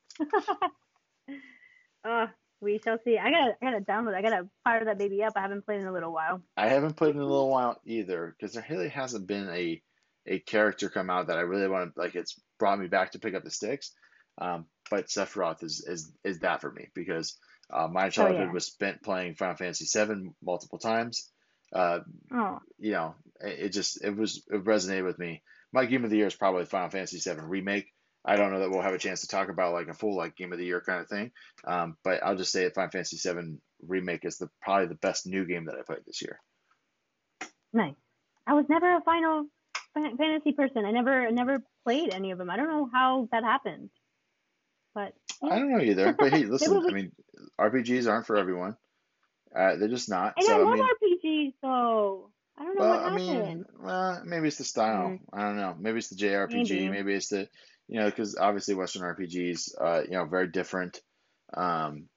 uh, we shall see. I gotta I gotta download. I gotta fire that baby up. I haven't played in a little while. I haven't played in a little while either because there really hasn't been a a character come out that I really want to like. It's brought me back to pick up the sticks. Um, but Sephiroth is is is that for me because uh, my childhood oh, yeah. was spent playing Final Fantasy VII multiple times. Uh, oh. You know, it, it just it was it resonated with me my game of the year is probably Final Fantasy VII Remake. I don't know that we'll have a chance to talk about like a full like game of the year kind of thing, um, but I'll just say that Final Fantasy VII Remake is the probably the best new game that I played this year. Nice. I was never a Final Fantasy person. I never never played any of them. I don't know how that happened, but yeah. I don't know either. But hey, listen, I mean, RPGs aren't for everyone. Uh, they're just not. And so, I love I mean, RPGs though. I don't know well, what happened. I mean, well, maybe it's the style. Mm-hmm. I don't know. Maybe it's the JRPG. Maybe, maybe it's the, you know, because obviously Western RPGs, uh, you know, very different. Um,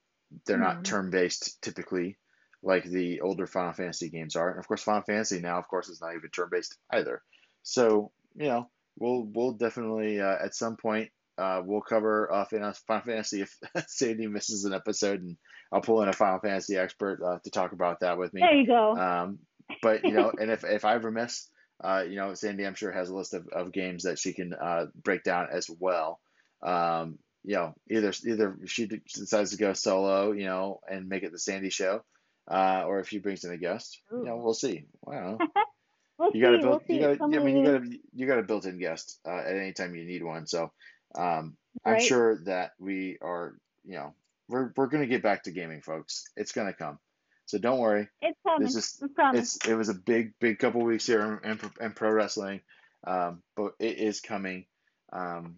they're mm-hmm. not turn based typically, like the older Final Fantasy games are, and of course, Final Fantasy now, of course, is not even turn based either. So, you know, we'll we'll definitely uh, at some point uh, we'll cover uh, Final Fantasy if Sandy misses an episode, and I'll pull in a Final Fantasy expert uh, to talk about that with me. There you go. Um, but you know, and if if I ever miss, uh, you know, Sandy, I'm sure has a list of, of games that she can uh, break down as well. Um, you know, either either she decides to go solo, you know, and make it the Sandy show, uh, or if she brings in a guest, Ooh. you know, we'll see. Wow. we'll you gotta build. We'll you gotta. I mean, you gotta. You got a built-in guest uh, at any time you need one. So, um, right. I'm sure that we are. You know, we're we're gonna get back to gaming, folks. It's gonna come. So don't worry. It's coming. This is, it's it was a big big couple weeks here in, in, in pro wrestling, um, but it is coming um,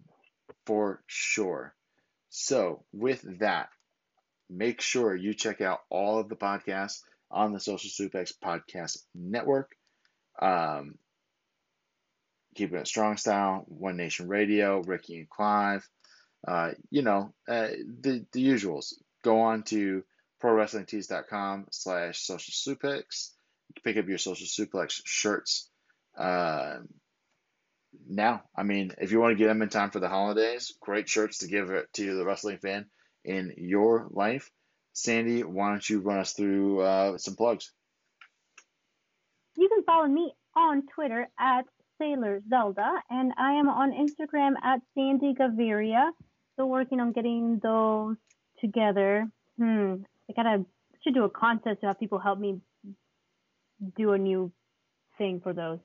for sure. So with that, make sure you check out all of the podcasts on the Social Suplex Podcast Network. Um, Keeping It Strong Style, One Nation Radio, Ricky and Clive. Uh, you know, uh, the, the usuals. Go on to prowrestlingtees.com slash social suplex. Pick up your social suplex shirts uh, now. I mean, if you want to get them in time for the holidays, great shirts to give to the wrestling fan in your life. Sandy, why don't you run us through uh, some plugs? You can follow me on Twitter at Sailor Zelda, and I am on Instagram at Sandy Gaviria. Still working on getting those together. Hmm, I gotta should do a contest to have people help me do a new thing for those.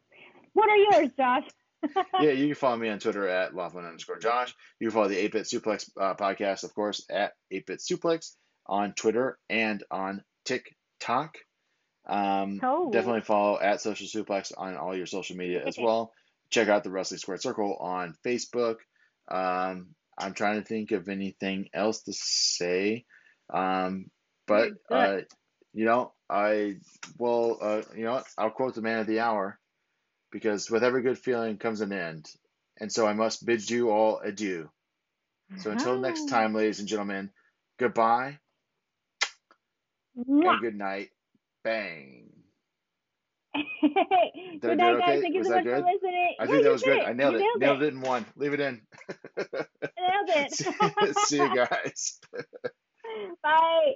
What are yours, Josh? yeah, you can follow me on Twitter at Laughlin underscore Josh. You can follow the 8 Bit Suplex uh, podcast, of course, at 8 Bit Suplex on Twitter and on TikTok. Um, oh. Definitely follow at Social Suplex on all your social media as well. Check out the Wrestling Squared Circle on Facebook. Um, I'm trying to think of anything else to say. Um, but uh, you know, I will. Uh, you know, I'll quote the man of the hour, because with every good feeling comes an end, and so I must bid you all adieu. So until next time, ladies and gentlemen, goodbye and good night. Bang. good Did I night, guys. okay? Thank you Was so much good? for listening. I Yeah, think that was good. I nailed You it. Nailed, Nailed it. it in one. Leave it in. Nailed it. See you guys. Bye.